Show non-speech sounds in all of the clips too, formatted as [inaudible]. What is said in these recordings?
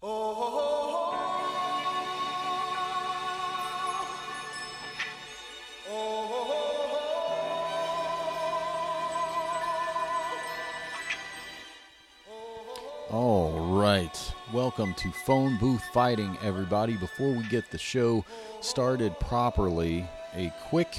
All right. Welcome to Phone Booth Fighting, everybody. Before we get the show started properly, a quick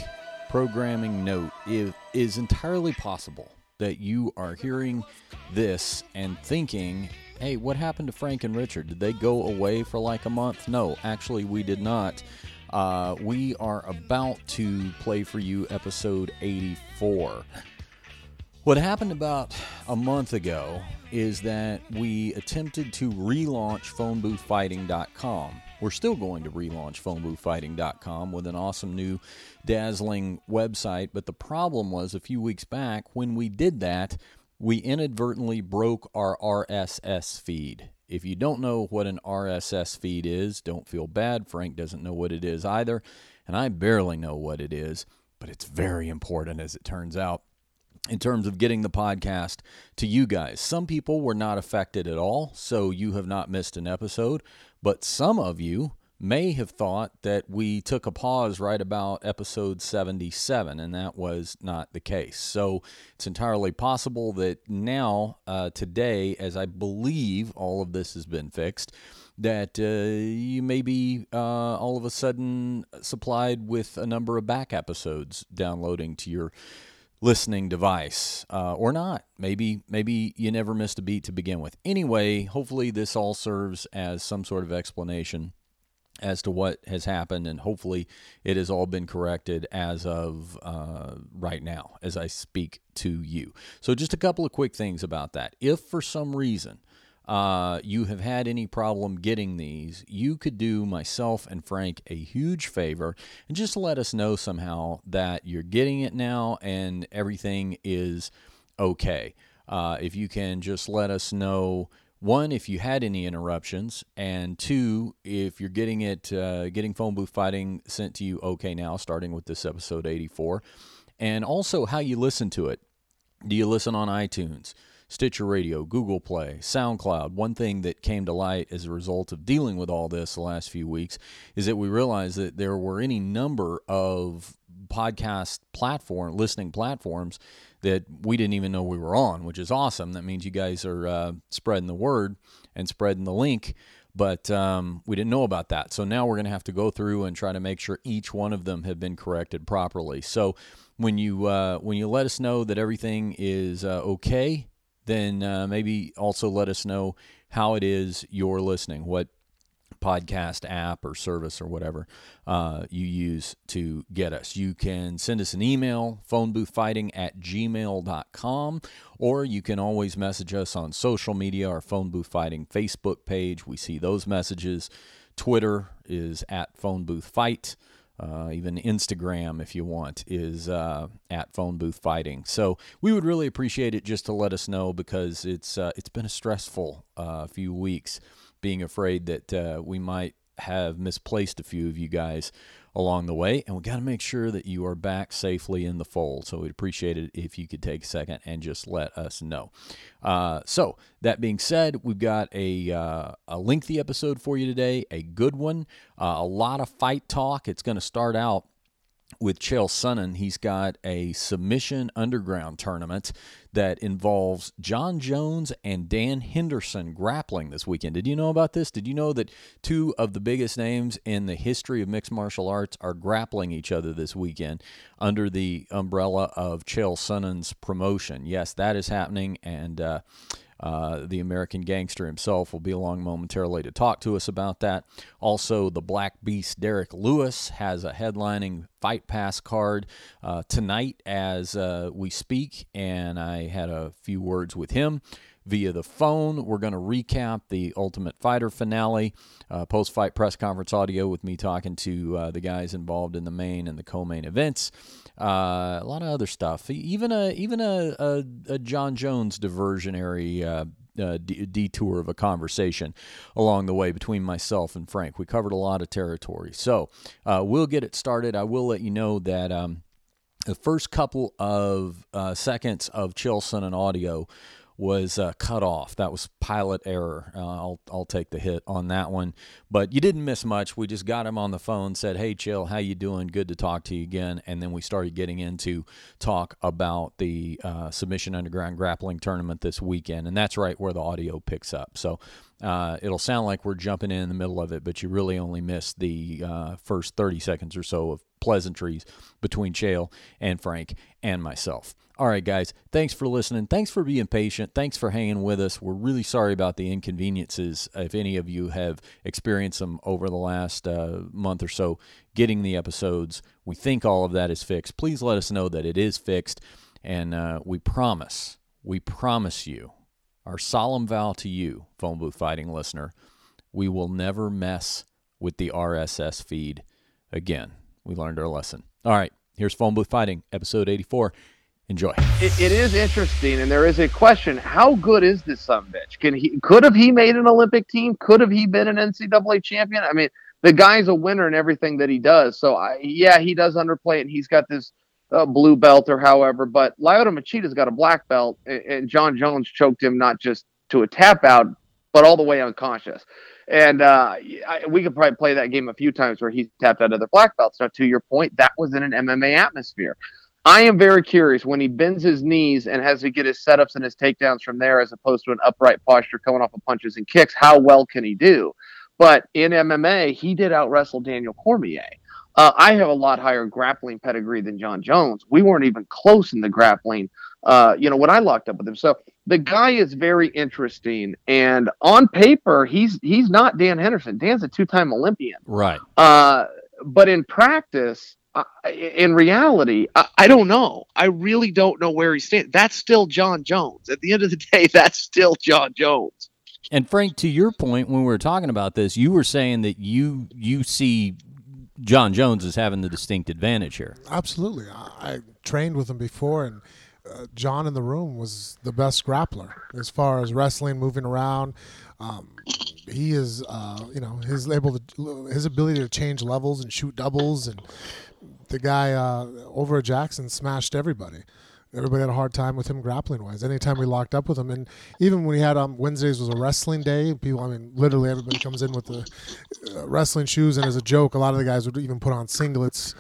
programming note. It is entirely possible that you are hearing this and thinking, hey, what happened to Frank and Richard? Did they go away for like a month? No, actually, we did not. Uh, we are about to play for you episode 84. What happened about a month ago is that we attempted to relaunch phoneboothfighting.com. We're still going to relaunch phoneboothfighting.com with an awesome new dazzling website, but the problem was a few weeks back when we did that, we inadvertently broke our RSS feed. If you don't know what an RSS feed is, don't feel bad. Frank doesn't know what it is either, and I barely know what it is, but it's very important as it turns out in terms of getting the podcast to you guys. Some people were not affected at all, so you have not missed an episode, but some of you may have thought that we took a pause right about episode 77, and that was not the case. So it's entirely possible that now, uh, today, as I believe all of this has been fixed, that uh, you may be uh, all of a sudden supplied with a number of back episodes downloading to your listening device uh, or not maybe maybe you never missed a beat to begin with anyway hopefully this all serves as some sort of explanation as to what has happened and hopefully it has all been corrected as of uh, right now as i speak to you so just a couple of quick things about that if for some reason uh, you have had any problem getting these, you could do myself and Frank a huge favor and just let us know somehow that you're getting it now and everything is okay. Uh, if you can just let us know one if you had any interruptions and two if you're getting it uh, getting phone booth fighting sent to you okay now starting with this episode 84 and also how you listen to it do you listen on itunes Stitcher Radio, Google Play, SoundCloud. One thing that came to light as a result of dealing with all this the last few weeks is that we realized that there were any number of podcast platform listening platforms that we didn't even know we were on, which is awesome. That means you guys are uh, spreading the word and spreading the link. But um, we didn't know about that. So now we're going to have to go through and try to make sure each one of them have been corrected properly. So when you uh, when you let us know that everything is uh, okay, then uh, maybe also let us know how it is you're listening, what podcast app or service or whatever uh, you use to get us. You can send us an email, phoneboothfighting at gmail.com, or you can always message us on social media, our Phone Booth Fighting Facebook page. We see those messages. Twitter is at Phone Booth Fight. Uh, even Instagram, if you want, is uh, at Phone Booth Fighting. So we would really appreciate it just to let us know because it's uh, it's been a stressful uh, few weeks, being afraid that uh, we might have misplaced a few of you guys along the way, and we got to make sure that you are back safely in the fold. So we'd appreciate it if you could take a second and just let us know. Uh, so that being said, we've got a uh, a lengthy episode for you today, a good one, uh, a lot of fight talk. It's going to start out with Chael Sonnen, he's got a submission underground tournament that involves Jon Jones and Dan Henderson grappling this weekend. Did you know about this? Did you know that two of the biggest names in the history of mixed martial arts are grappling each other this weekend under the umbrella of Chael Sonnen's promotion? Yes, that is happening, and uh, uh, the American gangster himself will be along momentarily to talk to us about that. Also, the Black Beast Derrick Lewis has a headlining Fight Pass card uh, tonight as uh, we speak, and I had a few words with him via the phone. We're going to recap the Ultimate Fighter finale, uh, post fight press conference audio with me talking to uh, the guys involved in the main and the co main events. Uh, a lot of other stuff, even a even a, a, a Jon Jones diversionary uh, uh, d- detour of a conversation along the way between myself and Frank. We covered a lot of territory, so uh, we'll get it started. I will let you know that um, the first couple of uh, seconds of Chael and audio was uh, cut off. That was pilot error. Uh, I'll I'll take the hit on that one. But you didn't miss much. We just got him on the phone, said, "Hey, Chael, how you doing? Good to talk to you again." And then we started getting into talk about the uh, submission underground grappling tournament this weekend, and that's right where the audio picks up. So. Uh, it'll sound like we're jumping in, in the middle of it, but you really only missed the uh, first 30 seconds or so of pleasantries between Chael and Frank and myself. All right, guys, thanks for listening. Thanks for being patient. Thanks for hanging with us. We're really sorry about the inconveniences, if any of you have experienced them over the last uh, month or so, getting the episodes. We think all of that is fixed. Please let us know that it is fixed. And uh, we promise, we promise you, our solemn vow to you, phone booth fighting listener, we will never mess with the RSS feed again. We learned our lesson. All right, here's phone booth fighting, episode 84. Enjoy. It, it is interesting, and there is a question: How good is this son bitch? Can he? Could have he made an Olympic team? Could have he been an NCAA champion? I mean, the guy's a winner in everything that he does. So, I, yeah, he does underplay, it. and he's got this uh, blue belt or however. But Lyoto Machida's got a black belt, and, Jon Jones choked him not just to a tap out, but all the way unconscious. And uh, I, we could probably play that game a few times where he tapped out other black belts. Now, to your point, that was in an MMA atmosphere. I am very curious when he bends his knees and has to get his setups and his takedowns from there as opposed to an upright posture coming off of punches and kicks. How well can he do? But in MMA, he did out wrestle Daniel Cormier. Uh, I have a lot higher grappling pedigree than Jon Jones. We weren't even close in the grappling, uh, you know, when I locked up with him. So the guy is very interesting, and on paper, he's he's not Dan Henderson. Dan's a two-time Olympian, right? Uh, but in practice, in reality, I, I, don't know. I really don't know where he stands. That's still Jon Jones. At the end of the day, [laughs] that's still Jon Jones. And Frank, to your point, when we were talking about this, you were saying that you you see Jon Jones is having the distinct advantage here. Absolutely, I, I trained with him before, and uh, Jon in the room was the best grappler as far as wrestling, moving around. Um, he is, uh, you know, his able to his ability to change levels and shoot doubles and the guy uh, over at Jackson smashed everybody. Everybody had a hard time with him grappling wise. Anytime we locked up with him, and even when he had um, Wednesdays was a wrestling day, people, I mean, literally everybody comes in with the uh, wrestling shoes, and as a joke, a lot of the guys would even put on singlets.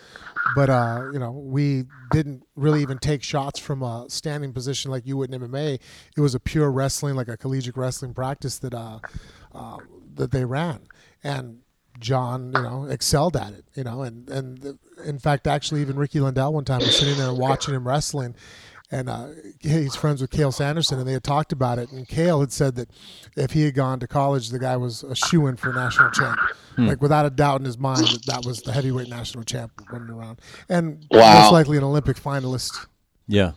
But uh, you know, we didn't really even take shots from a standing position like you would in MMA. It was a pure wrestling, like a collegiate wrestling practice that uh, uh that they ran, and Jon, you know, excelled at it, you know, and and the, in fact, actually, even Ricky Lundell one time was sitting there watching him wrestling, and uh, he's friends with Cael Sanderson, and they had talked about it, and Cael had said that if he had gone to college, the guy was a shoe in for national champ, hmm. like without a doubt in his mind that that was the heavyweight national champ running around, and wow. most likely an Olympic finalist. Yeah.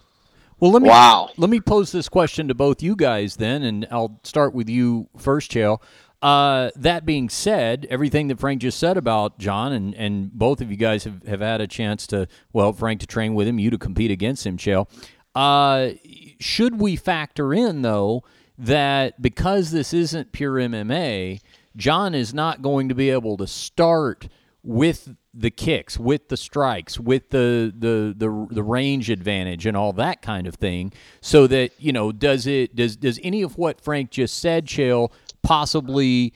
Well, let me wow. let me pose this question to both you guys then, and I'll start with you first, Chael. Uh, that being said, everything that Frank just said about Jon and, and both of you guys have, have had a chance to, well, Frank to train with him, you to compete against him, Chael. Uh, should we factor in, though, that because this isn't pure MMA, Jon is not going to be able to start with the kicks, with the strikes, with the, the the the range advantage and all that kind of thing. So that you know, does it does does any of what Frank just said, Chael, possibly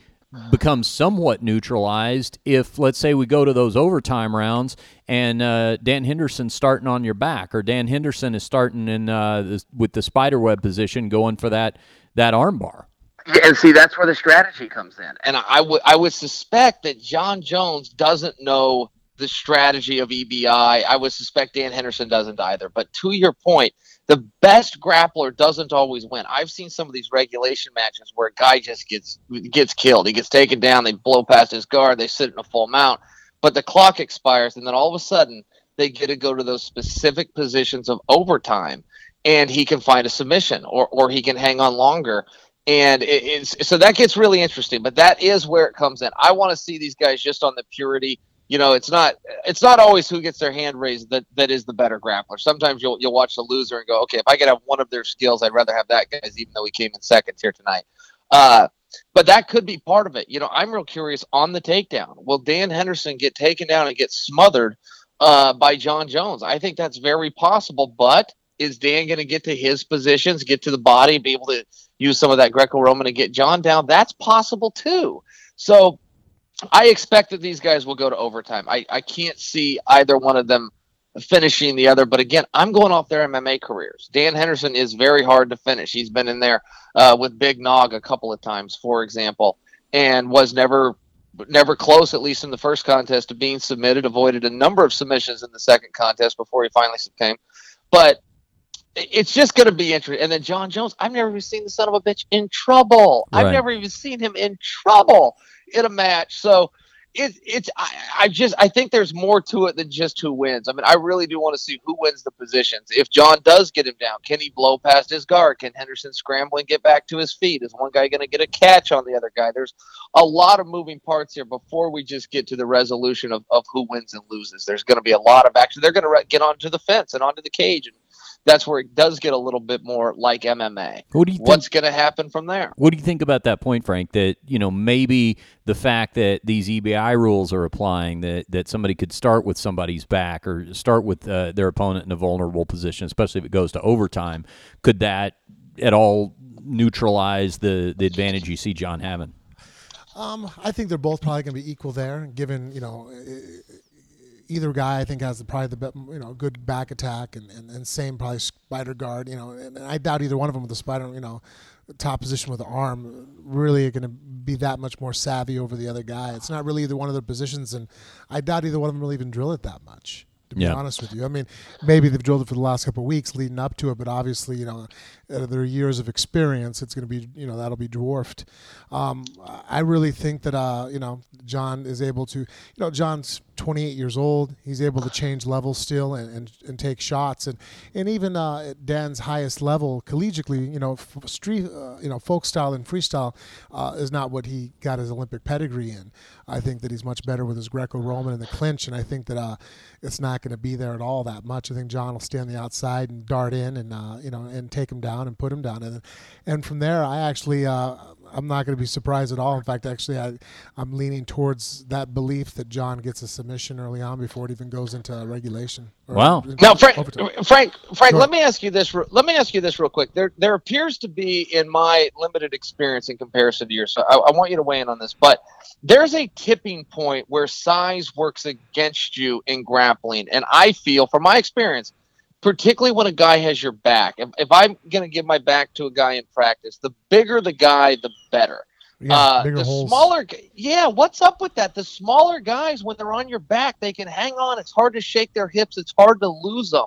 become somewhat neutralized if, let's say, we go to those overtime rounds and uh, Dan Henderson starting on your back, or Dan Henderson is starting in uh, with the spider web position, going for that that armbar. Yeah, and see that's where the strategy comes in. And I would I would suspect that Jon Jones doesn't know the strategy of EBI. I would suspect Dan Henderson doesn't either. But to your point, the best grappler doesn't always win. I've seen some of these regulation matches where a guy just gets gets killed. He gets taken down. They blow past his guard. They sit in a full mount, but the clock expires, and then all of a sudden they get to go to those specific positions of overtime, and he can find a submission, or or he can hang on longer. And it, so that gets really interesting. But that is where it comes in. I want to see these guys just on the purity you know, it's not it's not always who gets their hand raised that that is the better grappler. Sometimes you'll you'll watch the loser and go, okay, if I could have one of their skills, I'd rather have that guy's, even though he came in second here tonight. Uh, but that could be part of it. You know, I'm real curious on the takedown. Will Dan Henderson get taken down and get smothered uh, by Jon Jones? I think that's very possible, but is Dan going to get to his positions, get to the body, be able to use some of that Greco-Roman to get Jon down? That's possible too. So I expect that these guys will go to overtime. I, I can't see either one of them finishing the other. But again, I'm going off their MMA careers. Dan Henderson is very hard to finish. He's been in there uh, with Big Nog a couple of times, for example, and was never never close, at least in the first contest, to being submitted. Avoided a number of submissions in the second contest before he finally succumbed. But it's just going to be interesting. And then Jon Jones, I've never even seen the son of a bitch in trouble. Right. I've never even seen him in trouble in a match. So it, it's I, I, just I think there's more to it than just who wins. I mean, I really do want to see who wins the positions. If Jon does get him down, can he blow past his guard? Can Henderson scramble and get back to his feet? Is one guy going to get a catch on the other guy? There's a lot of moving parts here before we just get to the resolution of, of who wins and loses. There's going to be a lot of action. They're going to re- get onto the fence and onto the cage and that's where it does get a little bit more like MMA. What do you think, What's going to happen from there? What do you think about that point, Frank? That you know maybe the fact that these EBI rules are applying that that somebody could start with somebody's back or start with uh, their opponent in a vulnerable position, especially if it goes to overtime, could that at all neutralize the the advantage you see Jon having? Um, I think they're both probably going to be equal there, given you know either guy I think has the, probably the you know good back attack and, and, and same probably spider guard you know and I doubt either one of them with the spider you know top position with the arm really going to be that much more savvy over the other guy. It's not really either one of their positions, and I doubt either one of them will even drill it that much to be yeah. honest with you. I mean, maybe they've drilled it for the last couple of weeks leading up to it, but obviously, you know, their years of experience, it's going to be, you know, that'll be dwarfed. Um, I really think that, uh, you know, Jon is able to, you know, Jon's 28 years old. He's able to change levels still and, and, and take shots. And, and even uh, at Dan's highest level, collegiately, you know, f- street, uh, you know, folk style and freestyle uh, is not what he got his Olympic pedigree in. I think that he's much better with his Greco-Roman and the clinch, and I think that uh, it's not going to be there at all that much. I think Jon will stand the outside and dart in and uh, you know and take him down and put him down, and and from there I actually uh, I'm not going to be surprised at all. In fact, actually, I, I'm leaning towards that belief that Jon gets a submission early on before it even goes into regulation. Wow. Now, Frank, Frank, Frank, sure. let me ask you this. Let me ask you this real quick. There, there appears to be, in my limited experience in comparison to yours, so I, I want you to weigh in on this. But there's a tipping point where size works against you in grappling, and I feel, from my experience, particularly when a guy has your back. If, if I'm going to give my back to a guy in practice, the bigger the guy, the better. Yeah, uh, the holes. smaller, yeah. What's up with that? The smaller guys, when they're on your back, they can hang on. It's hard to shake their hips. It's hard to lose them.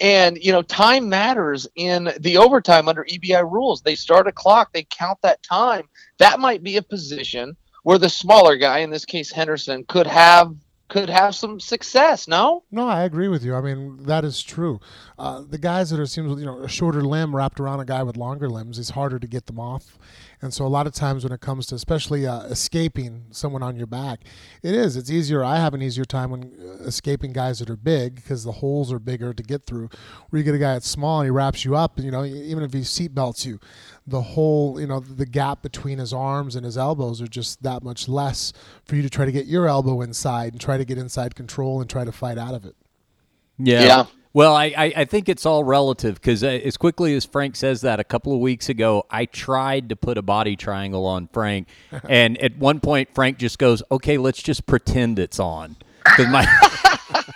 And you know, time matters in the overtime under EBI rules. They start a clock. They count that time. That might be a position where the smaller guy, in this case Henderson, could have could have some success. No, no, I agree with you. I mean, that is true. Uh, the guys that are seems you know a shorter limb wrapped around a guy with longer limbs is harder to get them off. And so a lot of times when it comes to especially uh, escaping someone on your back, it is. It's easier. I have an easier time when uh, escaping guys that are big because the holes are bigger to get through. Where you get a guy that's small and he wraps you up, and you know, even if he seatbelts you, the whole, you know, the gap between his arms and his elbows are just that much less for you to try to get your elbow inside and try to get inside control and try to fight out of it. Yeah. Yeah. Well, I, I, I, think it's all relative because uh, as quickly as Frank says that a couple of weeks ago, I tried to put a body triangle on Frank, [laughs] and at one point Frank just goes, "Okay, let's just pretend it's on." Because my [laughs]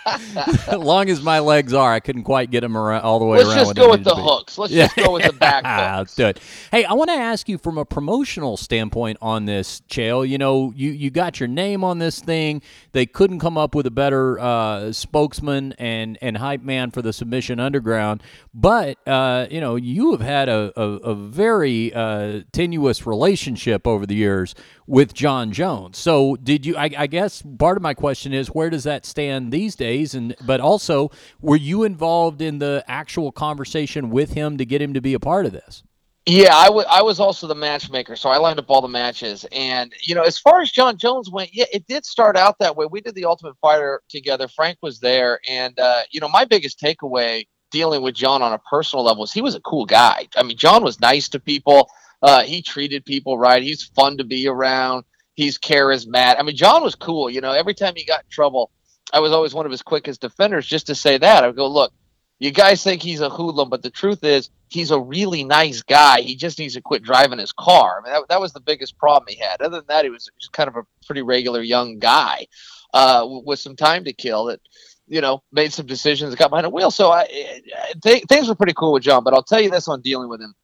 [laughs] long as my legs are, I couldn't quite get them around all the way Let's around. Let's just go with the hooks. Let's yeah. just go with the back [laughs] hooks. Let's do it. Hey, I want to ask you from a promotional standpoint on this, Chael. You know, you, you got your name on this thing. They couldn't come up with a better uh, spokesman and, and hype man for the Submission Underground. But, uh, you know, you have had a, a, a very uh, tenuous relationship over the years with Jon Jones. So, did you? I, I, guess part of my question is where does that stand these days? And but also, were you involved in the actual conversation with him to get him to be a part of this? Yeah, I, w- I was also the matchmaker, so I lined up all the matches. And you know, as far as Jon Jones went, yeah, it did start out that way. We did the Ultimate Fighter together. Frank was there, and uh, you know, my biggest takeaway dealing with Jon on a personal level is he was a cool guy. I mean, Jon was nice to people. Uh, he treated people right. He's fun to be around. He's charismatic. I mean, Jon was cool. You know, every time he got in trouble, I was always one of his quickest defenders just to say that. I would go, look, you guys think he's a hoodlum, but the truth is he's a really nice guy. He just needs to quit driving his car. I mean, that, that was the biggest problem he had. Other than that, he was just kind of a pretty regular young guy uh, with some time to kill that, you know, made some decisions, got behind a wheel. So I, I th- things were pretty cool with Jon, but I'll tell you this on dealing with him.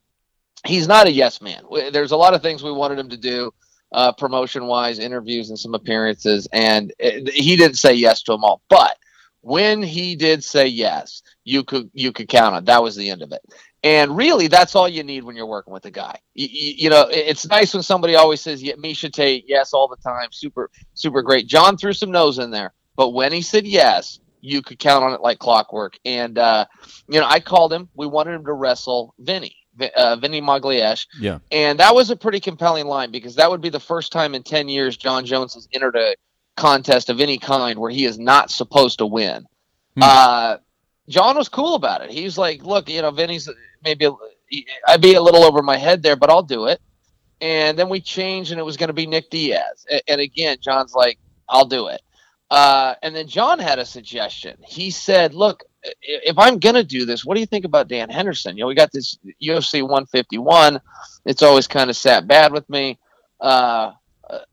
He's not a yes man. There's a lot of things we wanted him to do uh, promotion wise, interviews and some appearances, and it, he didn't say yes to them all. But when he did say yes, you could you could count on that was the end of it. And really, that's all you need when you're working with a guy. You, you, you know, it's nice when somebody always says yeah, Miesha Tate, yes, all the time, super super great. Jon threw some nose in there, but when he said yes, you could count on it like clockwork. And uh, you know, I called him. We wanted him to wrestle Vinny uh, Vinny Magalhaes. Yeah. And that was a pretty compelling line because that would be the first time in 10 years Jon Jones has entered a contest of any kind where he is not supposed to win. Hmm. Uh, Jon was cool about it. He's like, look, you know, Vinny's maybe, I'd be a little over my head there, but I'll do it. And then we changed and it was going to be Nick Diaz. And again, Jon's like, I'll do it. Uh, and then John had a suggestion. He said, look, if I'm gonna do this, what do you think about Dan Henderson? You know, we got this UFC 151. It's always kind of sat bad with me. Uh,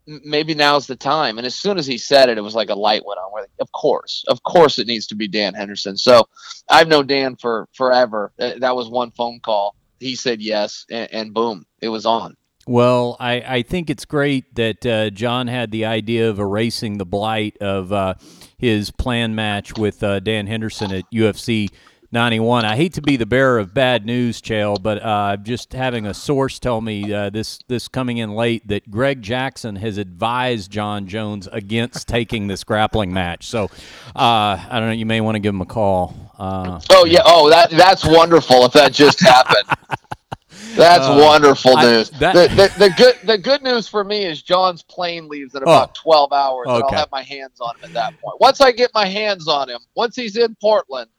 maybe now's the time. And as soon as he said it, it was like a light went on. Where, of course, of course, it needs to be Dan Henderson. So I've known Dan for forever. That was one phone call. He said yes, and, and boom, it was on. Well, I, I think it's great that uh, Jon had the idea of erasing the blight of uh, his plan match with uh, Dan Henderson at UFC 91. I hate to be the bearer of bad news, Chael, but uh, just having a source tell me uh, this this coming in late that Greg Jackson has advised Jon Jones against taking this grappling match. So uh, I don't know. You may want to give him a call. oh yeah. Oh, that that's wonderful. If that just happened. [laughs] That's uh, wonderful news. I, that, the, the, the, good the good news for me is Jon's plane leaves in about oh, twelve hours, okay. and I'll have my hands on him at that point. Once I get my hands on him, once he's in Portland,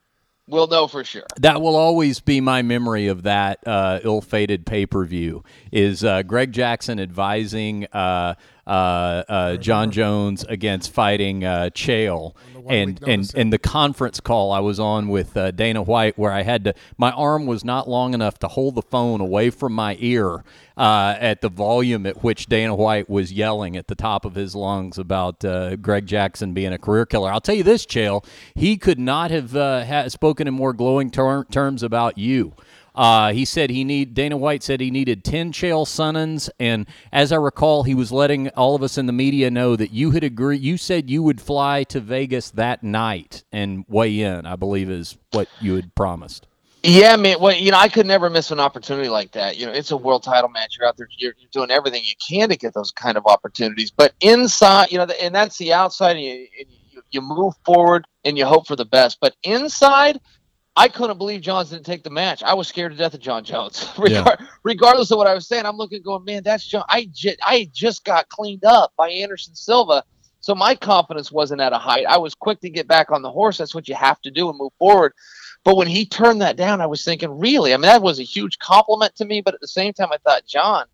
we'll know for sure. That will always be my memory of that uh, ill-fated pay-per-view. Is uh, Greg Jackson advising uh, uh, uh, Jon Jones against fighting uh, Chael, and and and the conference call I was on with uh, Dana White, where I had to, my arm was not long enough to hold the phone away from my ear uh, at the volume at which Dana White was yelling at the top of his lungs about uh, Greg Jackson being a career killer. I'll tell you this, Chael, he could not have uh, ha- spoken in more glowing ter- terms about you. Uh, he said he need Dana White said he needed ten Chael Sonnens, and as I recall, he was letting all of us in the media know that you had agreed. You said you would fly to Vegas that night and weigh in. I believe is what you had promised. Yeah, man. Well, you know, I could never miss an opportunity like that. You know, it's a world title match. You're out there, you're, you're doing everything you can to get those kind of opportunities. But inside, you know, and that's the outside. And you, and you, you move forward and you hope for the best. But inside, I couldn't believe Jones didn't take the match. I was scared to death of Jon Jones. [laughs] yeah. Regardless of what I was saying, I'm looking, going, man, that's Jon. I just, I just got cleaned up by Anderson Silva, so my confidence wasn't at a height. I was quick to get back on the horse. That's what you have to do and move forward. But when he turned that down, I was thinking, really? I mean, that was a huge compliment to me. But at the same time, I thought, Jon,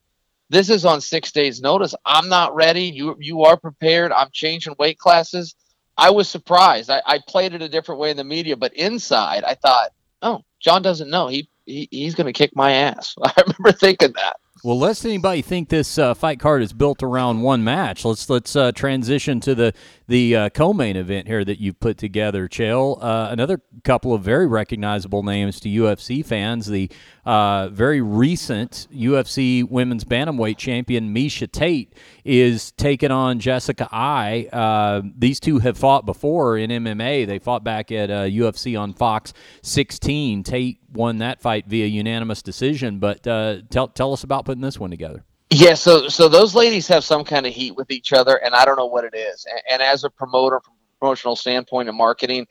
this is on six days' notice. I'm not ready. You, you are prepared. I'm changing weight classes I was surprised. I, I played it a different way in the media, but inside, I thought, oh, Jon doesn't know. He, he he's going to kick my ass. [laughs] I remember thinking that. Well, lest anybody think this uh, fight card is built around one match, let's let's uh, transition to the the uh, co-main event here that you've put together, Chael. Uh, another couple of very recognizable names to UFC fans. The uh, very recent UFC Women's Bantamweight champion Miesha Tate is taking on Jessica Eye. Uh, these two have fought before in MMA. They fought back at UFC on Fox 16. Tate won that fight via unanimous decision. But tell tell us about putting this one together. Yeah, so so those ladies have some kind of heat with each other, and I don't know what it is. And, and as a promoter, from a promotional standpoint and marketing,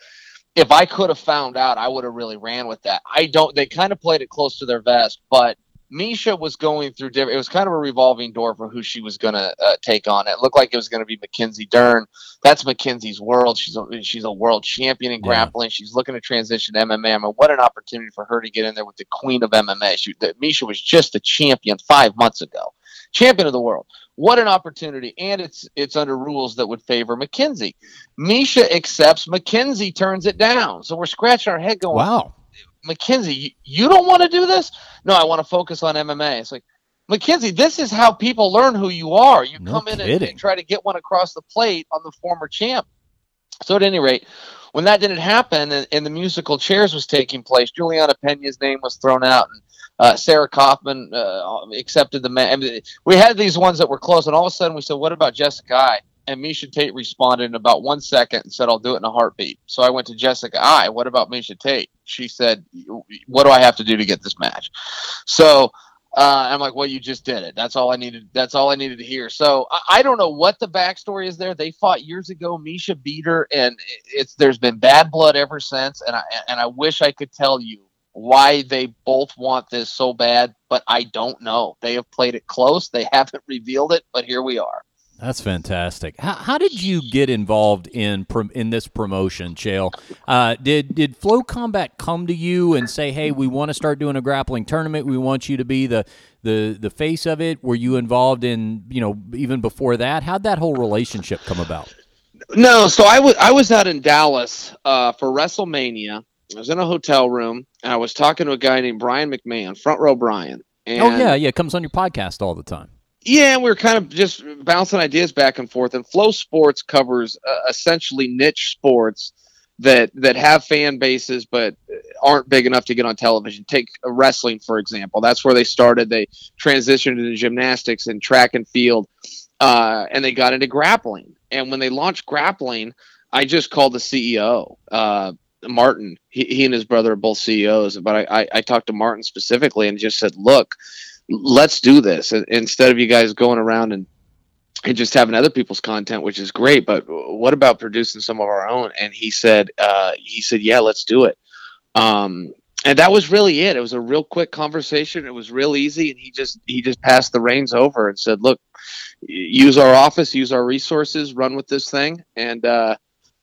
if I could have found out, I would have really ran with that. I don't. They kind of played it close to their vest, but Miesha was going through different. It was kind of a revolving door for who she was going to uh, take on. It looked like it was going to be Mackenzie Dern. That's Mackenzie's world. She's a, she's a world champion in grappling. Yeah. She's looking to transition to MMA. I mean, what an opportunity for her to get in there with the queen of MMA. She, the, Miesha was just a champion five months ago champion of the world. What an opportunity. And it's it's under rules that would favor Mackenzie. Miesha accepts, Mackenzie turns it down. So we're scratching our head going, Wow. Mackenzie, you, don't want to do this? No, I want to focus on MMA. It's like, Mackenzie, this is how people learn who you are. You No come in and, and try to get one across the plate on the former champ. So at any rate, when that didn't happen and, and the musical chairs was taking place, Julianna Pena's name was thrown out, and uh, Sarah Kaufman uh, accepted the man. I mean, we had these ones that were close, and all of a sudden we said, "What about Jessica Eye?" And Miesha Tate responded in about one second and said, "I'll do it in a heartbeat." So I went to Jessica Eye. What about Miesha Tate? She said, "What do I have to do to get this match?" So uh, I'm like, well, you just did it. That's all I needed. That's all I needed to hear. So I, I don't know what the backstory is there. They fought years ago. Miesha beat her, and it's there's been bad blood ever since. And I and I wish I could tell you why they both want this so bad, but I don't know. They have played it close. They [laughs] haven't revealed it, but here we are. That's fantastic. How, how did you get involved in in this promotion, Chael? Uh, did did Flow Combat come to you and say, "Hey, we want to start doing a grappling tournament. We want you to be the the the face of it"? Were you involved in you know even before that? How'd that whole relationship come about? No, so I was I was out in Dallas uh, for WrestleMania. I was in a hotel room and I was talking to a guy named Brian McMahon, front row Brian. And oh yeah, yeah, comes on your podcast all the time. Yeah, we were kind of just bouncing ideas back and forth. And Flow Sports covers uh, essentially niche sports that that have fan bases but aren't big enough to get on television. Take wrestling for example. That's where they started. They transitioned into gymnastics and track and field, uh, and they got into grappling. And when they launched grappling, I just called the CEO. Uh, Martin, he, he and his brother are both CEOs, but I, I, I talked to Martin specifically and just said, look, let's do this instead of you guys going around and and just having other people's content, which is great. But what about producing some of our own? And he said, uh, he said, yeah, let's do it. Um, and that was really it. It was a real quick conversation. It was real easy, and he just he just passed the reins over and said, "Look, use our office, use our resources, run with this thing." And uh,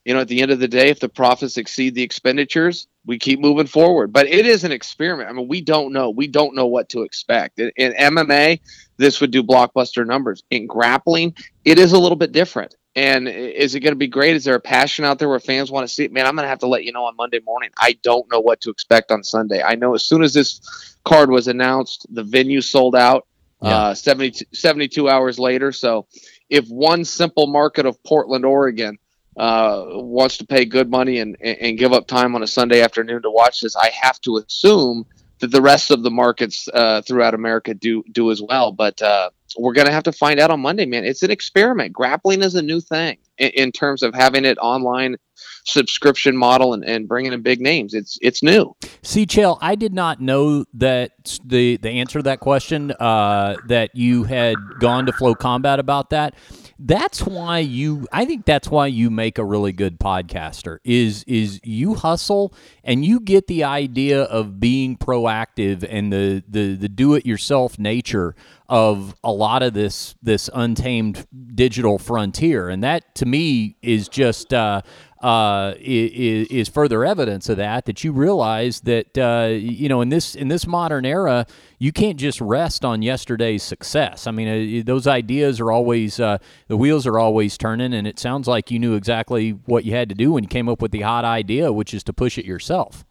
you know, at the end of the day, if the profits exceed the expenditures, we keep moving forward. But it is an experiment. I mean, we don't know. We don't know what to expect. In, in MMA, this would do blockbuster numbers. In grappling, it is a little bit different. And is it going to be great? Is there a passion out there where fans want to see it? Man, I'm going to have to let you know on Monday morning. I don't know what to expect on Sunday. I know as soon as this card was announced, the venue sold out Yeah. uh, 72, 72 hours later. So if one simple market of Portland, Oregon, uh, wants to pay good money and, and give up time on a Sunday afternoon to watch this, I have to assume that the rest of the markets uh, throughout America do do as well. But uh, we're gonna have to find out on Monday, man. It's an experiment. Grappling is a new thing in, in terms of having it online subscription model and, and bringing in big names. It's it's new. See, Chael, I did not know that the the answer to that question uh, that you had gone to Flow Combat about that. That's why you. I think that's why you make a really good podcaster. Is is you hustle and you get the idea of being proactive and the the the do it yourself nature of a lot of this this untamed digital frontier, and that to me is just. Uh, uh, is, is further evidence of that. That you realize that uh, you know in this in this modern era, you can't just rest on yesterday's success. I mean, uh, those ideas are always uh, the wheels are always turning, and it sounds like you knew exactly what you had to do when you came up with the hot idea, which is to push it yourself.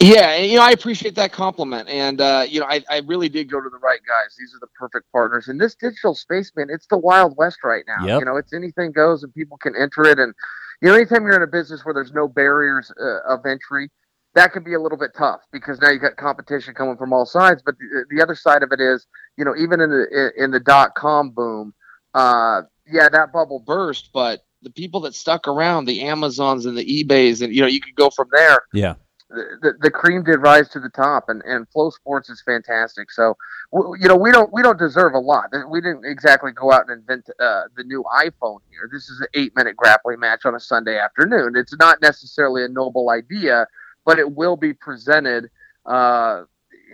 Yeah, and, you know, I appreciate that compliment, and uh, you know, I, I really did go to the right guys. These are the perfect partners in this digital space, man. It's the wild west right now. Yep. You know, it's anything goes, and people can enter it. And you know, anytime you're in a business where there's no barriers uh, of entry, that can be a little bit tough because now you've got competition coming from all sides. But the, the other side of it is, you know, even in the in the dot com boom, uh, yeah, that bubble burst, but the people that stuck around, the Amazons and the eBays, and you know, you could go from there Yeah. The, the, cream did rise to the top and, and flow sports is fantastic. So you know we don't we don't deserve a lot. We didn't exactly go out and invent uh, the new iphone here. This is an eight minute grappling match on a sunday afternoon. It's not necessarily a noble idea but it will be presented uh,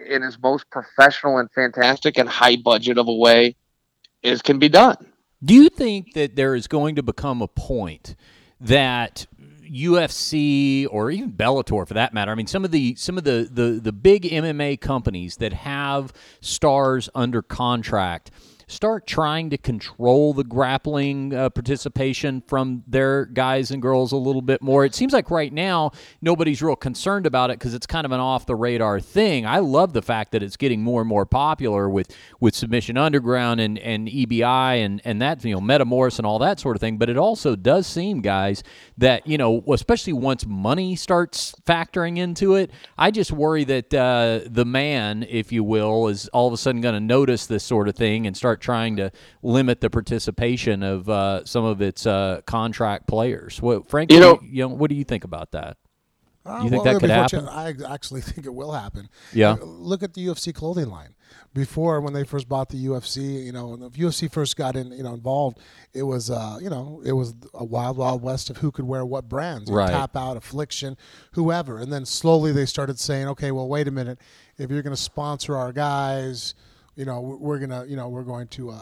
in as most professional and fantastic and high budget of a way as can be done. Do you think that there is going to become a point that UFC or even Bellator, for that matter, I mean, some of the some of the the, the big MMA companies that have stars under contract start trying to control the grappling uh, participation from their guys and girls a little bit more? It seems like right now nobody's real concerned about it because it's kind of an off the radar thing. I love the fact that it's getting more and more popular with with Submission Underground and and EBI and and that you know Metamoris and all that sort of thing. But it also does seem, guys, that you know especially once money starts factoring into it, I just worry that uh, the man, if you will, is all of a sudden going to notice this sort of thing and start trying to limit the participation of uh, some of its uh, contract players. What, Frank, you know, you know, what do you think about that? Uh, you think well, that could happen? I actually [laughs] think it will happen. Yeah. Uh, Look at the UFC clothing line. Before, when they first bought the UFC, you know, when the UFC first got in, you know, involved, it was, uh, you know, it was a wild, wild west of who could wear what brands. You Right. Tap out, Affliction, whoever, and then slowly they started saying, okay, well, wait a minute, if you're going to sponsor our guys, you know, we're- gonna, you know, we're going to, uh,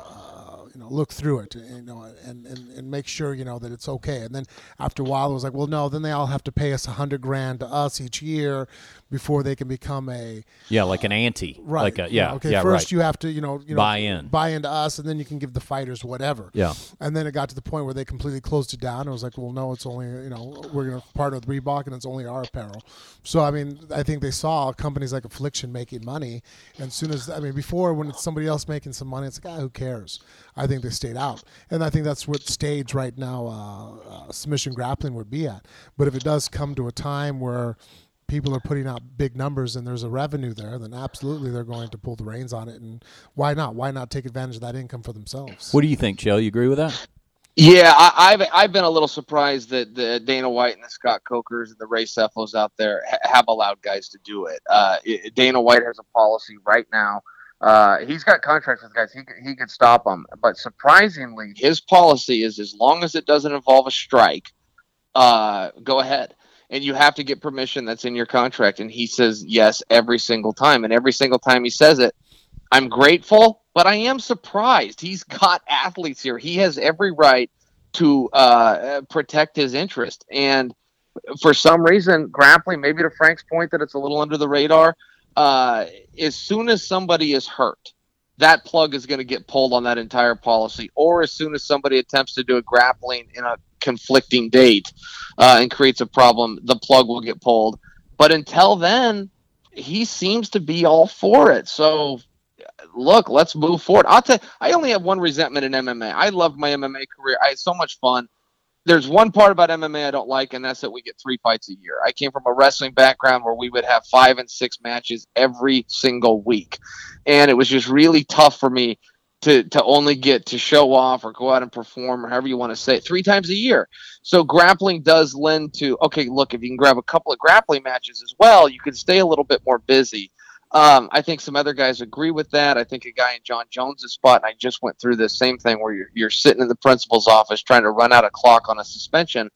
you know, look through it, you know, and, and, and make sure, you know, that it's okay. And then after a while, it was like, well, no, then they all have to pay us a hundred grand to us each year before they can become a Yeah, like an ante. right. Like a, yeah. Okay. yeah, first, right. you have to, you know, you know, Buy in. buy into us, and then you can give the fighters whatever. Yeah. And then it got to the point where they completely closed it down. It was like, well, no, it's only, you know, we're going to partner with Reebok, and it's only our apparel. So I mean, I think they saw companies like Affliction making money, and as soon as I mean, before when it's somebody else making some money, it's like, ah, who cares? I think they stayed out, and I think that's what stage right now uh, uh, submission grappling would be at. But if it does come to a time where people are putting out big numbers and there's a revenue there, then absolutely they're going to pull the reins on it. And why not? Why not take advantage of that income for themselves? What do you think, Chael? You agree with that? Yeah, I, I've I've been a little surprised that the Dana White and the Scott Cokers and the Ray Sefos out there ha- have allowed guys to do it. Uh, it- Dana White has a policy right now. Uh, he's got contracts with guys. He he could stop them, but surprisingly, his policy is as long as it doesn't involve a strike, uh, go ahead. And you have to get permission that's in your contract. And he says yes every single time. And every single time he says it, I'm grateful, but I am surprised. He's got athletes here. He has every right to uh, protect his interest. And for some reason, grappling, maybe to Frank's point that it's a little under the radar, uh, as soon as somebody is hurt, that plug is going to get pulled on that entire policy. Or as soon as somebody attempts to do a grappling in a conflicting date uh, and creates a problem, the plug will get pulled. But until then, he seems to be all for it. So look, let's move forward. I'll tell I only have one resentment in MMA. I love my MMA career. I had so much fun. There's one part about MMA I don't like, and that's that we get three fights a year. I came from a wrestling background where we would have five and six matches every single week. And it was just really tough for me to, to only get to show off or go out and perform or however you want to say it three times a year. So grappling does lend to okay, look, if you can grab a couple of grappling matches as well, you can stay a little bit more busy. Um, I think some other guys agree with that. I think a guy in Jon Jones's spot, and I just went through this same thing where you're, you're sitting in the principal's office trying to run out a clock on a suspension.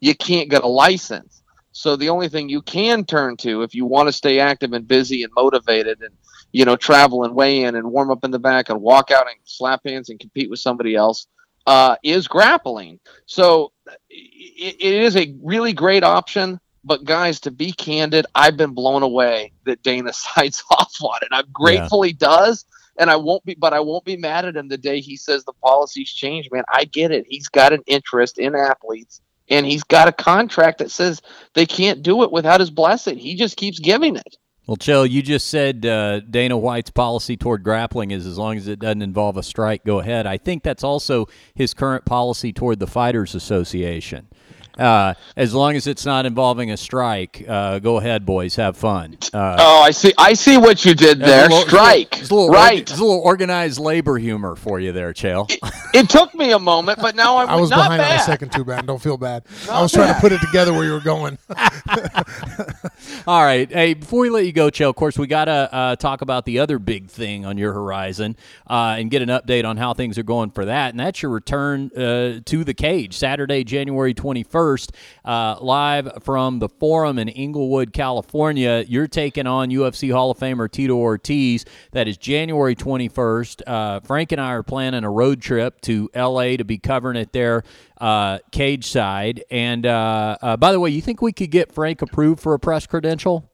You can't get a license. So the only thing you can turn to if you want to stay active and busy and motivated and you know travel and weigh in and warm up in the back and walk out and slap hands and compete with somebody else uh, is grappling. So it, it is a really great option. But guys, to be candid, I've been blown away that Dana [laughs] sides off on it. I'm grateful he does, and I won't be. But I won't be mad at him the day he says the policies change. Man, I get it. He's got an interest in athletes, and he's got a contract that says they can't do it without his blessing. He just keeps giving it. Well, Chael, you just said uh, Dana White's policy toward grappling is as long as it doesn't involve a strike, go ahead. I think that's also his current policy toward the Fighters Association. Uh, as long as it's not involving a strike, uh, go ahead, boys, have fun. Uh, Oh, I see. I see what you did there. little- Strike. It's a little, right. It's a little organized labor humor for you there, Chael. It took me a moment, but now I'm I was not behind on bad. the second two, man. Don't feel bad. [laughs] I was trying to put it together where you were going. [laughs] [laughs] All right. Hey, before we let you go, Chael, of course, we got to uh, talk about the other big thing on your horizon uh, and get an update on how things are going for that. And that's your return uh, to the cage, Saturday, January 21st, uh, live from the Forum in Inglewood, California. You're taking on UFC Hall of Famer Tito Ortiz. That is January 21st. Uh, Frank and I are planning a road trip to LA to be covering it there uh, cage side. And uh, uh, by the way, you think we could get Frank approved for a press credential?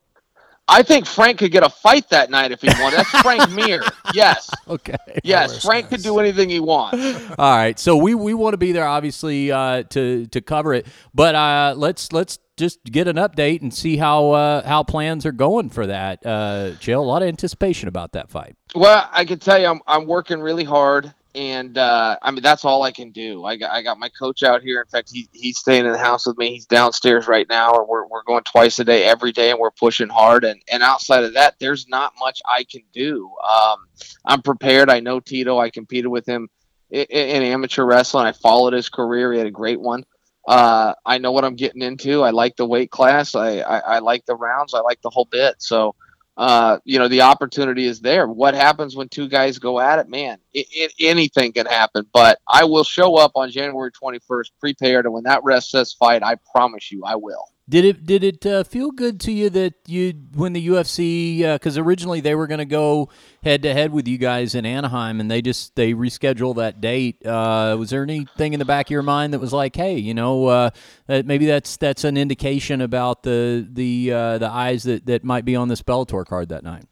I think Frank could get a fight that night if he wanted. That's Frank [laughs] Mir. Yes. Okay. Yes, Frank could do anything he wants. [laughs] All right. So we, we want to be there, obviously, uh, to to cover it. But uh, let's let's just get an update and see how uh, how plans are going for that. Uh, Chael, a lot of anticipation about that fight. Well, I can tell you, I'm I'm working really hard and uh, I mean that's all I can do. I got I got my coach out here. In fact, he, he's staying in the house with me. He's downstairs right now, and we're we're going twice a day, every day, and we're pushing hard. And and outside of that, there's not much I can do. Um, I'm prepared. I know Tito. I competed with him in, in amateur wrestling. I followed his career. He had a great one. Uh, I know what I'm getting into. I like the weight class. I, I, I like the rounds. I like the whole bit. So uh, you know, the opportunity is there. What happens when two guys go at it? Man, it, it, anything can happen. But I will show up on January 21st prepared, and when that rest says fight, I promise you, I will. Did it did it uh, feel good to you that you when the UFC because uh, originally they were going to go head to head with you guys in Anaheim and they just they rescheduled that date. Uh, was there anything in the back of your mind that was like, hey, you know, uh, that maybe that's that's an indication about the the uh, the eyes that that might be on this Bellator card that night?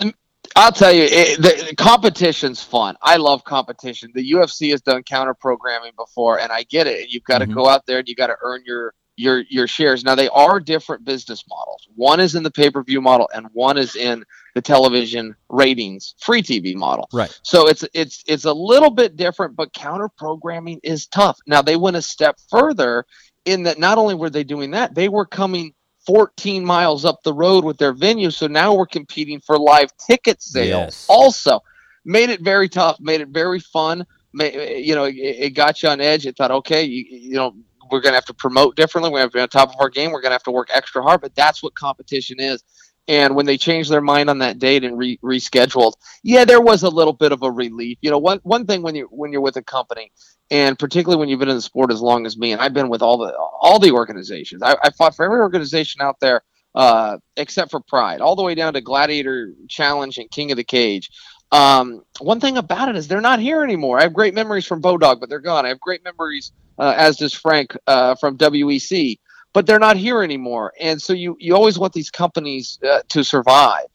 I'll tell you, it, the, the, competition's fun. I love competition. The UFC has done counter programming before, and I get it. You've got to mm-hmm. go out there and you got to earn your your your shares. Now they are different business models. One is in the pay-per-view model and one is in the television ratings free TV model. Right. So it's it's it's a little bit different, but counter programming is tough. Now they went a step further in that not only were they doing that, they were coming 14 miles up the road with their venue. So now we're competing for live ticket sales yes. also. Made it very tough, made it very fun. You know, it, it got you on edge. It thought, okay, you, you know, we're going to have to promote differently. We have to be on top of our game. We're going to have to work extra hard, but that's what competition is. And when they changed their mind on that date and re- rescheduled, yeah, there was a little bit of a relief. You know, one one thing when you when you're with a company, and particularly when you've been in the sport as long as me, and I've been with all the all the organizations. I, I fought for every organization out there uh, except for Pride, all the way down to Gladiator Challenge and King of the Cage. Um, one thing about it is they're not here anymore. I have great memories from Bodog, but they're gone. I have great memories uh, as does Frank uh, from WEC, but they're not here anymore. And so you, you always want these companies uh, to survive.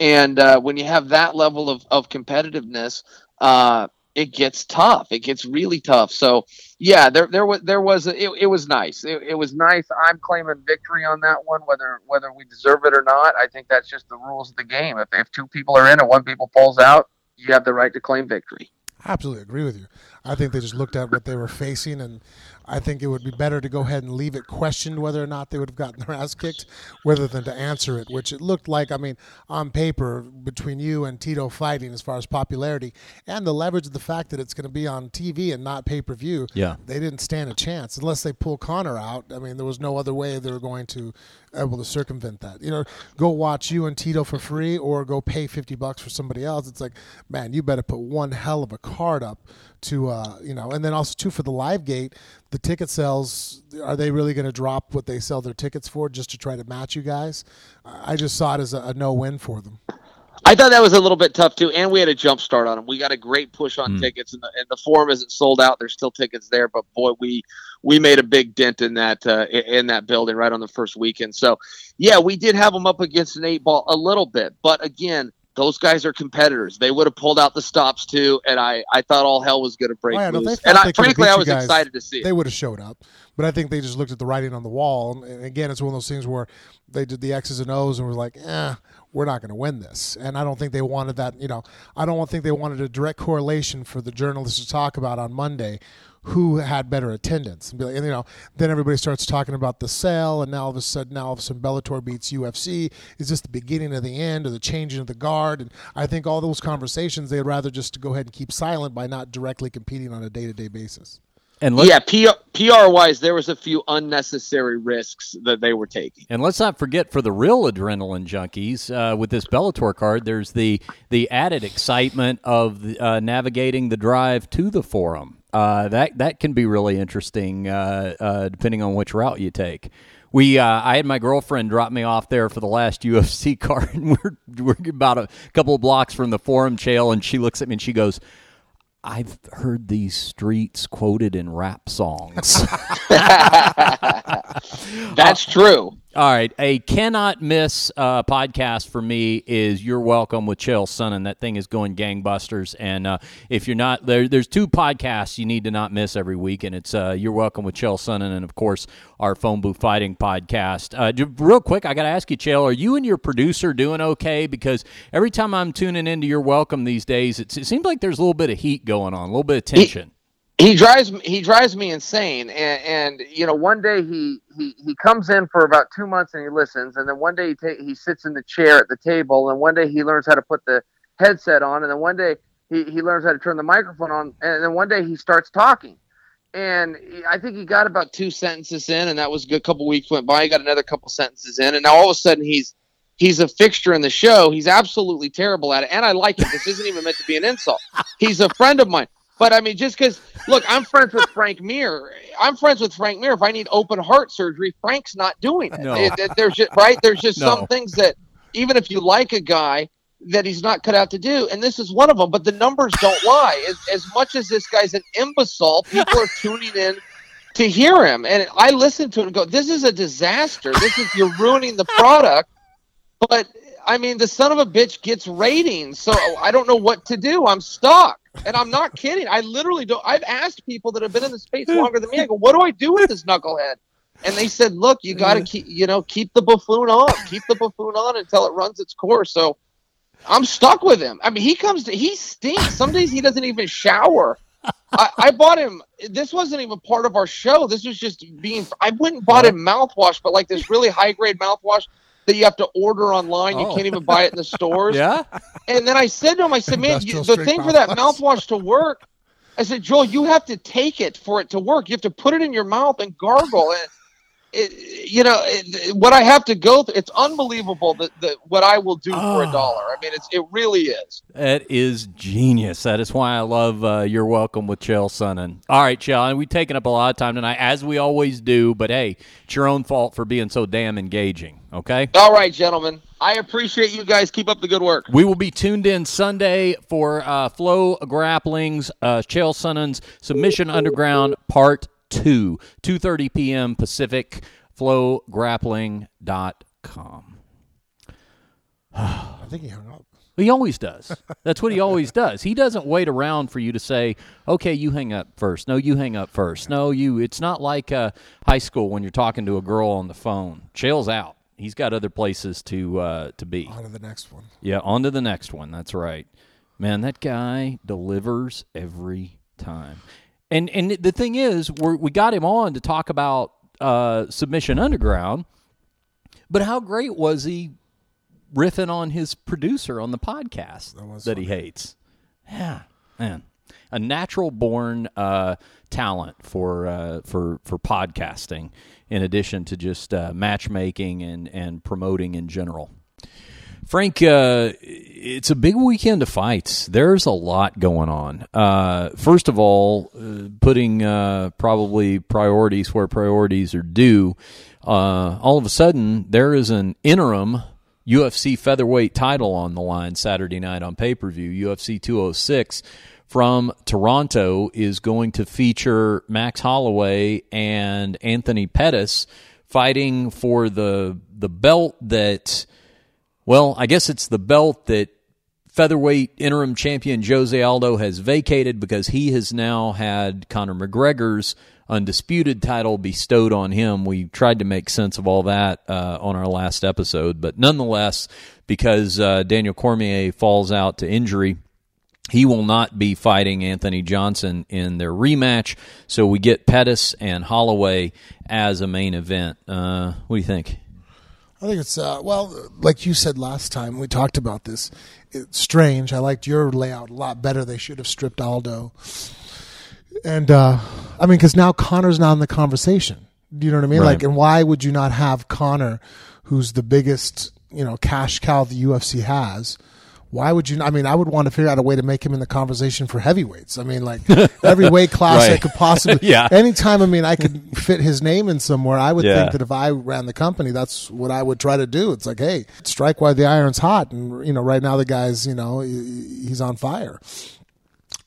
And uh, when you have that level of, of competitiveness, uh, it gets tough. It gets really tough. So yeah, there there was there was it, it was nice. It, it was nice. I'm claiming victory on that one, whether whether we deserve it or not. I think that's just the rules of the game. If if two people are in and one people pulls out, you have the right to claim victory. I absolutely agree with you. I think they just looked at what they were facing, and I think it would be better to go ahead and leave it questioned whether or not they would have gotten their ass kicked, rather than to answer it. Which it looked like. I mean, on paper, between you and Tito fighting as far as popularity and the leverage of the fact that it's going to be on TV and not pay per view, yeah, they didn't stand a chance unless they pull Conor out. I mean, there was no other way they were going to able to circumvent that. You know, go watch you and Tito for free, or go pay fifty bucks for somebody else. It's like, man, you better put one hell of a card up to uh, you know, and then also too for the live gate, the ticket sales are they really going to drop what they sell their tickets for just to try to match you guys? I just saw it as a, a no win for them. I thought that was a little bit tough too, and we had a jump start on them. We got a great push on mm. tickets, and the, and the forum isn't sold out. There's still tickets there, but boy, we we made a big dent in that uh, in that building right on the first weekend. So, yeah, we did have them up against an eight ball a little bit, but again, those guys are competitors. They would have pulled out the stops too, and I, I thought all hell was going to break oh, yeah, loose. No, and I, frankly, I was guys, excited to see. It. They would have showed up, but I think they just looked at the writing on the wall. And again, it's one of those things where they did the X's and O's and was like, "eh, we're not going to win this." And I don't think they wanted that. You know, I don't think they wanted a direct correlation for the journalists to talk about on Monday who had better attendance. And, be like, and, you know, then everybody starts talking about the sale, and now all of a sudden, now all of a sudden, Bellator beats UFC. Is this the beginning of the end, or the changing of the guard? And I think all those conversations, they'd rather just go ahead and keep silent by not directly competing on a day-to-day basis. And yeah, PR, PR wise, there was a few unnecessary risks that they were taking. And let's not forget for the real adrenaline junkies uh, with this Bellator card, there's the the added excitement of uh, navigating the drive to the forum uh, that that can be really interesting uh, uh, depending on which route you take. We uh, I had my girlfriend drop me off there for the last [laughs] UFC card, and we're we're about a couple of blocks from the Forum Chael, and she looks at me and she goes. I've heard these streets quoted in rap songs. [laughs] That's true. All right, a cannot miss uh, podcast for me is "You're Welcome" with Chael Sonnen. That thing is going gangbusters, and uh, if you're not there, there's two podcasts you need to not miss every week, and it's uh, "You're Welcome" with Chael Sonnen, and of course our phone booth fighting podcast. Uh, real quick, I got to ask you, Chael, are you and your producer doing okay? Because every time I'm tuning into "You're Welcome" these days, it seems like there's a little bit of heat going on, a little bit of tension. He- he drives he drives me insane. And, and you know one day he, he he comes in for about two months and he listens. And then one day he ta- he sits in the chair at the table. And one day he learns how to put the headset on. And then one day he, he learns how to turn the microphone on. And then one day he starts talking. And I think he got about two sentences in and that was a good. Couple weeks went by he got another couple sentences in. And now all of a sudden he's he's a fixture in the show. He's absolutely terrible at it. And I like him. This isn't even meant to be an insult. He's a friend of mine but I mean, just because, look, I'm friends with Frank Mir. I'm friends with Frank Mir. If I need open heart surgery, Frank's not doing it. No. it, it there's just right. There's just No. some things that even if you like a guy, that he's not cut out to do, and this is one of them. But the numbers don't lie. As, as much as this guy's an imbecile, people are tuning in to hear him, and I listen to him and go, "This is a disaster. This is you're ruining the product." But I mean, the son of a bitch gets ratings, so I don't know what to do. I'm stuck, and I'm not kidding. I literally don't. I've asked people that have been in the space longer than me. I go, "What do I do with this knucklehead?" And they said, "Look, you got to keep, you know, keep the buffoon on, keep the buffoon on until it runs its course." So I'm stuck with him. I mean, he comes to, he stinks. Some days he doesn't even shower. I, I bought him. This wasn't even part of our show. This was just being. I went and bought him mouthwash, but like this really high grade mouthwash that you have to order online. You Oh. can't even buy it in the [laughs] stores. Yeah, And then I said to him, I said, man, you, the strength thing for that mouthwash." mouthwash to work, I said, Joel, you have to take it for it to work. You have to put it in your mouth and gargle. And it, you know, it, what I have to go through, it's unbelievable that, that what I will do for Oh. a dollar. I mean, it's it really is. that is genius. That is why I love uh, "You're Welcome" with Chael Sonnen. All right, Chael, and we've taken up a lot of time tonight, as we always do. But hey, it's your own fault for being so damn engaging. Okay. All right, gentlemen. I appreciate you guys. Keep up the good work. We will be tuned in Sunday for uh, FloGrappling's, uh, Chael Sonnen's Submission Underground Part 2, 2.30 p.m. Pacific, flograppling.com. I think he hung up. He always does. That's what he always does. He doesn't wait around for you to say, "Okay, you hang up first. No, you hang up first. No, you." It's not like uh, high school when you're talking to a girl on the phone. Chael's out. He's got other places to uh, to be. On to the next one. Yeah, on to the next one. That's right. Man, that guy delivers every time. And and the thing is, we we got him on to talk about uh, Submission Underground, but how great was he riffing on his producer on the podcast that, was he hates? Yeah, man, a natural born uh, talent for uh, for for podcasting, in addition to just uh, matchmaking and and promoting in general. Frank, uh, it's a big weekend of fights. There's a lot going on. Uh, first of all, uh, putting uh, probably priorities where priorities are due. Uh, all of a sudden, there is an interim UFC featherweight title on the line Saturday night on pay per view. UFC 206 from Toronto is going to feature Max Holloway and Anthony Pettis fighting for the the belt that. Well, I guess it's the belt that featherweight interim champion Jose Aldo has vacated because he has now had Conor McGregor's undisputed title bestowed on him. We tried to make sense of all that uh, on our last episode, but nonetheless, because uh, Daniel Cormier falls out to injury, he will not be fighting Anthony Johnson in their rematch. So we get Pettis and Holloway as a main event. Uh, what do you think? I think it's uh, well, like you said last time we talked about this. It's strange. I liked your layout a lot better. They should have stripped Aldo, and uh, I mean, because now Conor's not in the conversation. Do you know what I mean? Right. Like, and why would you not have Conor, who's the biggest, you know, cash cow the UFC has? Why would you? I mean, I would want to figure out a way to make him in the conversation for heavyweights. I mean, like [laughs] every weight class I could possibly. [laughs] Yeah. Anytime, I mean, I could fit his name in somewhere. I would Yeah. think that if I ran the company, that's what I would try to do. It's like, hey, strike while the iron's hot, and you know, right now the guy's, you know, he's on fire.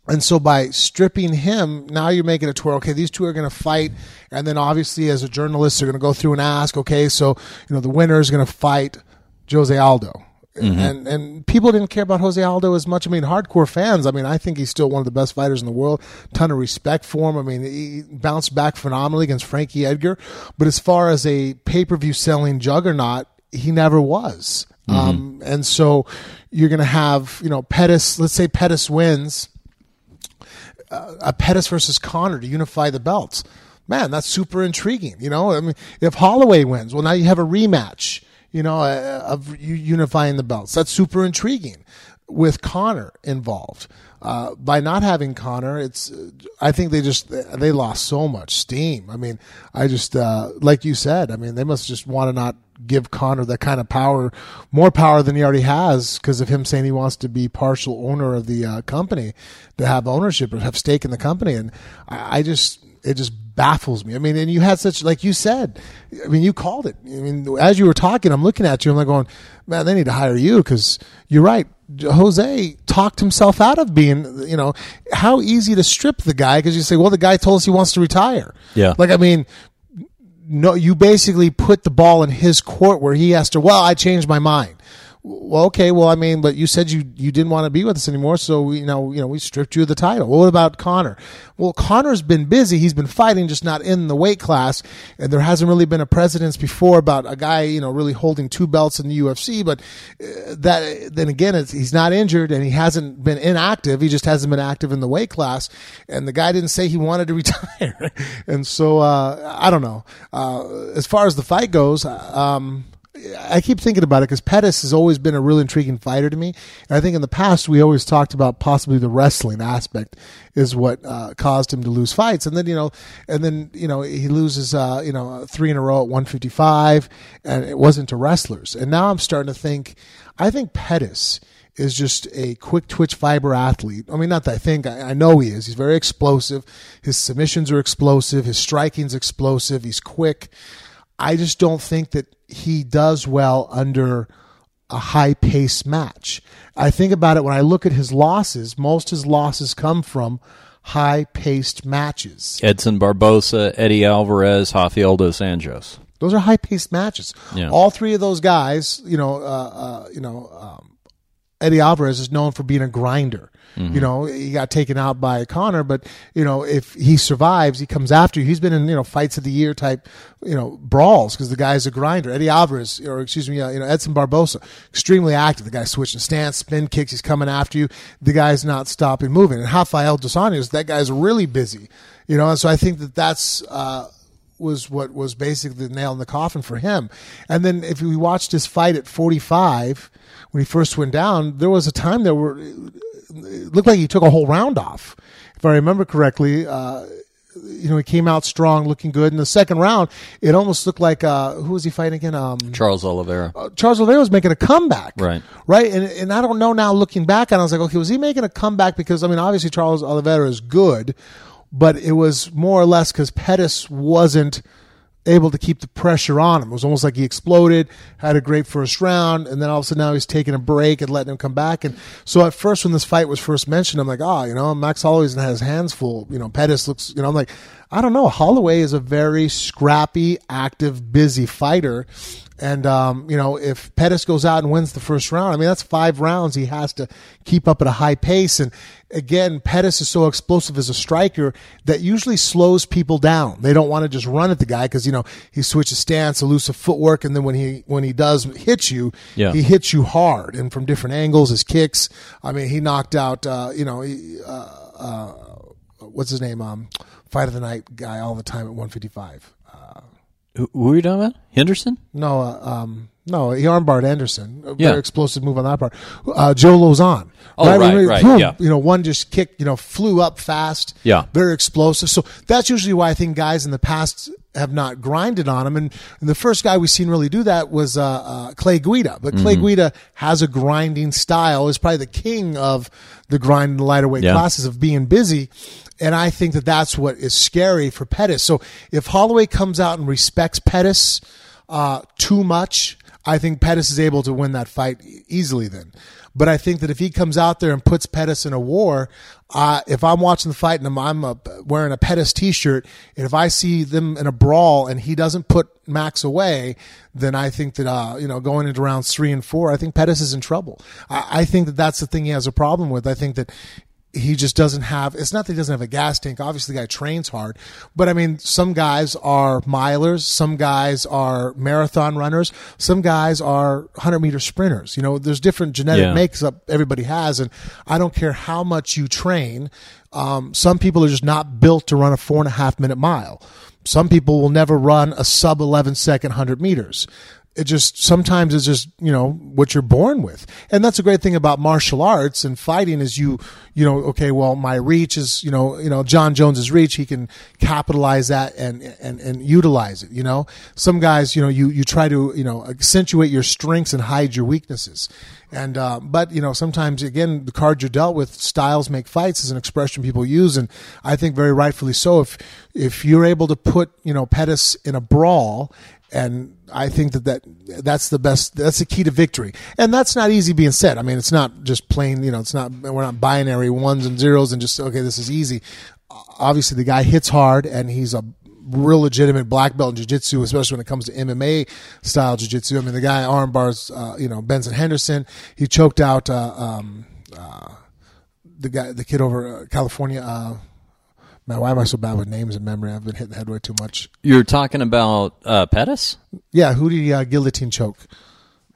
And so by stripping him, now you're making it to where okay, these two are going to fight, and then obviously as a journalist, they're going to go through and ask, okay, so you know the winner is going to fight Jose Aldo. Mm-hmm. And and people didn't care about Jose Aldo as much. I mean, hardcore fans. I mean, I think he's still one of the best fighters in the world. Ton of respect for him. I mean, he bounced back phenomenally against Frankie Edgar. But as far as a pay per view selling juggernaut, he never was. Mm-hmm. Um, and so you're going to have you know Pettis. Let's say Pettis wins uh, a Pettis versus Conor to unify the belts. Man, that's super intriguing. You know, I mean, if Holloway wins, well, now you have a rematch. You know, uh, of unifying the belts. That's super intriguing with Conor involved. Uh, by not having Conor, it's uh, I think they just they lost so much steam. I mean, I just uh, like you said. I mean, they must just want to not give Conor that kind of power, more power than he already has, because of him saying he wants to be partial owner of the uh, company, to have ownership or have stake in the company, and I, I just it just baffles me. I mean, and you had such like you said. I mean, you called it. I mean, as you were talking, I'm looking at you. I'm like going, man, they need to hire you because you're right. Jose talked himself out of being, you know, how easy to strip the guy because you say, well, the guy told us he wants to retire. Yeah. Like, I mean, no, you basically put the ball in his court where he has to, well, I changed my mind. Well, okay. Well, I mean, but you said you, you didn't want to be with us anymore. So we, you know, you know, we stripped you of the title. Well, what about Conor? Well, Conor's been busy. He's been fighting, just not in the weight class. And there hasn't really been a precedence before about a guy, you know, really holding two belts in the UFC. But uh, that, then again, it's, he's not injured and he hasn't been inactive. He just hasn't been active in the weight class. And the guy didn't say he wanted to [laughs] retire. and so, uh, I don't know. Uh, as far as the fight goes, um, I keep thinking about it because Pettis has always been a real intriguing fighter to me. And I think in the past we always talked about possibly the wrestling aspect is what uh, caused him to lose fights. And then you know, and then you know he loses uh, you know three in a row at 155, and it wasn't to wrestlers. And now I'm starting to think, I think Pettis is just a quick twitch fiber athlete. I mean, not that I think, I, I know he is. He's very explosive. His submissions are explosive. His striking's explosive. He's quick. I just don't think that he does well under a high pace match. I think about it when I look at his losses, most his losses come from high paced matches. Edson Barbosa, Eddie Alvarez, Rafael dos Anjos. Those are high paced matches. Yeah. All three of those guys, you know, uh, uh, you know, um, Eddie Alvarez is known for being a grinder. You know, he got taken out by Conor, but you know, if he survives, he comes after you. He's been in you know fights of the year type, you know, brawls because the guy's a grinder. Eddie Alvarez, or excuse me, uh, you know, Edson Barbosa, extremely active. The guy's switching stance, spin kicks. He's coming after you. The guy's not stopping moving. And Rafael dos Anjos, that guy's really busy. You know, and so I think that that's. Uh, was what was basically the nail in the coffin for him. And then if we watched his fight at 45 when he first went down, there was a time there were looked like he took a whole round off. If I remember correctly, uh, you know, he came out strong, looking good. In the second round, it almost looked like uh, who was he fighting again? Um, Charles Oliveira. uh, Charles Oliveira was making a comeback. Right. Right. And, and I don't know now looking back, and I was like, okay, was he making a comeback? Because, I mean, obviously Charles Oliveira is good, but it was more or less because Pettis wasn't able to keep the pressure on him. It was almost like he exploded, had a great first round, and then all of a sudden now he's taking a break and letting him come back. And so at first, when this fight was first mentioned, I'm like, oh, you know, Max Holloway's has hands full. You know, Pettis looks, you know, I'm like, I don't know. Holloway is a very scrappy, active, busy fighter. And, um, you know, if Pettis goes out and wins the first round, I mean, that's five rounds he has to keep up at a high pace. And again, Pettis is so explosive as a striker that usually slows people down. They don't want to just run at the guy because, you know, he switches stance, elusive footwork. And then when he, when he does hit you, Yeah. he hits you hard and from different angles, his kicks. I mean, he knocked out, uh, you know, uh, uh, what's his name? Um, fight of the night guy all the time at 155. Who, who are you talking about? Henderson? No, uh, um, no, he armbarred Anderson. A Yeah. very explosive move on that part. Uh, Joe Lauzon. Oh, right, he- right, boom, yeah. You know, one just kicked, you know, flew up fast. Yeah. Very explosive. So that's usually why I think guys in the past have not grinded on him. And, and the first guy we've seen really do that was uh, uh, Clay Guida. But Clay Mm-hmm. Guida has a grinding style, is probably the king of the grind in the lighter weight Yeah. classes of being busy. And I think that that's what is scary for Pettis. So if Holloway comes out and respects Pettis uh, too much, I think Pettis is able to win that fight easily then. But I think that if he comes out there and puts Pettis in a war, uh, if I'm watching the fight and I'm, I'm a, wearing a Pettis t-shirt, and if I see them in a brawl and he doesn't put Max away, then I think that uh, you know going into rounds three and four, I think Pettis is in trouble. I, I think that that's the thing he has a problem with. I think that he just doesn't have it's not that he doesn't have a gas tank obviously the guy trains hard but i mean some guys are milers some guys are marathon runners some guys are 100 meter sprinters you know there's different genetic Yeah. makes up everybody has and i don't care how much you train um, some people are just not built to run a four and a half minute mile some people will never run a sub 11 second 100 meters it just sometimes it's just you know what you're born with. And that's a great thing about martial arts and fighting is you you know okay well my reach is you know you know john jones's reach he can capitalize that and and and utilize it you know? Some guys you know you you try to you know accentuate your strengths and hide your weaknesses. And uh, but you know sometimes again the cards you're dealt with styles make fights is an expression people use. And i think very rightfully so if if you're able to put you know pettis in a brawl and I think that, that that's the best. That's the key to victory, and that's not easy being said. I mean, it's not just plain. You know, it's not. We're not binary ones and zeros and just okay. This is easy. Obviously, the guy hits hard, and he's a real legitimate black belt in jiu-jitsu especially when it comes to MMA style jiu-jitsu I mean the guy arm bars uh, you know Benson Henderson he choked out uh, um, uh, the guy the kid over uh, California uh, man why am I so bad with names and memory I've been hitting the head way too much You're talking about uh, Pettis, yeah, who did he uh, guillotine choke?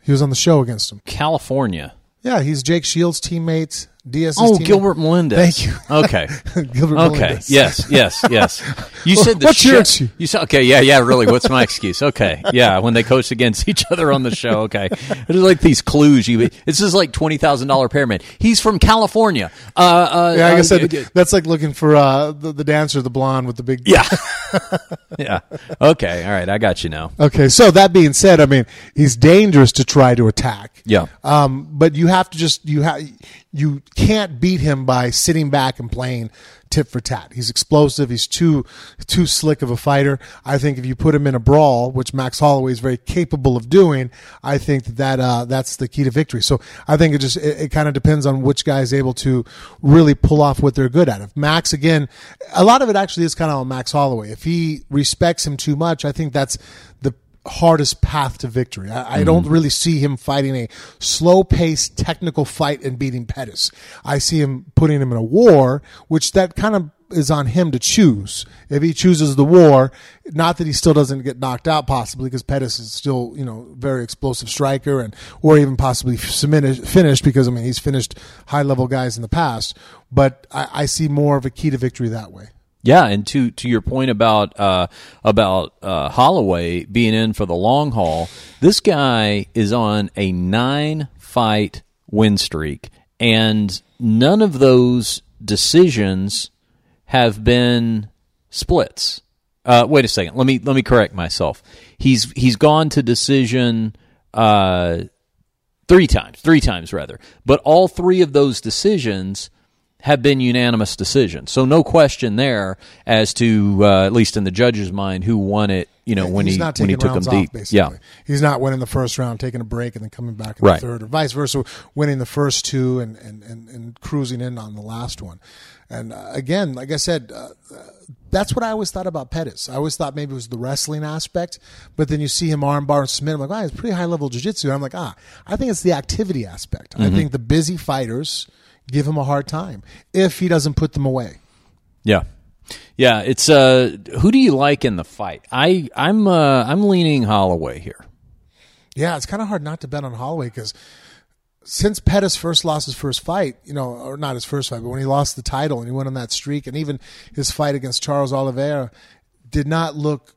He was on the show against him. California. Yeah, he's Jake Shields' teammate. Diaz's Oh. Gilbert Melendez. Thank you. Okay. [laughs] Gilbert Okay. Melendez. Yes. Yes. Yes. [laughs] You said the What's your show- excuse? You said okay. Yeah. Yeah. Really. What's my excuse? Okay. Yeah. When they coach against each other on the show. Okay. [laughs] It is like these clues. You. This is like twenty thousand dollar pyramid. He's from California. Uh. uh Yeah, like I uh, said, g- g- that's like looking for uh, the, the dancer, the blonde with the big. Yeah. yeah. Okay. All right. I got you now. Okay, so that being said, I mean, he's dangerous to try to attack. Yeah. Um, but you have to just you have you can't beat him by sitting back and playing tit for tat. He's explosive. He's too too slick of a fighter. I think if you put him in a brawl, which Max Holloway is very capable of doing, I think that, that uh, that's the key to victory. So I think it just it, it kind of depends on which guy is able to really pull off what they're good at. If Max again, a lot of it actually is kind of on Max Holloway. If he respects him too much, I think that's hardest path to victory. I, I mm-hmm. don't really see him fighting a slow paced technical fight and beating Pettis. I see him putting him in a war, which that kind of is on him to choose. If he chooses the war, not that he still doesn't get knocked out possibly because Pettis is still, you know, very explosive striker and, or even possibly finish, finished because I mean, he's finished high level guys in the past, but I, I see more of a key to victory that way. Yeah, and to to your point about uh, about uh, Holloway being in for the long haul, this guy is on a nine fight win streak, and none of those decisions have been splits. Uh, wait a second. Let me let me correct myself. He's he's gone to decision uh, three times, three times rather, but all three of those decisions have been unanimous decisions. So no question there as to uh, at least in the judge's mind who won it. You know when he's he when he took him rounds deep. basically. Yeah, he's not winning the first round, taking a break, and then coming back in Right. the third, or vice versa, winning the first two and and, and, and cruising in on the last one. And uh, again, like I said, uh, that's what I always thought about Pettis. I always thought maybe it was the wrestling aspect, but then you see him armbar and submit. I'm like, wow, it's pretty high level jiu-jitsu. I'm like, ah, I think it's the activity aspect. I think the busy fighters give him a hard time if he doesn't put them away. yeah, yeah. It's uh, who do you like in the fight? I I'm uh, I'm leaning Holloway here. Yeah, it's kind of hard not to bet on Holloway because since Pettis first lost his first fight, you know, or not his first fight, but when he lost the title and he went on that streak, and even his fight against Charles Oliveira did not look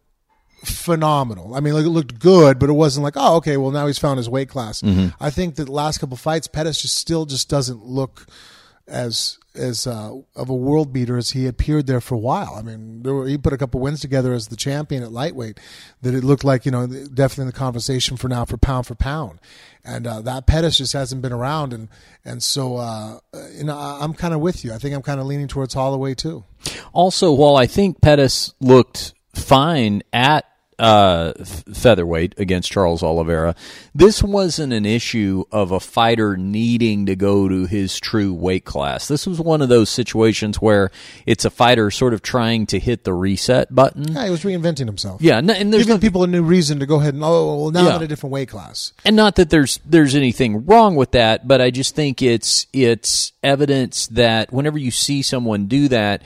phenomenal. I mean, like, it looked good, but it wasn't like, oh, okay, well now he's found his weight class. I think that the last couple fights, Pettis just still just doesn't look as as uh, of a world beater as he appeared there for a while. I mean, there were, he put a couple wins together as the champion at lightweight that it looked like you know definitely in the conversation for now for pound for pound, and uh, that Pettis just hasn't been around, and and so uh, you know I'm kind of with you. I think I'm kind of leaning towards Holloway too. Also, while I think Pettis looked fine at uh, featherweight against Charles Oliveira. This wasn't an issue of a fighter needing to go to his true weight class. This was one of those situations where it's a fighter sort of trying to hit the reset button. Yeah, he was reinventing himself. Yeah, and, there's Giving no- people a new reason to go ahead and oh well now Yeah. I'm in a different weight class. and not that there's there's anything wrong with that, but I just think it's it's evidence that whenever you see someone do that,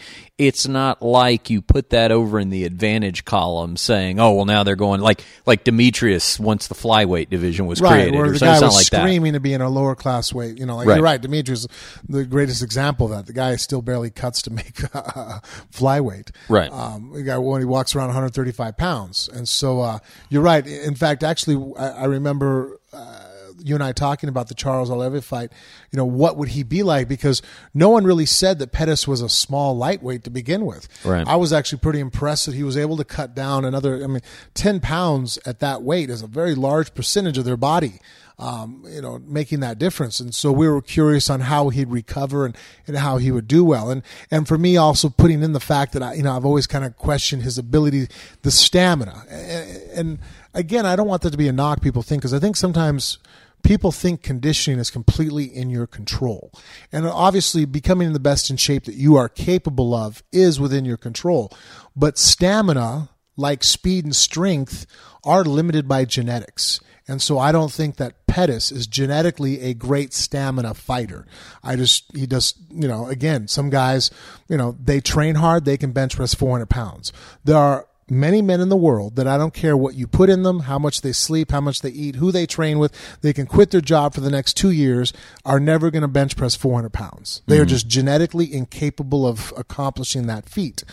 it's not like you put that over in the advantage column saying, "Oh, well now they're going like like Demetrious once the flyweight division was Right, created where or the something guy was like that." screaming to be in a lower class weight. You know, like Right. you're right. Demetrious the greatest example of that. The guy still barely cuts to make [laughs] uh, flyweight. Right. Um, the guy when he walks around 135 pounds, and so uh, you're right. In fact, actually, I, I remember. Uh, you and I talking about the Charles Oliveira fight, you know, what would he be like? Because no one really said that Pettis was a small lightweight to begin with. Right. I was actually pretty impressed that he was able to cut down another. I mean, ten pounds at that weight is a very large percentage of their body. Um, you know, making that difference, and so we were curious on how he'd recover and, and how he would do well, and and for me also putting in the fact that I, you know, I've always kind of questioned his ability, the stamina, and, and again, I don't want that to be a knock people think because I think sometimes people think conditioning is completely in your control. And obviously, becoming the best in shape that you are capable of is within your control. But stamina, like speed and strength, are limited by genetics. And so I don't think that Pettis is genetically a great stamina fighter. I just, he does, you know, again, some guys, you know, they train hard, they can bench press 400 pounds. There are many men in the world that I don't care what you put in them, how much they sleep, how much they eat, who they train with, they can quit their job for the next two years, are never going to bench press 400 pounds. They are mm-hmm. just genetically incapable of accomplishing that feat.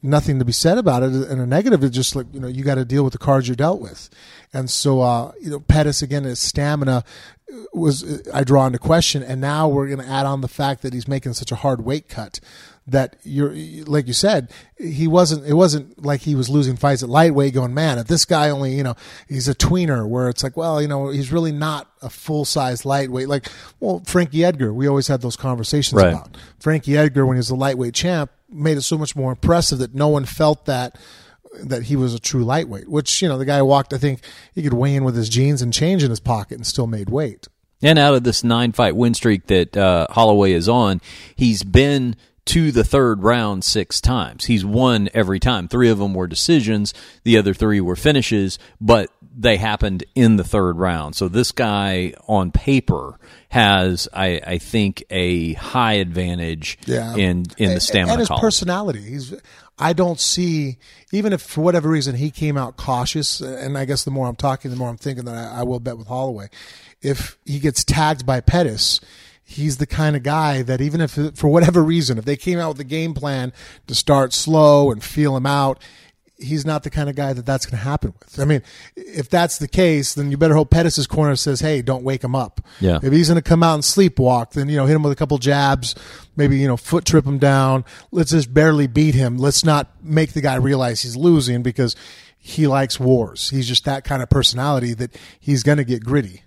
Nothing to be said about it. And a negative is just like, you know, you got to deal with the cards you're dealt with. And so, uh, you know, Pettis, again, his stamina uh, was, uh, I draw into question. And now we're going to add on the fact that he's making such a hard weight cut that you're like you said he wasn't it wasn't like he was losing fights at lightweight going man if this guy only you know he's a tweener where it's like well you know he's really not a full size lightweight. Like well Frankie Edgar we always had those conversations Right. about. Frankie Edgar when he was the lightweight champ made it so much more impressive that no one felt that that he was a true lightweight which you know the guy walked I think he could weigh in with his jeans and change in his pocket and still made weight. And out of this nine fight win streak that uh, Holloway is on, he's been to the third round six times. He's won every time. Three of them were decisions, the other three were finishes, but they happened in the third round. So this guy on paper has, I, I think, a high advantage yeah. in in the stamina and his column. personality. He's I don't see even if for whatever reason he came out cautious, and I guess the more I'm talking, the more I'm thinking that I, I will bet with Holloway. If he gets tagged by Pettis, he's the kind of guy that even if for whatever reason, if they came out with a game plan to start slow and feel him out. He's not the kind of guy that that's going to happen with. I mean, if that's the case, then you better hope Pettis' corner says, "Hey, don't wake him up." Yeah. If he's going to come out and sleepwalk, then you know hit him with a couple jabs, maybe you know foot trip him down. Let's just barely beat him. Let's not make the guy realize he's losing because he likes wars. He's just that kind of personality that he's going to get gritty.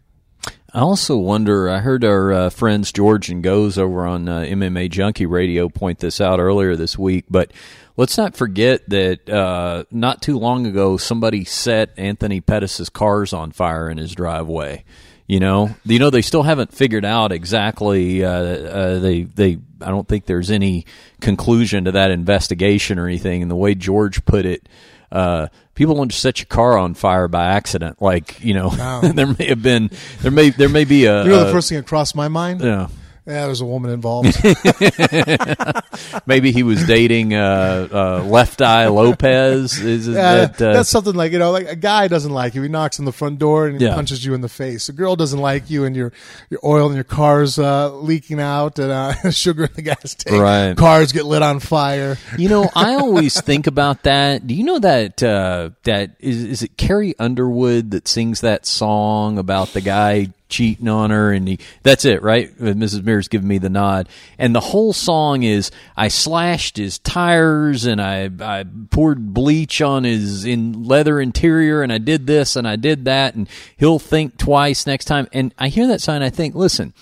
I also wonder. I heard our uh, friends George and Goze over on uh, MMA Junkie Radio point this out earlier this week. But let's not forget that uh, not too long ago, somebody set Anthony Pettis's cars on fire in his driveway. You know, you know they still haven't figured out exactly. Uh, uh, they they. I don't think there's any conclusion to that investigation or anything. And the way George put it. Uh, people don't set your car on fire by accident. Like you know, [laughs] there may have been, there may there may be a, You know, a- the first thing that crossed my mind. yeah. Yeah, there's a woman involved. [laughs] Maybe he was dating uh, uh, Left Eye Lopes. Is it Yeah, that, uh, that's something like you know, like a guy doesn't like you. He knocks on the front door and he Yeah. punches you in the face. A girl doesn't like you, and your your oil in your car's uh, leaking out, and uh, [laughs] sugar in the gas tank. Right. Cars get lit on fire. You know, I always think about that. Do you know that uh, that is is it Carrie Underwood that sings that song about the guy cheating on her and he that's it, right? Mrs. Mir's giving me the nod. And the whole song is I slashed his tires and I I poured bleach on his in leather interior and I did this and I did that and he'll think twice next time. And I hear that song I think, listen,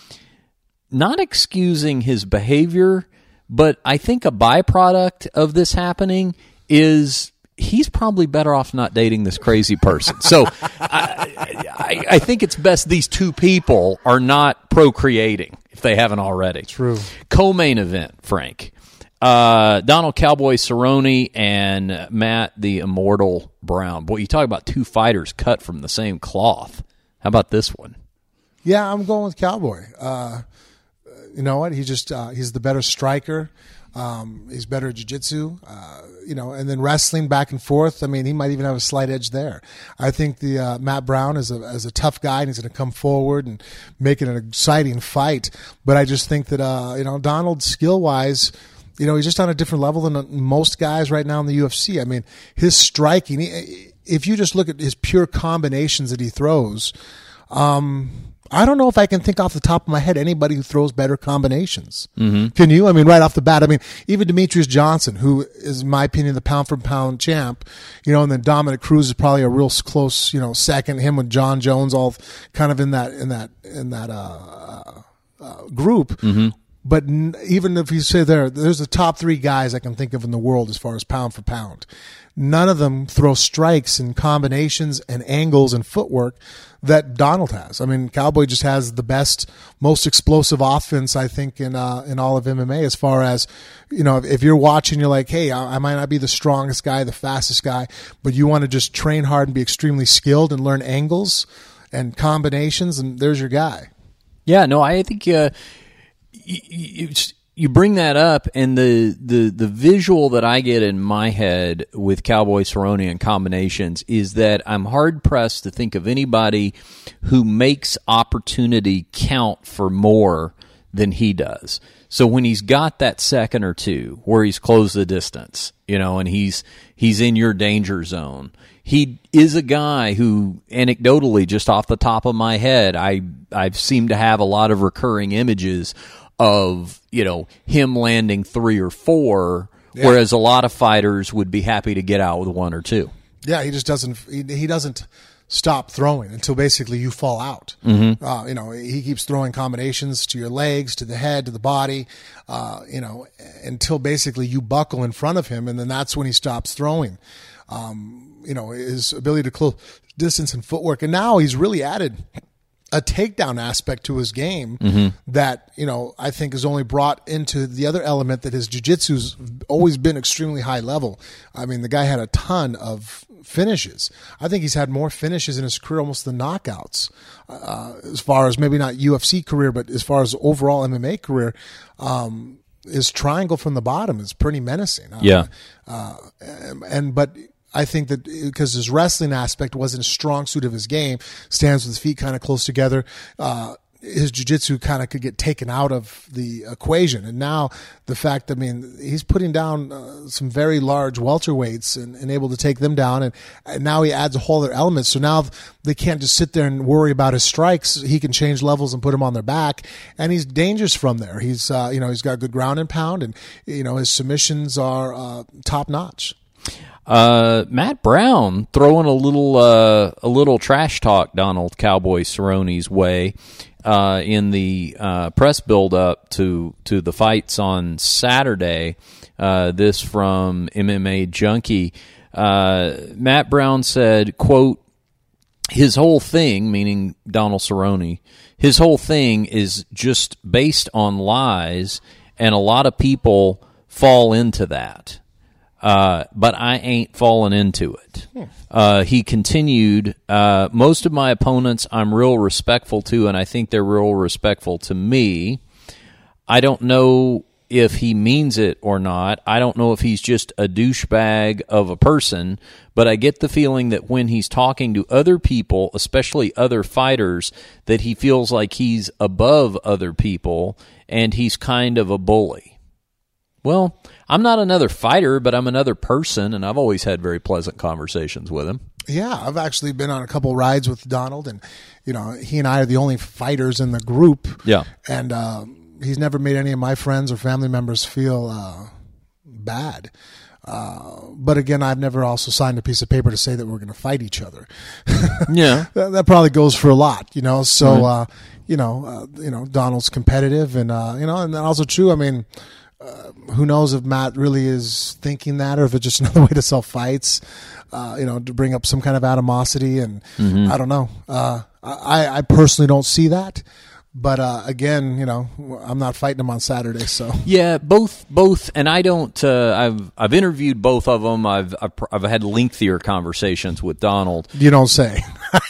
not excusing his behavior, but I think a byproduct of this happening is he's probably better off not dating this crazy person. So [laughs] I, I, I think it's best these two people are not procreating if they haven't already. True. Co-main event, Frank. Uh, Donald Cowboy Cerrone and Matt the Immortal Brown. Boy, you talk about two fighters cut from the same cloth. How about this one? Yeah, I'm going with Cowboy. Uh, you know what? He just uh, he's the better striker. Um, he's better at jiu-jitsu, uh, you know, and then wrestling back and forth. I mean, he might even have a slight edge there. I think the uh, Matt Brown is a is a tough guy, and he's going to come forward and make it an exciting fight. But I just think that uh, you know Donald skill wise. You know, he's just on a different level than most guys right now in the UFC. I mean, his striking, if you just look at his pure combinations that he throws, um, I don't know if I can think off the top of my head anybody who throws better combinations. Mm-hmm. Can you? I mean, right off the bat, I mean, even Demetrious Johnson, who is, in my opinion, the pound for pound champ, you know, and then Dominick Cruz is probably a real close, you know, second. Him with Jon Jones, all kind of in that in that in that uh, uh, group. Mm-hmm. But n- even if you say there, there's the top three guys I can think of in the world as far as pound for pound. None of them throw strikes and combinations and angles and footwork that Donald has. I mean, Cowboy just has the best, most explosive offense I think in uh, in all of MMA. As far as you know, if you're watching, you're like, hey, I, I might not be the strongest guy, the fastest guy, but you want to just train hard and be extremely skilled and learn angles and combinations, and there's your guy. Yeah, no, I think uh, you bring that up, and the, the the visual that I get in my head with Cowboy Cerrone and combinations is that I'm hard pressed to think of anybody who makes opportunity count for more than he does. So when he's got that second or two where he's closed the distance, you know, and he's he's in your danger zone, he is a guy who anecdotally just off the top of my head i i seem to have a lot of recurring images of you know him landing three or four, yeah. whereas a lot of fighters would be happy to get out with one or two. Yeah, he just doesn't. He, he doesn't stop throwing until basically you fall out. Mm-hmm. Uh, you know, he keeps throwing combinations to your legs, to the head, to the body. Uh, you know, until basically you buckle in front of him, and then that's when he stops throwing. Um, you know, his ability to close distance and footwork, and now he's really added a takedown aspect to his game mm-hmm. that you know I think is only brought into the other element that his jiu-jitsu's always been extremely high level. I mean, the guy had a ton of finishes. I think he's had more finishes in his career almost than knockouts. Uh, as far as maybe not UFC career, but as far as overall MMA career, um, his triangle from the bottom is pretty menacing. Uh, yeah. Uh, and, and but I think that because his wrestling aspect wasn't a strong suit of his game, stands with his feet kind of close together. Uh, his jujitsu kind of could get taken out of the equation. And now the fact, I mean, he's putting down uh, some very large welterweights and, and, able to take them down. And, and, now he adds a whole other element. So now they can't just sit there and worry about his strikes. He can change levels and put them on their back. And he's dangerous from there. He's, uh, you know, he's got good ground and pound and, you know, his submissions are uh, top notch. Uh, Matt Brown throwing a little uh, a little trash talk Donald Cowboy Cerrone's way uh, in the uh, press build up to to the fights on Saturday. Uh, this from MMA Junkie. Uh, Matt Brown said, "quote His whole thing, meaning Donald Cerrone, his whole thing is just based on lies, and a lot of people fall into that." Uh, but I ain't fallen into it. Hmm. Uh, he continued, uh, most of my opponents I'm real respectful to, and I think they're real respectful to me. I don't know if he means it or not. I don't know if he's just a douchebag of a person, but I get the feeling that when he's talking to other people, especially other fighters, that he feels like he's above other people and he's kind of a bully. Well, I'm not another fighter, but I'm another person, and I've always had very pleasant conversations with him. Yeah, I've actually been on a couple rides with Donald, and you know, he and I are the only fighters in the group. Yeah, and uh, he's never made any of my friends or family members feel uh, bad. Uh, but again, I've never also signed a piece of paper to say that we're going to fight each other. [laughs] yeah, that, that, probably goes for a lot, you know. So, mm-hmm. you know, uh, you know, Donald's competitive, and uh, you know, and that also true. I mean, uh, who knows if Matt really is thinking that, or if it's just [laughs] another way to sell fights, uh, you know, to bring up some kind of animosity. And I don't know. Uh, I, I personally don't see that. But uh, again, you know, I'm not fighting him on Saturday, so Yeah, both both, and I don't. Uh, I've I've interviewed both of them. I've, I've I've had lengthier conversations with Donald. you don't say. [laughs]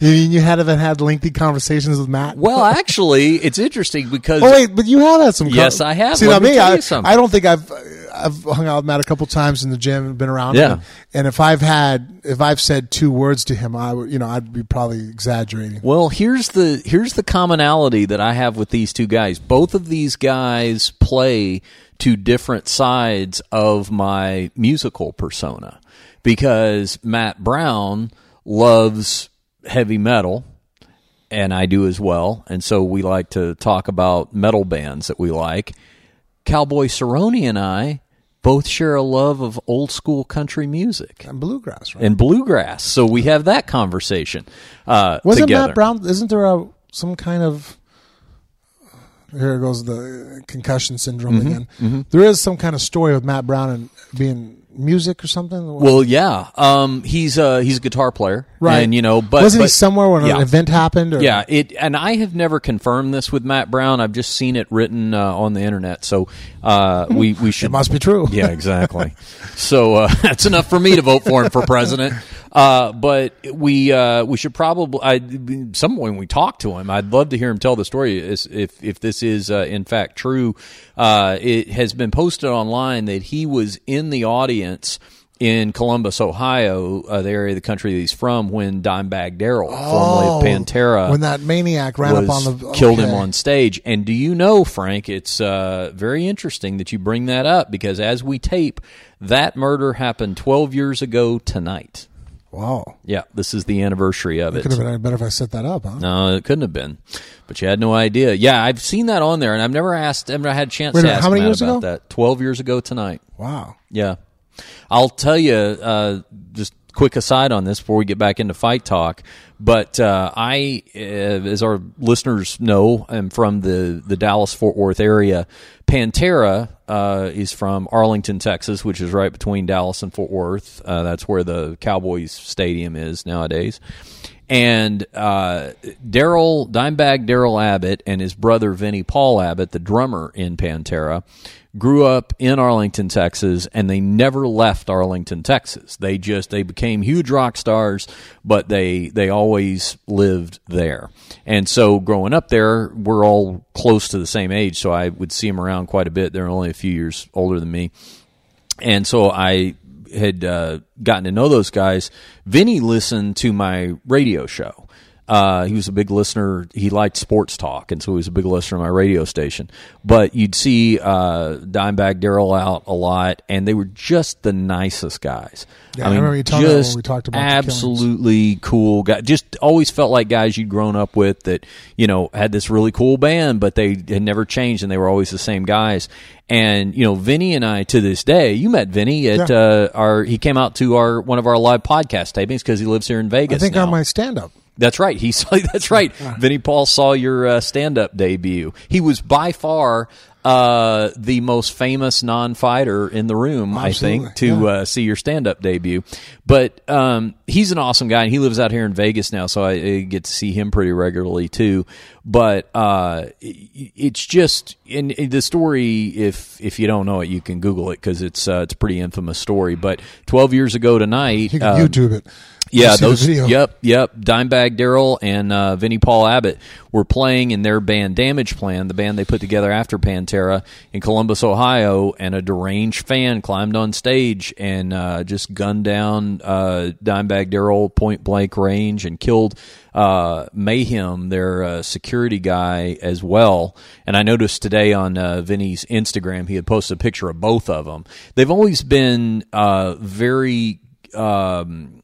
you mean you haven't had lengthy conversations with Matt? Well, actually, it's interesting because Oh wait, but you have had some. Yes, I have. See, Let me me. tell I, you something. I don't think I've I've hung out with Matt a couple times in the gym and been around Yeah. him. And if I've had if I've said two words to him, I would you know I'd be probably exaggerating. Well, here's the here's the commonality that I have with these two guys. Both of these guys play to different sides of my musical persona because Matt Brown loves heavy metal and I do as well. And so we like to talk about metal bands that we like. Cowboy Cerrone and I both share a love of old school country music And bluegrass, right? and bluegrass. So we have that conversation. Uh, Wasn't together. Matt Brown? Isn't there a some kind of here goes the concussion syndrome Mm-hmm, again? There is some kind of story with Matt Brown and being music or something. Well, yeah, um, he's a he's a guitar player, right? And you know, but wasn't he somewhere when yeah. an event happened? Or? Yeah, it and I have never confirmed this with Matt Brown. I've just seen it written uh, on the internet. So uh, we we should it must be true. Yeah, exactly. so uh, [laughs] that's enough for me to vote for him for president. Uh, but we uh, we should probably I, some point when we talk to him, I'd love to hear him tell the story. Is- If if this is uh, in fact true, uh, it has been posted online that he was in the audience. In Columbus, Ohio, uh, the area of the country that he's from, when Dimebag Darrell, formerly of Pantera, Oh, when that maniac ran up on the killed him on stage. And do you know, Frank? It's uh, very interesting that you bring that up because as we tape, that murder happened 12 years ago tonight. Wow, Yeah, this is the anniversary of it. it. could have been better if I set that up, huh? No, it couldn't have been, but you had no idea. Yeah, I've seen that on there, and I've never asked, I've never had a chance Wait to ask how many Matt years about ago? that. Twelve years ago tonight. Wow. Yeah. I'll tell you, uh, just quick aside on this before we get back into fight talk. But uh, I, uh, as our listeners know, am from the, the Dallas Fort Worth area. Pantera uh, is from Arlington, Texas, which is right between Dallas and Fort Worth. Uh, that's where the Cowboys Stadium is nowadays. And uh, Darrell Dimebag Darrell Abbott and his brother Vinnie Paul Abbott, the drummer in Pantera, grew up in Arlington, Texas, and they never left Arlington, Texas. They just they became huge rock stars, but they they always lived there. And so growing up there, we're all close to the same age, so I would see them around quite a bit. They're only a few years older than me and so I had uh, gotten to know those guys. Vinnie listened to my radio show. Uh, he was a big listener. He liked sports talk, and so he was a big listener to my radio station. But you'd see uh, Dimebag Darrell out a lot, and they were just the nicest guys. Yeah, I remember you telling me that when just we talked about absolutely cool guy. Just always felt like guys you'd grown up with that you know had this really cool band, but they had never changed, and they were always the same guys. And you know, Vinnie and I to this day, you met Vinnie at Yeah. uh, our. He came out to our one of our live podcast tapings because he lives here in Vegas. I think now. on my stand up. That's right. He [laughs] saw. That's right. [laughs] Vinnie Paul saw your uh, stand-up debut. He was by far uh, the most famous non-fighter in the room, I think, Absolutely, to uh, see your stand-up debut. But um, he's an awesome guy, and he lives out here in Vegas now, so I, I get to see him pretty regularly too. But uh, it- it's just in, in the story. If if you don't know it, you can Google it because it's uh, it's a pretty infamous story. But twelve years ago tonight, You can um, YouTube it. Yeah, I've seen the those. Yep, yep. Dimebag Darrell and uh, Vinnie Paul Abbott were playing in their band Damageplan, the band they put together after Pantera in Columbus, Ohio, and a deranged fan climbed on stage and uh, just gunned down uh, Dimebag Darrell point blank range and killed uh, Mayhem, their uh, security guy, as well. And I noticed today on uh, Vinnie's Instagram, he had posted a picture of both of them. They've always been uh, very. Um,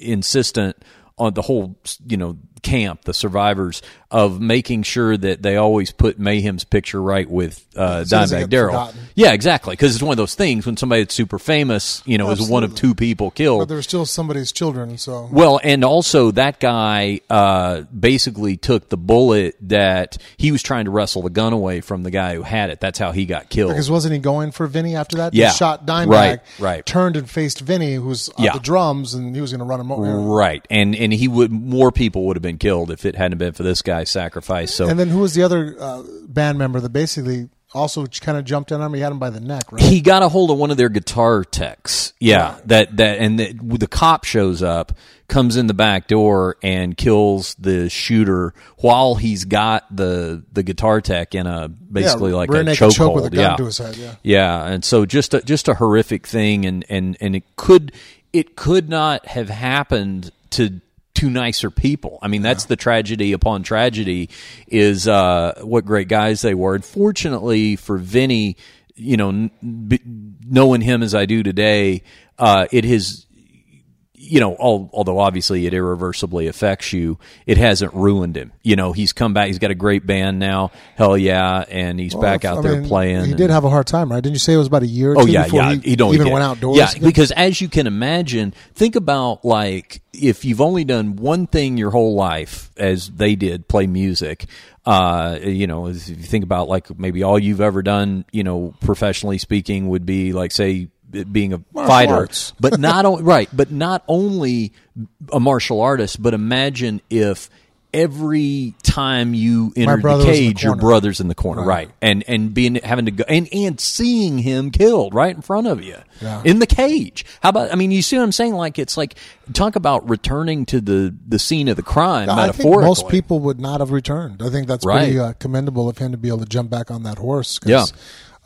insistent on the whole, you know, camp, the survivors, of making sure that they always put Mayhem's picture right with uh, So it doesn't Dimebag Darrell. Yeah, exactly. Because it's one of those things when somebody that's super famous, you know, is one of two people killed. But there were still somebody's children, so Well, and also that guy uh, basically took the bullet that he was trying to wrestle the gun away from the guy who had it. That's how he got killed. because wasn't he going for Vinnie after that? Yeah. he shot Dimebag, Right, right. turned and faced Vinnie, who was at Yeah. the drums, and he was going to run him over. Right, and and he would more people would have been killed if it hadn't been for this guy's sacrifice. So And then who was the other uh, band member that basically also kind of jumped in on him? He had him by the neck, right? he got a hold of one of their guitar techs. Yeah, that that and the, the cop shows up, comes in the back door and kills the shooter while he's got the the guitar tech in a basically like a naked choke with a chokehold. gun Yeah, to his head, yeah. yeah, and so just a, just a horrific thing, and and and it could it could not have happened to two nicer people. I mean, that's the tragedy upon tragedy. Is uh, what great guys they were. And fortunately for Vinnie, you know, n- b- knowing him as I do today, uh, it has you know, al- although obviously it irreversibly affects you, it hasn't ruined him. You know, he's come back. He's got a great band now. Hell yeah, and he's back out I there mean, playing. He and- did have a hard time, right? Didn't you say it was about a year or Oh two yeah, before yeah. he don't even went outdoors? Yeah, because as you can imagine, think about like if you've only done one thing your whole life, as they did, play music. Uh, you know, if you think about like maybe all you've ever done, you know, professionally speaking, would be like say being a fighter, arts. [laughs] but not only right, but not only a martial artist, but imagine if every time you entered the cage, your brother's in the corner, right? And and being having to go and and seeing him killed right in front of you Yeah. in the cage. How about? I mean, you see what I'm saying? Like it's like talk about returning to the the scene of the crime. I think metaphorically. most people would not have returned. I think that's pretty Right. uh, commendable of him to be able to jump back on that horse. 'cause, Yeah.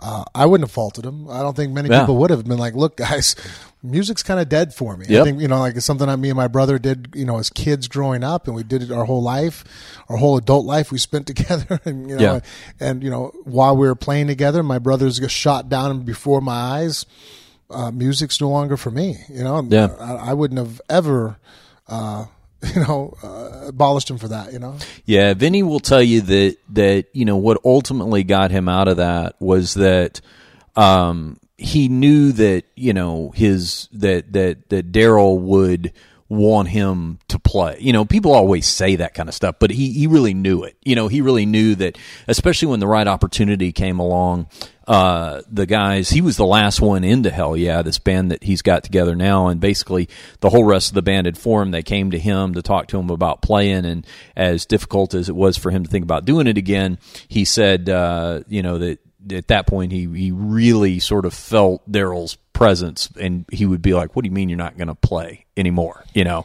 Uh, I wouldn't have faulted him. I don't think many Yeah. people would have been like, "Look, [laughs] guys, music's kind of dead for me." I think you know, like it's something that me and my brother did. You know, as kids growing up, and we did it our whole life, our whole adult life. We spent [laughs] together, and you know, Yeah. and you know, while we were playing together, my brothers got shot down before my eyes. Uh, music's no longer for me. You know, Yeah. I, I wouldn't have ever. Uh, [laughs] you know, uh, abolished him for that. You know, Yeah, Vinnie will tell you that that you know what ultimately got him out of that was that um, he knew that you know his that that that Darrell would want him to play. You know, people always say that kind of stuff, but he he really knew it. You know, he really knew that, especially when the right opportunity came along. Uh, the guys, he was the last one into Hellyeah, this band that he's got together now, and basically the whole rest of the band had formed. They came to him to talk to him about playing, and as difficult as it was for him to think about doing it again, he said, uh, you know, that at that point he he really sort of felt Darrell's presence, and he would be like, "What do you mean you're not going to play anymore? You know,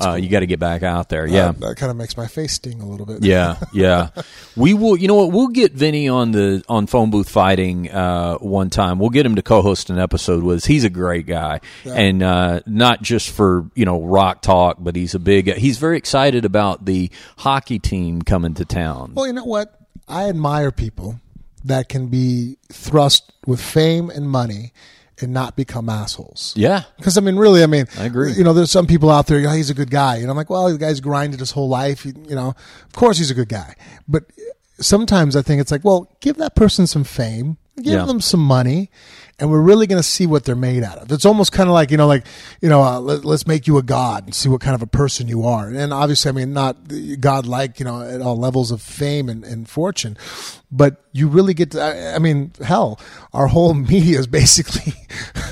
uh, you got to get back out there." Yeah, that, that kind of makes my face sting a little bit. yeah, [laughs] yeah. We will. You know what? We'll get Vinnie on the on phone booth fighting uh, one time. We'll get him to co-host an episode with us. He's a great guy, and uh, not just for you know rock talk, but he's a big. He's very excited about the hockey team coming to town. Well, you know what? I admire people that can be thrust with fame and money and not become assholes. Yeah, Because I mean, really, I mean, I agree. You know, there's some people out there. Oh, he's a good guy, and I'm like, well, the guy's grinded his whole life. He, you know, of course he's a good guy. But sometimes I think it's like, well, give that person some fame, give Yeah. them some money, and we're really going to see what they're made out of. It's almost kind of like you know, like you know, uh, let, let's make you a god and see what kind of a person you are. And obviously, I mean, not god like you know at all levels of fame and, and fortune, but you really get to. I, I mean, hell, our whole [laughs] media is basically. [laughs]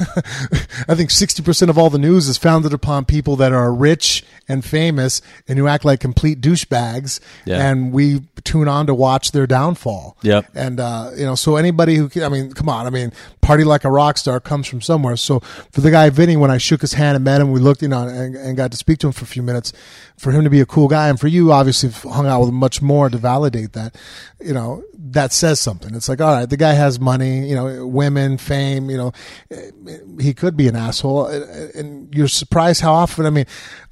I think sixty percent of all the news is founded upon people that are rich and famous and who act like complete douchebags, Yeah. and we tune on to watch their downfall. Yep. And uh, you know, so anybody who, I mean, come on, I mean, party like a rock star comes from somewhere. So for the guy Vinnie, when I shook his hand and met him, we looked, you know, and, and got to speak to him for a few minutes. For him to be a cool guy, and for you, obviously, hung out with him much more to validate that. You know, that says something. It's like, all right, the guy has money, you know, women, fame. You know, he could be an asshole, and you're surprised how often. I mean,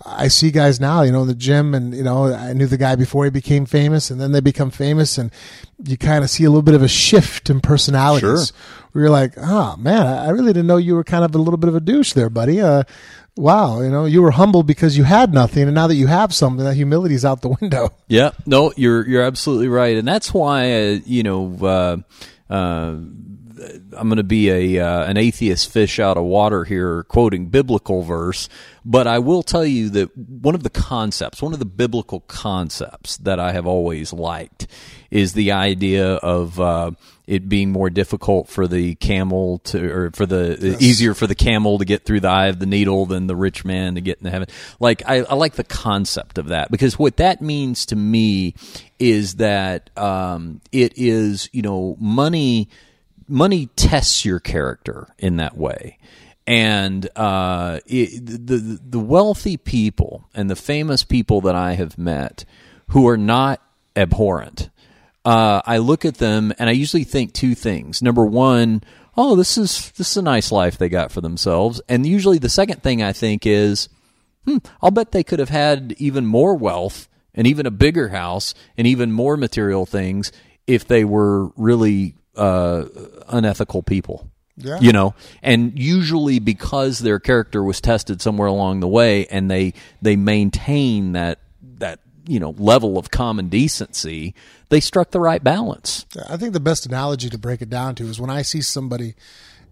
I see guys now, you know, in the gym, and you know, I knew the guy before he became famous, and then they become famous, and you kind of see a little bit of a shift in personalities. Sure. Where you're like, oh man, I really didn't know you were kind of a little bit of a douche there, buddy. Uh, wow, you know, you were humble because you had nothing, and now that you have something, that humility's out the window. [laughs] Yeah, no, you're you're absolutely right, and that's why uh, you know. Uh, uh, I'm going to be a uh, an atheist fish out of water here, quoting biblical verse. But I will tell you that one of the concepts, one of the biblical concepts that I have always liked, is the idea of uh, it being more difficult for the camel to, or for the yes. easier for the camel to get through the eye of the needle than the rich man to get into heaven. Like I, I like the concept of that because what that means to me is that um, it is you know money money tests your character in that way. And uh, it, the the wealthy people and the famous people that I have met who are not abhorrent, uh, I look at them and I usually think two things. Number one, oh, this is this is a nice life they got for themselves. And usually the second thing I think is, hmm, I'll bet they could have had even more wealth and even a bigger house and even more material things if they were really uh, unethical people. Yeah. You know, and usually because their character was tested somewhere along the way, and they they maintain that that you know level of common decency, they struck the right balance. I think the best analogy to break it down to is when I see somebody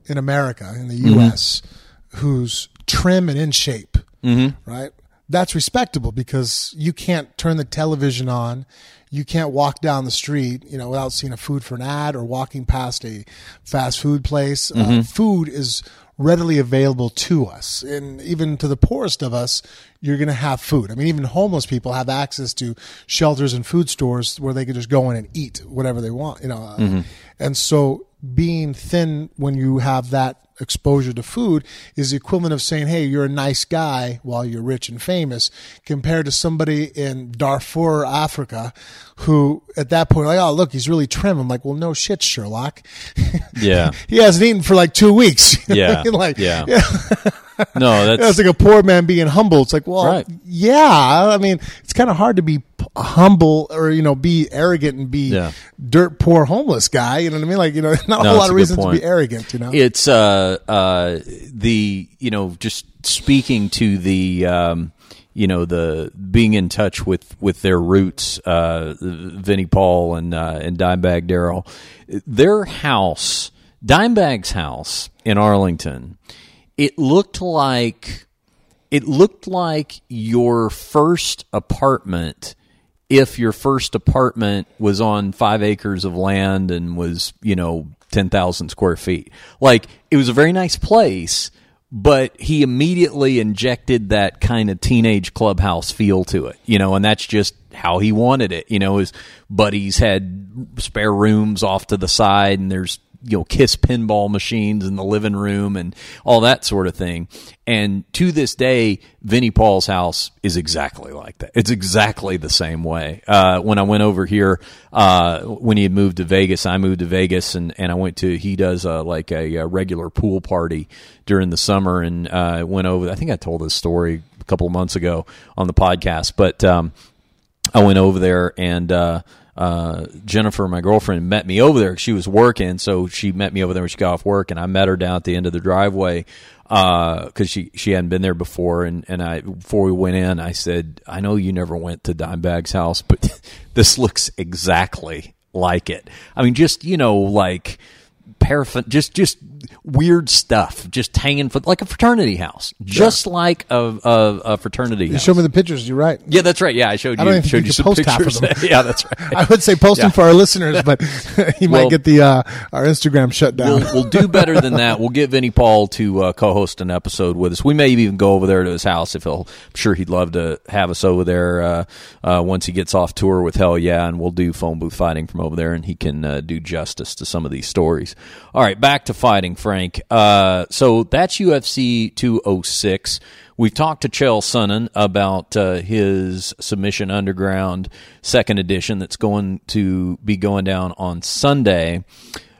in America in the U.S. Mm-hmm. who's trim and in shape, mm-hmm. right? That's respectable because you can't turn the television on you can't walk down the street, you know, without seeing a food for an ad or walking past a fast food place. Uh, mm-hmm. Uh, food is readily available to us. And even to the poorest of us, you're going to have food. I mean, even homeless people have access to shelters and food stores where they can just go in and eat whatever they want, you know. Uh, mm-hmm. And so being thin when you have that exposure to food is the equivalent of saying, hey, you're a nice guy while you're rich and famous, compared to somebody in Darfur, Africa, who at that point, like, oh, look, he's really trim. I'm like, well, no shit, Sherlock. [laughs] Yeah. he hasn't eaten for like two weeks. [laughs] Yeah. like, yeah. yeah. [laughs] no, [laughs] that's, that's like a poor man being humble. It's like, well, right. yeah. I mean, it's kind of hard to be humble or you know be arrogant and be yeah. dirt poor homeless guy. You know what I mean? Like you know, [laughs] not no, a whole lot of reasons to be arrogant. You know, it's uh uh the you know just speaking to the. Um, you know the being in touch with with their roots, uh, Vinnie Paul and uh, and Dimebag Darrell, their house, Dimebag's house in Arlington, it looked like it looked like your first apartment if your first apartment was on five acres of land and was, you know, 10,000 square feet. Like, it was a very nice place, but he immediately injected that kind of teenage clubhouse feel to it, you know, and that's just how he wanted it. You know, his buddies had spare rooms off to the side, and there's you know kiss pinball machines in the living room and all that sort of thing. And to this day vinnie paul's house is exactly like that. It's exactly the same way. Uh, when i went over here uh, when he had moved to vegas i moved to vegas and, and i went to he does a, like a, a regular pool party during the summer and uh, went over i think i told this story a couple of months ago on the podcast but um, i went over there and uh, uh, Jennifer, my girlfriend, met me over there. She was working, so she met me over there when she got off work, and I met her down at the end of the driveway because uh, she she hadn't been there before. And and I before we went in, I said, I know you never went to Dimebag's house, but [laughs] this looks exactly like it. I mean, just you know, like paraffin, just just weird stuff just hanging for like a fraternity house, just yeah. like a, a, a fraternity. You house. show me the pictures. You're right. Yeah, that's right. Yeah, I showed you. I don't even showed you, some post pictures. Half of them. [laughs] yeah, that's right. [laughs] I would say post yeah. them for our listeners, but [laughs] you well, might get the uh, our Instagram shut down. We'll, we'll, do better than that. We'll get Vinnie Paul to uh, co-host an episode with us. We may even go over there to his house if he'll. I'm sure he'd love to have us over there uh, uh once he gets off tour with Hellyeah, and we'll do phone booth fighting from over there, and he can uh, do justice to some of these stories. All right, back to fighting, Frank. Uh, so that's UFC 206. We've talked to Chael Sonnen about uh, his Submission Underground second edition that's going to be going down on Sunday.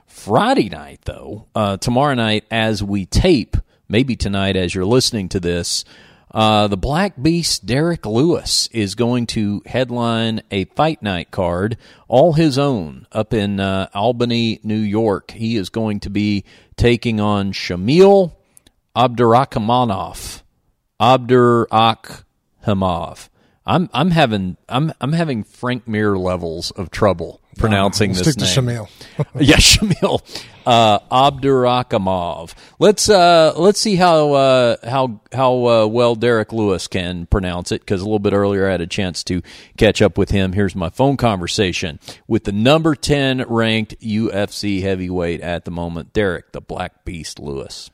Friday night, though, uh, tomorrow night as we tape, maybe tonight as you're listening to this, Uh, the Black Beast Derrick Lewis is going to headline a fight night card, all his own, up in uh, Albany, New York. He is going to be taking on Shamil Abdurakhmanov. Abdurakhimov. I'm I'm having I'm I'm having Frank Mir levels of trouble pronouncing We'll this stick to name. Shamil. [laughs] yeah, Shamil uh, Abdurakhimov. Let's uh, let's see how uh, how how uh, well Derrick Lewis can pronounce it because a little bit earlier I had a chance to catch up with him. Here's my phone conversation with the number ten ranked UFC heavyweight at the moment, Derrick the Black Beast Lewis.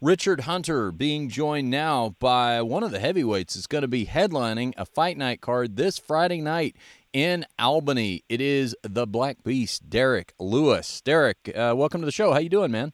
Richard Hunter being joined now by one of the heavyweights is going to be headlining a fight night card this Friday night in Albany. It is the Black Beast, Derrick Lewis. Derrick, uh, welcome to the show. How you doing, man?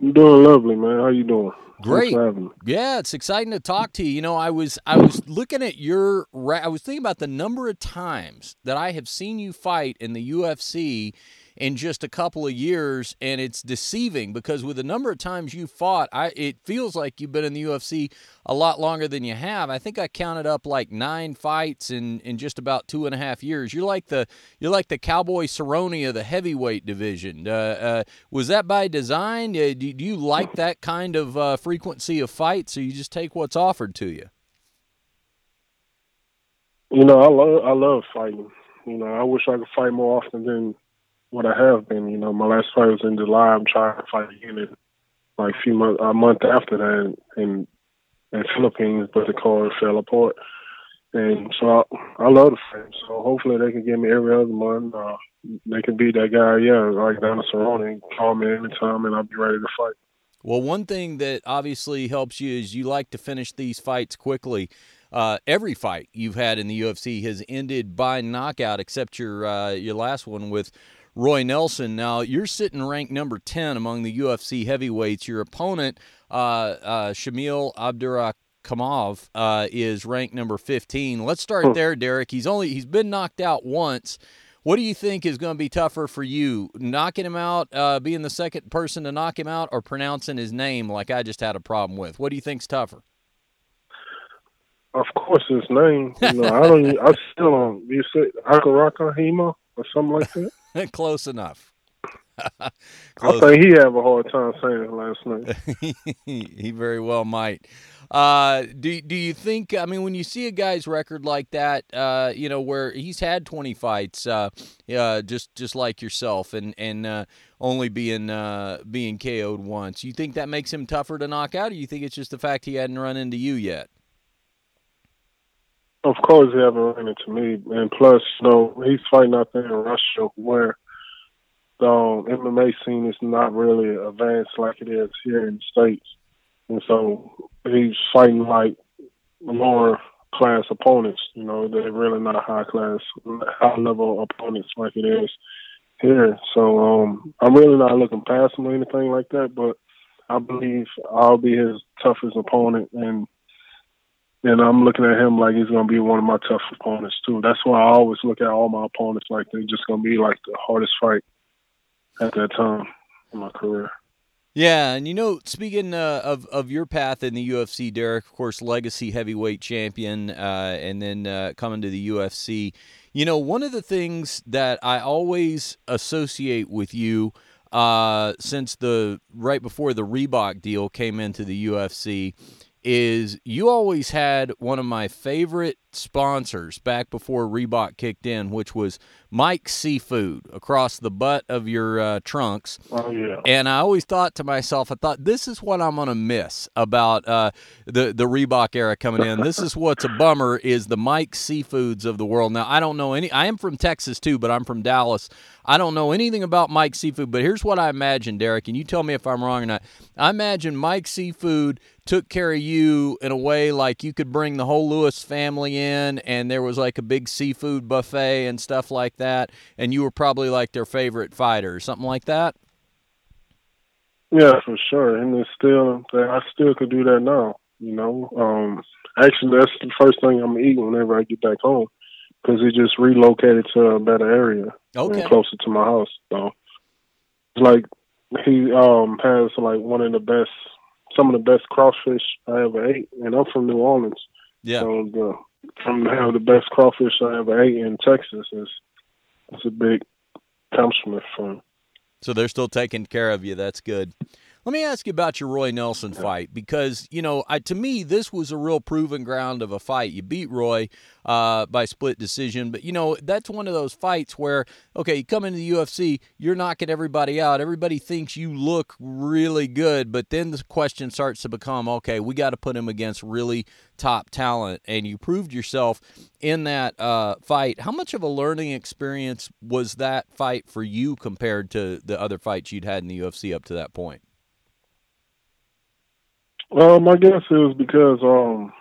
I'm doing lovely, man. How you doing? Great. Thanks for having me. Yeah, it's exciting to talk to you. You know, I was I was looking at your I was thinking about the number of times that I have seen you fight in the UFC in just a couple of years and it's deceiving because with the number of times you fought, I it feels like you've been in the UFC a lot longer than you have. I think I counted up like nine fights in, in just about two and a half years. You're like the you're like the Cowboy Cerrone of the heavyweight division. Uh, uh, was that by design? Uh, do, do you like that kind of uh, frequency of fights, or you just take what's offered to you? You know, I love I love fighting. You know, I wish I could fight more often than what I have been. You know, my last fight was in July. I'm trying to fight again in like a few months, a month after that in in Philippines, but the card fell apart. And so I, I love the fight. So hopefully they can give me every other month. Uh, they can beat that guy, yeah, like Donna Cerrone, call me anytime, and I'll be ready to fight. Well, one thing that obviously helps you is you like to finish these fights quickly. Uh, every fight you've had in the UFC has ended by knockout, except your uh, your last one with Roy Nelson. Now you're sitting ranked number ten among the UFC heavyweights. Your opponent, uh, uh, Shamil Abdurakhimov, uh, is ranked number fifteen. Let's start there, Derrick. He's only he's been knocked out once. What do you think is going to be tougher for you, knocking him out, uh, being the second person to knock him out, or pronouncing his name like I just had a problem with? What do you think's tougher? Of course, his name. You know, I don't. I still don't. You say Akaraka Hema or something like that. [laughs] Close enough. [laughs] I Close. think he have a hard time saying it last night. [laughs] he very well might. Uh, do do you think? I mean, when you see a guy's record like that, uh, you know, where he's had twenty fights, uh, uh just just like yourself, and and uh, only being uh, being KO'd once, you think that makes him tougher to knock out, or you think it's just the fact he hadn't run into you yet? Of course, he haven't run into me, and plus, you know, he's fighting out there in Russia where the um, MMA scene is not really advanced like it is here in the states, and so he's fighting like lower class opponents. You know, they're really not high class, high level opponents like it is here. So um, I'm really not looking past him or anything like that, but I believe I'll be his toughest opponent, and and I'm looking at him like he's going to be one of my tough opponents too. That's why I always look at all my opponents like they're just going to be like the hardest fight at that time in my career. Yeah, and you know, speaking uh, of of your path in the UFC, Derrick, of course, legacy heavyweight champion, uh, and then uh, coming to the UFC. You know, one of the things that I always associate with you uh, since the right before the Reebok deal came into the UFC is you always had one of my favorite sponsors back before Reebok kicked in, which was Mike's Seafood across the butt of your uh, trunks. Oh yeah. And I always thought to myself, I thought this is what I'm gonna miss about uh, the the Reebok era coming in. This is what's a bummer is the Mike Seafoods of the world. Now I don't know any. I am from Texas too, but I'm from Dallas. I don't know anything about Mike Seafood, but here's what I imagine, Derrick, and you tell me if I'm wrong or not. I imagine Mike Seafood took care of you in a way like you could bring the whole Lewis family in, and there was like a big seafood buffet and stuff like that, and you were probably like their favorite fighter, or something like that. Yeah, for sure. And it's still, I still could do that now. You know, um, actually, that's the first thing I'm eating whenever I get back home because he just relocated to a better area Okay. and closer to my house. So it's like he um has like one of the best some of the best crawfish I ever ate, and I'm from New Orleans. Yeah. So the, from to have the best crawfish I ever ate in Texas is it's a big accomplishment for. So they're still taking care of you. That's good. Let me ask you about your Roy Nelson fight because you know, I, to me, this was a real proven ground of a fight. You beat Roy uh, by split decision, but you know that's one of those fights where okay, you come into the UFC, you're knocking everybody out. Everybody thinks you look really good, but then the question starts to become, okay, we got to put him against really top talent, and you proved yourself in that uh, fight. How much of a learning experience was that fight for you compared to the other fights you'd had in the UFC up to that point? Um, my guess is because um,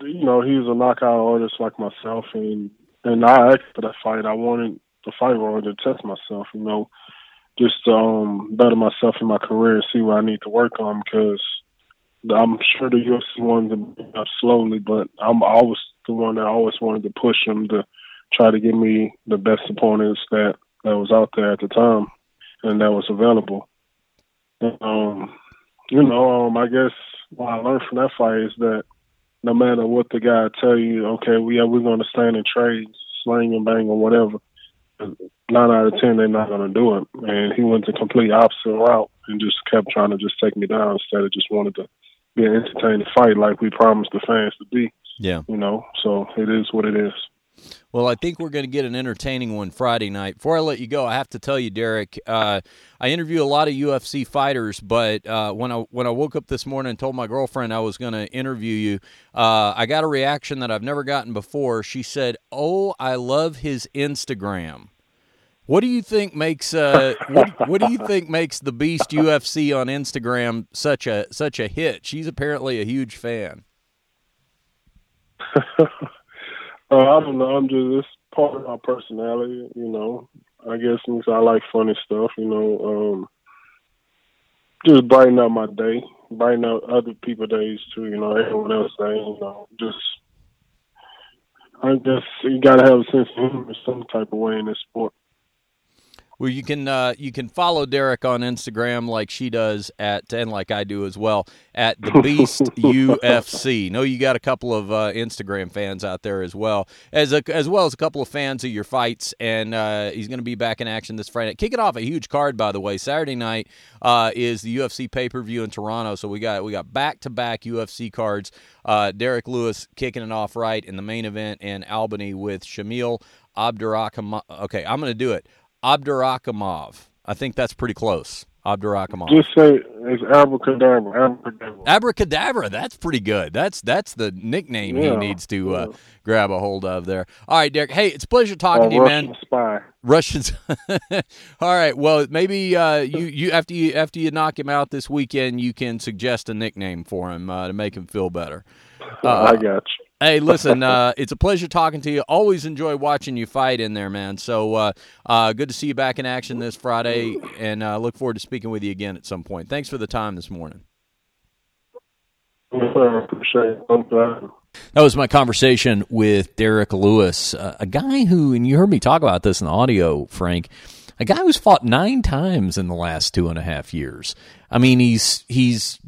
you know, he was a knockout artist like myself, and and I asked for that fight. I wanted the fight Roy to test myself, you know, just to, um better myself in my career and see what I need to work on because I'm sure the UFC wanted to up slowly, but I'm always the one that always wanted to push him to try to give me the best opponents that that was out there at the time and that was available. Um, you know, um, I guess what I learned from that fight is that no matter what the guy tell you, okay, we are we're going to stand and trade, sling and bang or whatever. Nine out of ten, they're not going to do it. And he went the complete opposite route and just kept trying to just take me down instead of just wanted to be an entertaining fight like we promised the fans to be. Yeah. You know, so it is what it is. Well, I think we're going to get an entertaining one Friday night. Before I let you go, I have to tell you, Derrick. Uh, I interview a lot of UFC fighters, but uh, when I when I woke up this morning and told my girlfriend I was going to interview you, uh, I got a reaction that I've never gotten before. She said, "Oh, I love his Instagram." What do you think makes uh, what, what do you think makes the Beast UFC on Instagram such a such a hit? She's apparently a huge fan. [laughs] Uh, I don't know. I'm just it's part of my personality, you know. I guess since I like funny stuff, you know. Um, just brighten up my day, brighten up other people's days too. You know, everyone else day. You know, just I guess you gotta have a sense of humor some type of way in this sport. Well, you can uh, you can follow Derrick on Instagram like she does at and like I do as well at the [laughs] Beast UFC. Know you got a couple of uh, Instagram fans out there as well as a, as well as a couple of fans of your fights, and uh, he's going to be back in action this Friday. Kicking off a huge card, by the way. Saturday night uh, is the UFC pay per view in Toronto, so we got we got back to back UFC cards. Uh, Derrick Lewis kicking it off right in the main event in Albany with Shamil Abdurakhimov. Okay, I'm going to do it. Abdurakhimov. I think that's pretty close. Abdurakhimov. Just say it's abracadabra. Abracadabra. Abracadabra. That's pretty good. That's that's the nickname he needs to uh, grab a hold of there. All right, Derrick. Hey, it's a pleasure talking Uh, to you, man. Russian man. spy. Russians. [laughs] All right. Well, maybe uh, you you after you after you knock him out this weekend, you can suggest a nickname for him uh, to make him feel better. [laughs] Uh, I got you. Hey, listen, uh, it's a pleasure talking to you. Always enjoy watching you fight in there, man. So uh, uh, good to see you back in action this Friday, and uh, look forward to speaking with you again at some point. Thanks for the time this morning. Appreciate it. That was my conversation with Derrick Lewis, uh, a guy who, and you heard me talk about this in the audio, Frank, a guy who's fought nine times in the last two and a half years. I mean, he's he's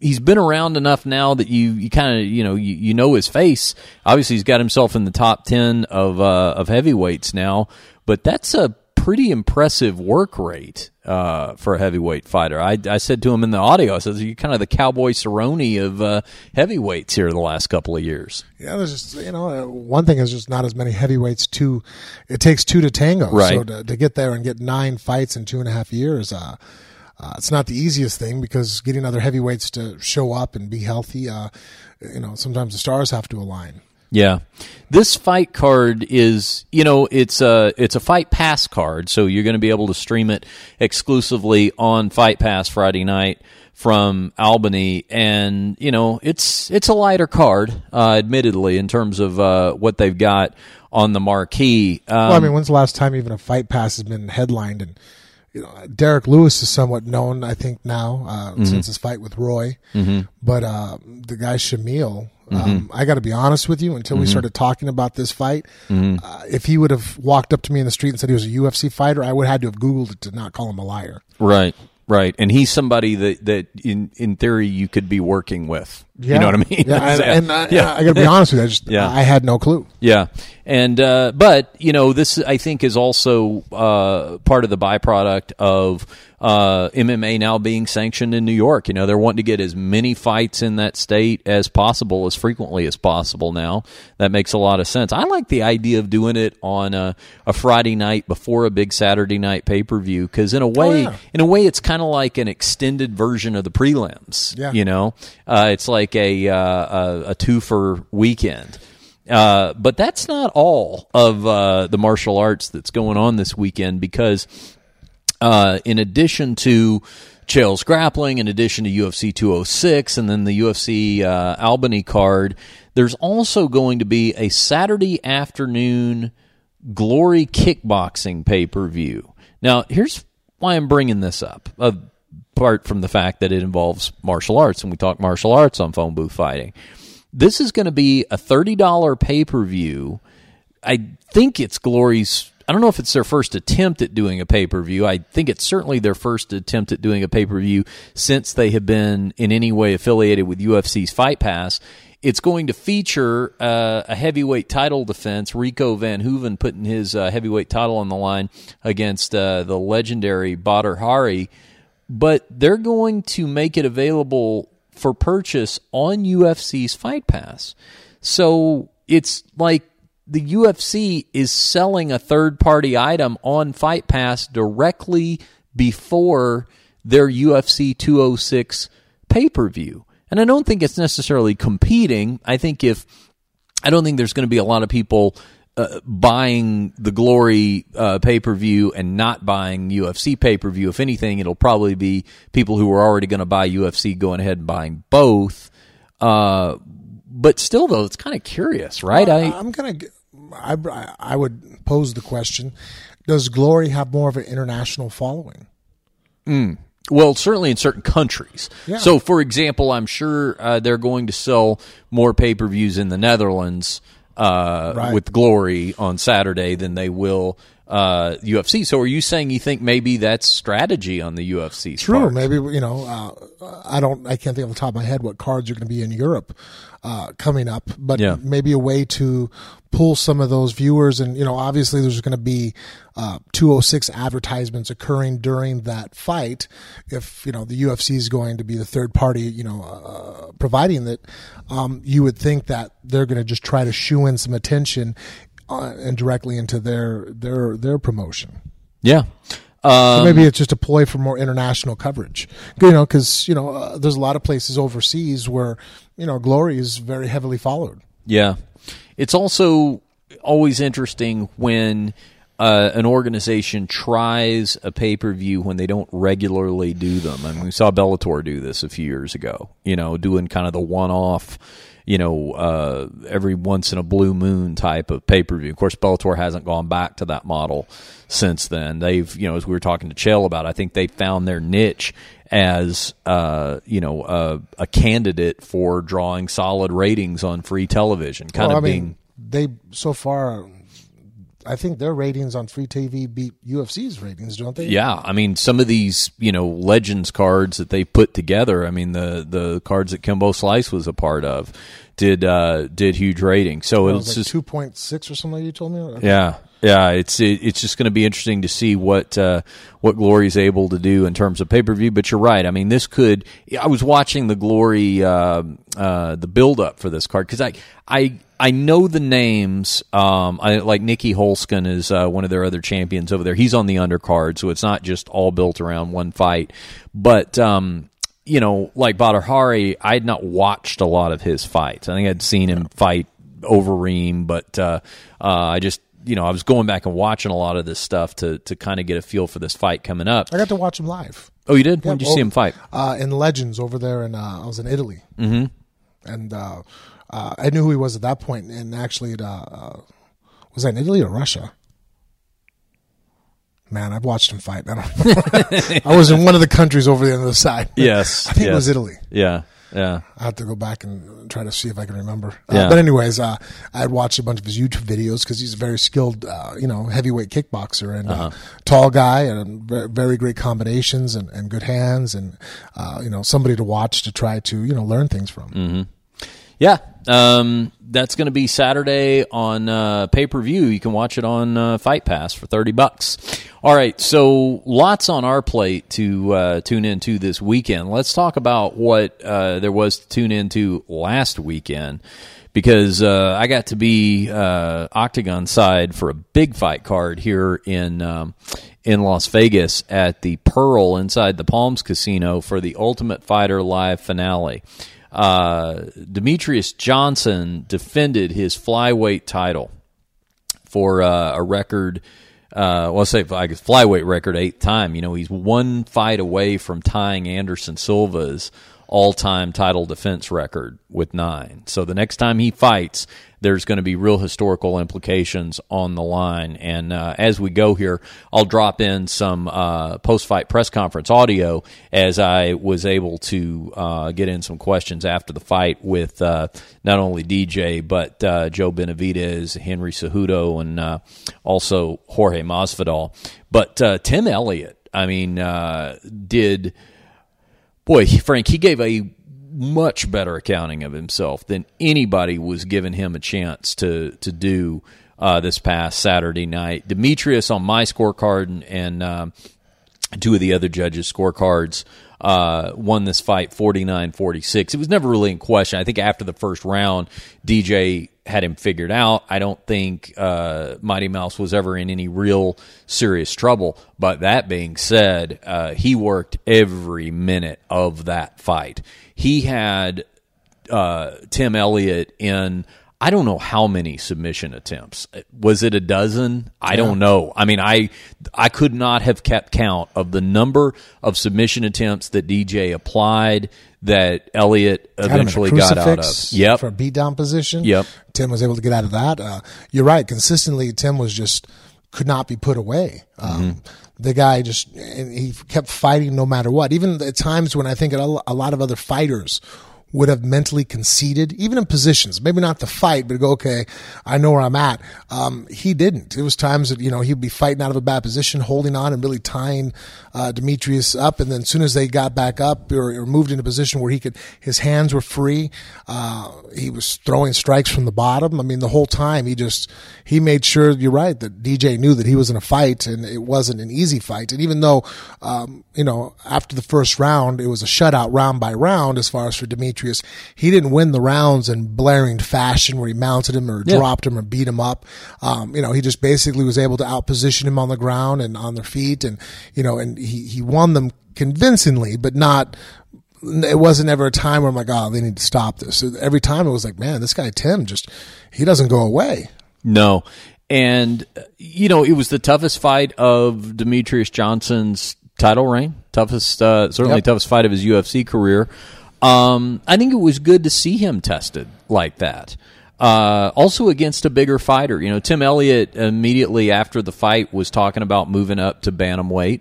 he's been around enough now that you you kind of you know you, you know his face. Obviously, he's got himself in the top ten of uh, of heavyweights now, but that's a pretty impressive work rate uh, for a heavyweight fighter. I, I said to him in the audio, I said, "You're kind of the cowboy Cerrone of uh, heavyweights here the last couple of years." Yeah, there's just you know uh, one thing is just not as many heavyweights. Two, it takes two to tango. Right. So to, to get there and get nine fights in two and a half years, uh, uh, it's not the easiest thing because getting other heavyweights to show up and be healthy, uh, you know, sometimes the stars have to align. Yeah. This fight card is, you know, it's a it's a Fight Pass card, so you're going to be able to stream it exclusively on Fight Pass Friday night from Albany, and you know, it's it's a lighter card, uh, admittedly, in terms of uh, what they've got on the marquee. Um, Well, I mean, when's the last time even a fight pass has been headlined? And you know, Derrick Lewis is somewhat known, I think, now uh, Mm-hmm. since his fight with Roy. But uh, the guy Shamil, Mm-hmm. um, I got to be honest with you. Until we started talking about this fight, Mm-hmm. uh, if he would have walked up to me in the street and said he was a UFC fighter, I would have had to have Googled it to not call him a liar. right. Right, and he's somebody that that in in theory you could be working with. Yeah. You know what I mean? Yeah, [laughs] and, and I, Yeah. I got to be honest with you. I just Yeah. I had no clue. Yeah, and uh, but you know this I think is also uh, part of the byproduct of uh, MMA now being sanctioned in New York. You know they're wanting to get as many fights in that state as possible, as frequently as possible. Now that makes a lot of sense. I like the idea of doing it on a, a Friday night before a big Saturday night pay per view because in a way, yeah. in a way, it's kind of like an extended version of the prelims. Yeah. You know, uh, it's like a uh, a, two for weekend. Uh, but that's not all of uh, the martial arts that's going on this weekend because uh, in addition to Chael's grappling, in addition to UFC 206, and then the UFC uh, Albany card, there's also going to be a Saturday afternoon Glory kickboxing pay per view. Now, here's why I'm bringing this up. Apart from the fact that it involves martial arts, and we talk martial arts on phone booth fighting. This is going to be a $30 pay per view. I think it's Glory's. I don't know if it's their first attempt at doing a pay per view. I think it's certainly their first attempt at doing a pay per view since they have been in any way affiliated with UFC's Fight Pass. It's going to feature uh, a heavyweight title defense. Rico Verhoeven putting his uh, heavyweight title on the line against uh, the legendary Badr Hari but they're going to make it available for purchase on UFC's Fight Pass. So it's like the UFC is selling a third party item on Fight Pass directly before their UFC 206 pay per view. And I don't think it's necessarily competing. I think if I don't think there's going to be a lot of people uh, buying the Glory uh, pay per view and not buying UFC pay per view. If anything, it'll probably be people who are already going to buy UFC going ahead and buying both. Uh, but still, though, it's kind of curious, right? I I'm gonna. I, I would pose the question: Does Glory have more of an international following? Well, certainly in certain countries. Yeah. So, for example, I'm sure uh, they're going to sell more pay per views in the Netherlands uh, Right. with Glory on Saturday than they will uh, UFC. So, are you saying you think maybe that's strategy on the UFC? True. part? Maybe you know. Uh, I don't. I can't think off the top of my head what cards are going to be in Europe uh, coming up, but Yeah. maybe a way to pull some of those viewers. And you know, obviously, there's going to be uh, 206 advertisements occurring during that fight. If you know the UFC is going to be the third party, you know, uh, providing that, um, you would think that they're going to just try to shoe in some attention. Uh, and directly into their their their promotion. Yeah. So Um, maybe it's just a ploy for more international coverage. You know, because you know, uh, there's a lot of places overseas where you know Glory is very heavily followed. Yeah. It's also always interesting when uh, an organization tries a pay per view when they don't regularly do them. I mean, we saw Bellator do this a few years ago, you know, doing kind of the one off, you know, uh, every once in a blue moon type of pay per view. Of course, Bellator hasn't gone back to that model since then. They've, you know, as we were talking to Chael about, I think they found their niche as uh, you know uh, a candidate for drawing solid ratings on free television, kind Well, of I being mean, they so far, I think their ratings on free TV beat UFC's ratings, don't they? yeah. I mean, some of these you know legends cards that they put together. I mean, the the cards that Kimbo Slice was a part of did uh, did huge ratings. So It it's was like just two point six or something. You told me. Yeah, yeah. It's it, it's just going to be interesting to see what uh, what Glory's able to do in terms of pay per view. But you're right. I mean, this could. I was watching the Glory uh, uh, the build up for this card because I I I know the names. Um, I like Nieky Holzken is uh, one of their other champions over there. He's on the undercard, so it's not just all built around one fight. But um, you know, like Badr Hari, I had not watched a lot of his fights. I think I'd seen him fight Overeem, but uh, uh, I just you know I was going back and watching a lot of this stuff to to kind of get a feel for this fight coming up. I got to watch him live. Oh, you did? when did you oh, see him fight? Uh, in Legends over there, and uh, I was in Italy, mm-hmm. and uh, uh, I knew who he was at that point. And actually, it, uh, uh, was that in Italy or Russia? Man, I've watched him fight. I, don't [laughs] I was in one of the countries over the other side. Yes, I think it was Italy. Yeah, Yeah. I have to go back and try to see if I can remember. Yeah. Uh, but anyways, uh, I had watched a bunch of his YouTube videos because he's a very skilled, uh, you know, heavyweight kickboxer and uh tall guy and very, very great combinations and, and good hands and uh, you know somebody to watch to try to you know learn things from. Yeah, um, that's going to be Saturday on uh, pay per view. You can watch it on uh, Fight Pass for thirty bucks. All right, so lots on our plate to uh, tune into this weekend. Let's talk about what uh, there was to tune into last weekend because uh, I got to be uh, Octagon side for a big fight card here in um, in Las Vegas at the Pearl inside the Palms Casino for the Ultimate Fighter live finale. Uh, Demetrious Johnson defended his flyweight title for uh, a record. Uh, well, I'll say I guess flyweight record eighth time. You know, he's one fight away from tying Anderson Silva's all-time title defense record with nine. So the next time he fights, there's going to be real historical implications on the line. And uh, as we go here, I'll drop in some uh, post-fight press conference audio as I was able to uh, get in some questions after the fight with uh, not only DJ but uh, Joe Benavidez, Henry Cejudo, and uh, also Jorge Masvidal. But Tim Elliott, I mean, did boy, Frank, he gave a much better accounting of himself than anybody was giving him a chance to to do uh, this past Saturday night. Demetrious on my scorecard and, and um, two of the other judges' scorecards uh, won this fight 49 46. It was never really in question. I think after the first round, DJ had him figured out. I don't think uh, Mighty Mouse was ever in any real serious trouble. But that being said, uh, he worked every minute of that fight. He had uh, Tim Elliott in. I don't know how many submission attempts. Was it a dozen? I don't know. I mean, I I could not have kept count of the number of submission attempts that DJ applied that Elliott Had him in a eventually got out of. Yep. For a beat down position. Yep. Tim was able to get out of that. Uh, you're right. Consistently, Tim was just could not be put away. Um, Mm-hmm. The guy just and he kept fighting no matter what. Even at times when I think a lot of other fighters would have mentally conceded, even in positions, maybe not the fight, but go, okay, I know where I'm at. Um, he didn't. It was times that, you know, he'd be fighting out of a bad position, holding on and really tying, uh, Demetrious up. And then as soon as they got back up or, or moved in a position where he could, his hands were free, uh, he was throwing strikes from the bottom. I mean, the whole time he just, he made sure, you're right, that DJ knew that he was in a fight and it wasn't an easy fight. And even though, um, you know, after the first round, it was a shutout round by round as far as for Demetrious, he didn't win the rounds in blaring fashion where he mounted him or Yeah. dropped him or beat him up. Um, you know, he just basically was able to outposition him on the ground and on their feet. And, you know, and he, he won them convincingly, but not, it wasn't ever a time where I'm like, oh, they need to stop this. Every time it was like, man, this guy Tim just, he doesn't go away. No. And, uh, you know, it was the toughest fight of Demetrious Johnson's title reign. Toughest, uh, certainly Yep. toughest fight of his UFC career. Um, I think it was good to see him tested like that. Uh, also against a bigger fighter. You know, Tim Elliott immediately after the fight was talking about moving up to bantamweight.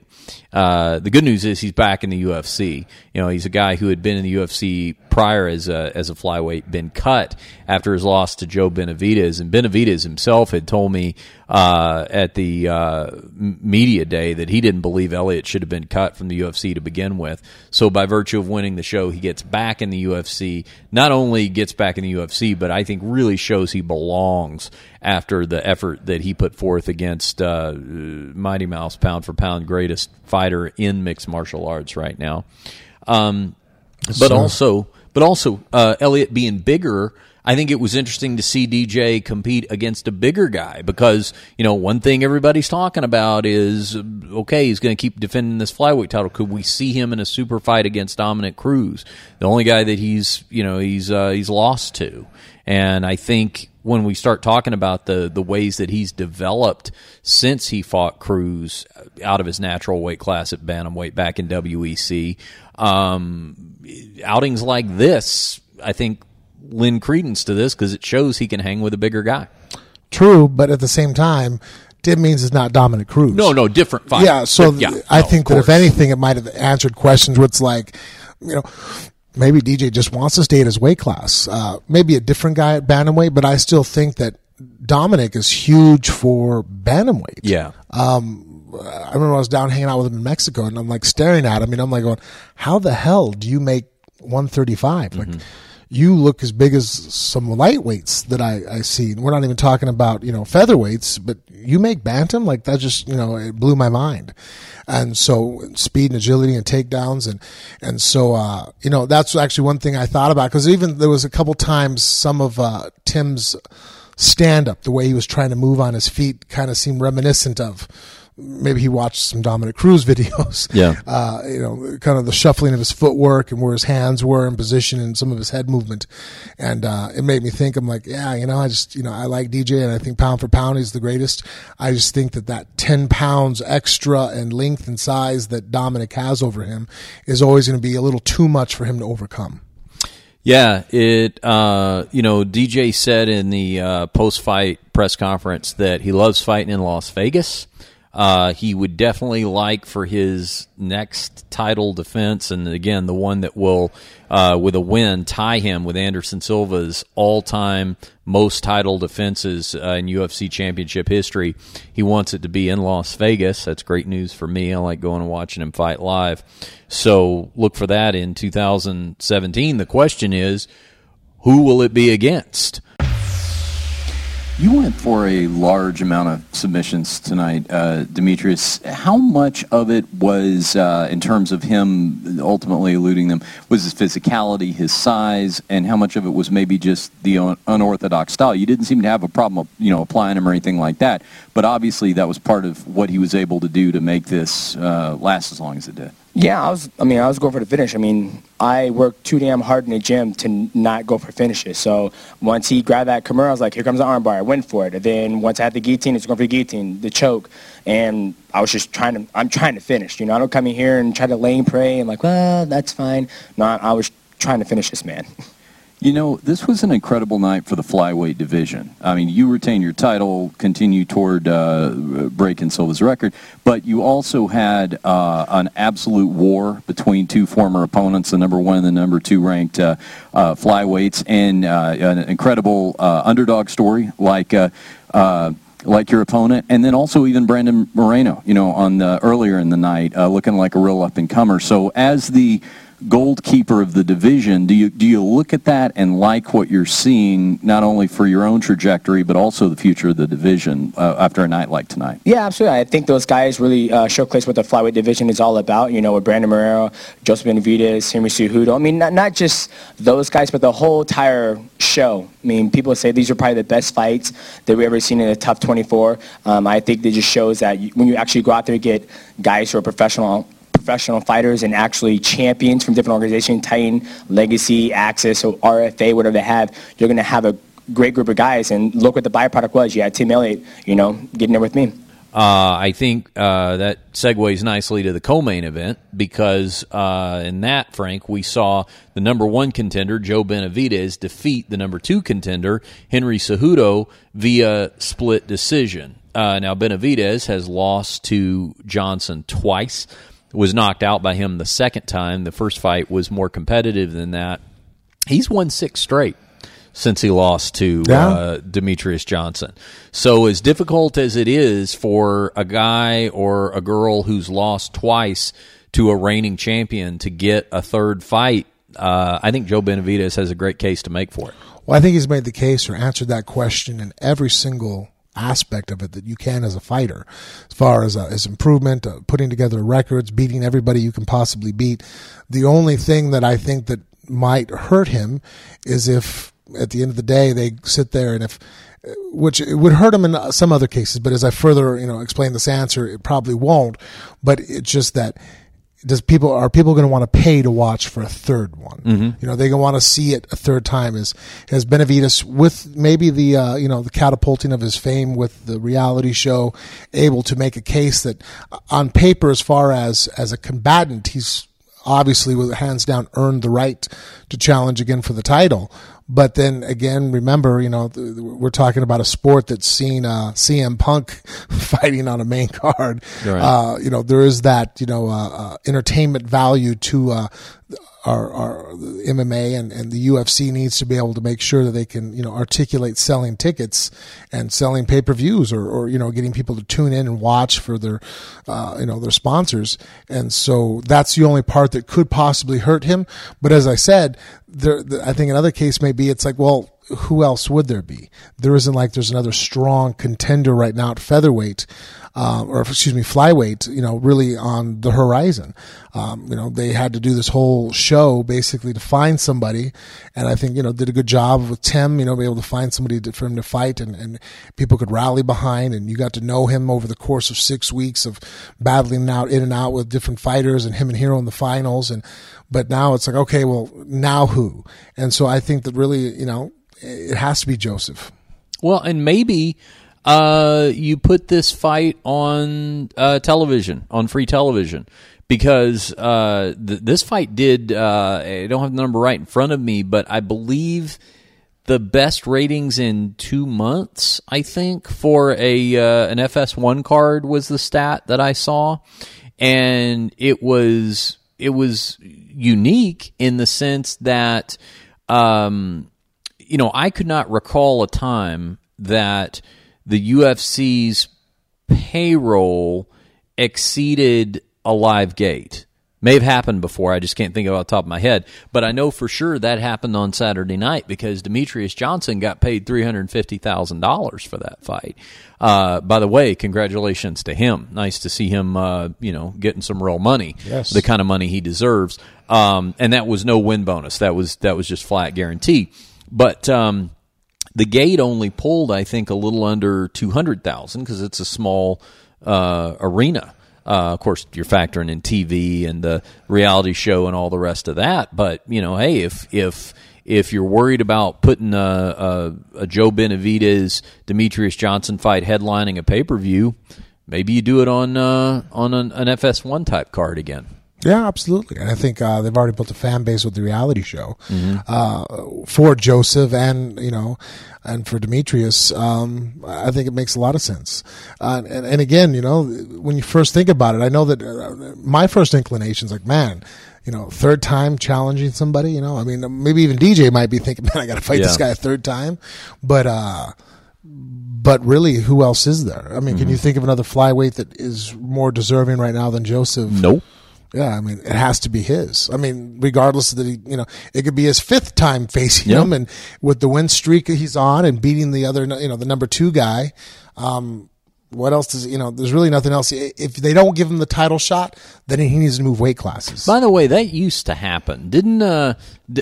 Uh, the good news is he's back in the UFC. You know, he's a guy who had been in the UFC prior as a as a flyweight, been cut after his loss to Joe Benavidez, and Benavidez himself had told me uh, at the uh, media day that he didn't believe Elliott should have been cut from the UFC to begin with. So by virtue of winning the show, he gets back in the UFC. Not only gets back in the UFC, but I think really shows he belongs after the effort that he put forth against uh, Mighty Mouse, pound for pound greatest fighter in mixed martial arts right now. Um, but Sure. also, but also, uh, Elliott being bigger. I think it was interesting to see DJ compete against a bigger guy because you know one thing everybody's talking about is okay he's going to keep defending this flyweight title. Could we see him in a super fight against Dominick Cruz, the only guy that he's you know he's uh, he's lost to? And I think when we start talking about the the ways that he's developed since he fought Cruz out of his natural weight class at bantamweight back in WEC, um, outings like this, I think, lend credence to this because it shows he can hang with a bigger guy. True, but at the same time, Dim Means is not Dominick Cruz. No, no, different fight. Yeah, so Yeah, I no, think that if anything, it might have answered questions where it's like, you know, maybe DJ just wants to stay at his weight class. Uh, maybe a different guy at bantamweight, but I still think that Dominick is huge for bantamweight. Yeah. Um, I remember I was down hanging out with him in Mexico, and I'm like staring at him, and I'm like going, "How the hell do you make 135? Like, you look as big as some lightweights that I, I see. And we're not even talking about, you know, featherweights, but you make bantam? Like that just, you know, it blew my mind. And so speed and agility and takedowns. And, and so, uh, you know, that's actually one thing I thought about because even there was a couple times some of, uh, Tim's stand up, the way he was trying to move on his feet kind of seemed reminiscent of, maybe he watched some Dominick Cruz [laughs] videos. Yeah. Uh, you know, kind of the shuffling of his footwork and where his hands were in position and some of his head movement. And, uh, it made me think, I'm like, yeah, you know, I just, you know, I like DJ and I think pound for pound he's the greatest. I just think that that 10 pounds extra in length and size that Dominick has over him is always going to be a little too much for him to overcome. Yeah, it. Uh, you know, DJ said in the uh, post-fight press conference that he loves fighting in Las Vegas. Uh, he would definitely like for his next title defense, and again, the one that will, uh, with a win, tie him with Anderson Silva's all-time most title defenses uh, in UFC championship history. He wants it to be in Las Vegas. That's great news for me. I like going and watching him fight live. So look for that in 2017. The question is, who will it be against? You went for a large amount of submissions tonight, uh, Demetrious. How much of it was, uh, in terms of him ultimately eluding them, was his physicality, his size, and how much of it was maybe just the un- unorthodox style? You didn't seem to have a problem, you know, applying him or anything like that, but obviously that was part of what he was able to do to make this uh, last as long as it did. Yeah, I was. I mean, I was going for the finish. I mean, I worked too damn hard in the gym to not go for finishes. So once he grabbed that Kimura, I was like, "Here comes the armbar." I went for it. And then once I had the guillotine, it's going for the guillotine, the choke, and I was just trying to. I'm trying to finish. You know, I don't come in here and try to lay and pray and like, well, that's fine. No, I was trying to finish this man. [laughs] You know, this was an incredible night for the flyweight division. I mean, you retain your title, continue toward uh, breaking Silva's record, but you also had uh, an absolute war between two former opponents, the number one and the number two ranked uh, uh, flyweights, and uh, an incredible uh, underdog story like. Like your opponent, and then also even Brandon Moreno, you know, on the, earlier in the night, uh, looking like a real up and comer. So, as the goalkeeper of the division, do you do you look at that and like what you're seeing, not only for your own trajectory, but also the future of the division uh, after a night like tonight? Yeah, absolutely. I think those guys really uh, showcase what the flyweight division is all about. You know, with Brandon Moreno, Joseph Benavidez, Henry Cejudo. I mean, not, not just those guys, but the whole entire show. I mean, people say these are probably the best fights that we've ever seen in a TUF 24. Um, I think it just shows that you, when you actually go out there and get guys who are professional professional fighters and actually champions from different organizations, Titan, Legacy, Axis, or RFA, whatever they have, you're going to have a great group of guys. And look what the byproduct was. You had Tim Elliott, you know, getting there with me. Uh, I think uh, that segues nicely to the co-main event because uh, in that, Frank, we saw the number one contender Joe Benavidez defeat the number two contender Henry Cejudo via split decision. Uh, now Benavidez has lost to Johnson twice. Was knocked out by him the second time. The first fight was more competitive than that. He's won six straight since he lost to Yeah. uh, Demetrious Johnson. So, as difficult as it is for a guy or a girl who's lost twice to a reigning champion to get a third fight, uh, I think Joe Benavidez has a great case to make for it. Well, I think he's made the case or answered that question in every single aspect of it that you can as a fighter, as far as uh, his improvement, uh, putting together records, beating everybody you can possibly beat. The only thing that I think that might hurt him is if at the end of the day they sit there and if which it would hurt him in some other cases but as i further you know explain this answer it probably won't but it's just that does people are people going to want to pay to watch for a third one? You know, they going to want to see it a third time. Is has Benavidez with maybe the uh, you know the catapulting of his fame with the reality show able to make a case that uh, on paper, as far as as a combatant, he's obviously with hands down earned the right to challenge again for the title. But then again, remember, you know, th- we're talking about a sport that's seen uh, CM Punk [laughs] fighting on a main card. Right. Uh, you know, there is that, you know, uh, uh, entertainment value to uh, our, MMA and, and the UFC needs to be able to make sure that they can, you know, articulate selling tickets and selling pay per views or, or, you know, getting people to tune in and watch for their, uh, you know, their sponsors. And so that's the only part that could possibly hurt him. But as I said, there, I think another case may be it's like, well, who else would there be? There isn't like there's another strong contender right now at featherweight, uh, or excuse me, flyweight. You know, really on the horizon. Um, you know, they had to do this whole show basically to find somebody, and I think you know did a good job with Tim. You know, be able to find somebody to, for him to fight, and, and people could rally behind, and you got to know him over the course of six weeks of battling out in and out with different fighters, and him and Hero in the finals, and but now it's like okay, well now who? And so I think that really you know it has to be Joseph. Well, and maybe uh, you put this fight on uh, television, on free television, because uh, th- this fight did. Uh, I don't have the number right in front of me, but I believe the best ratings in two months. I think for a uh, an FS1 card was the stat that I saw, and it was it was unique in the sense that. Um, you know, I could not recall a time that the UFC's payroll exceeded a live gate. May have happened before. I just can't think of it off the top of my head. But I know for sure that happened on Saturday night because Demetrious Johnson got paid $350,000 for that fight. Uh, by the way, congratulations to him. Nice to see him, uh, you know, getting some real money. Yes. The kind of money he deserves. Um, and that was no win bonus. That was, that was just flat guarantee. But um, the gate only pulled, I think, a little under two hundred thousand because it's a small uh, arena. Uh, of course, you're factoring in TV and the reality show and all the rest of that. But you know, hey, if if if you're worried about putting a, a, a Joe Benavidez Demetrious Johnson fight headlining a pay per view, maybe you do it on uh, on an, an FS1 type card again. Yeah, absolutely. And I think uh, they've already built a fan base with the reality show Mm-hmm. uh, for Joseph and you know and for Demetrious. Um, I think it makes a lot of sense. Uh, and, and again, you know, when you first think about it, I know that uh, my first inclination is like, man. You know, third time challenging somebody. You know, I mean, maybe even DJ might be thinking, [laughs] "Man, I got to fight this guy a third time." But uh, but really, who else is there? I mean, Mm-hmm. can you think of another flyweight that is more deserving right now than Joseph? Nope. Yeah, I mean, it has to be his. I mean, regardless of that he, you know, it could be his fifth time facing Yeah. him, and with the win streak he's on and beating the other, you know, the number two guy. Um, what else does you know? There's really nothing else. If they don't give him the title shot, then he needs to move weight classes. By the way, that used to happen, didn't? Uh,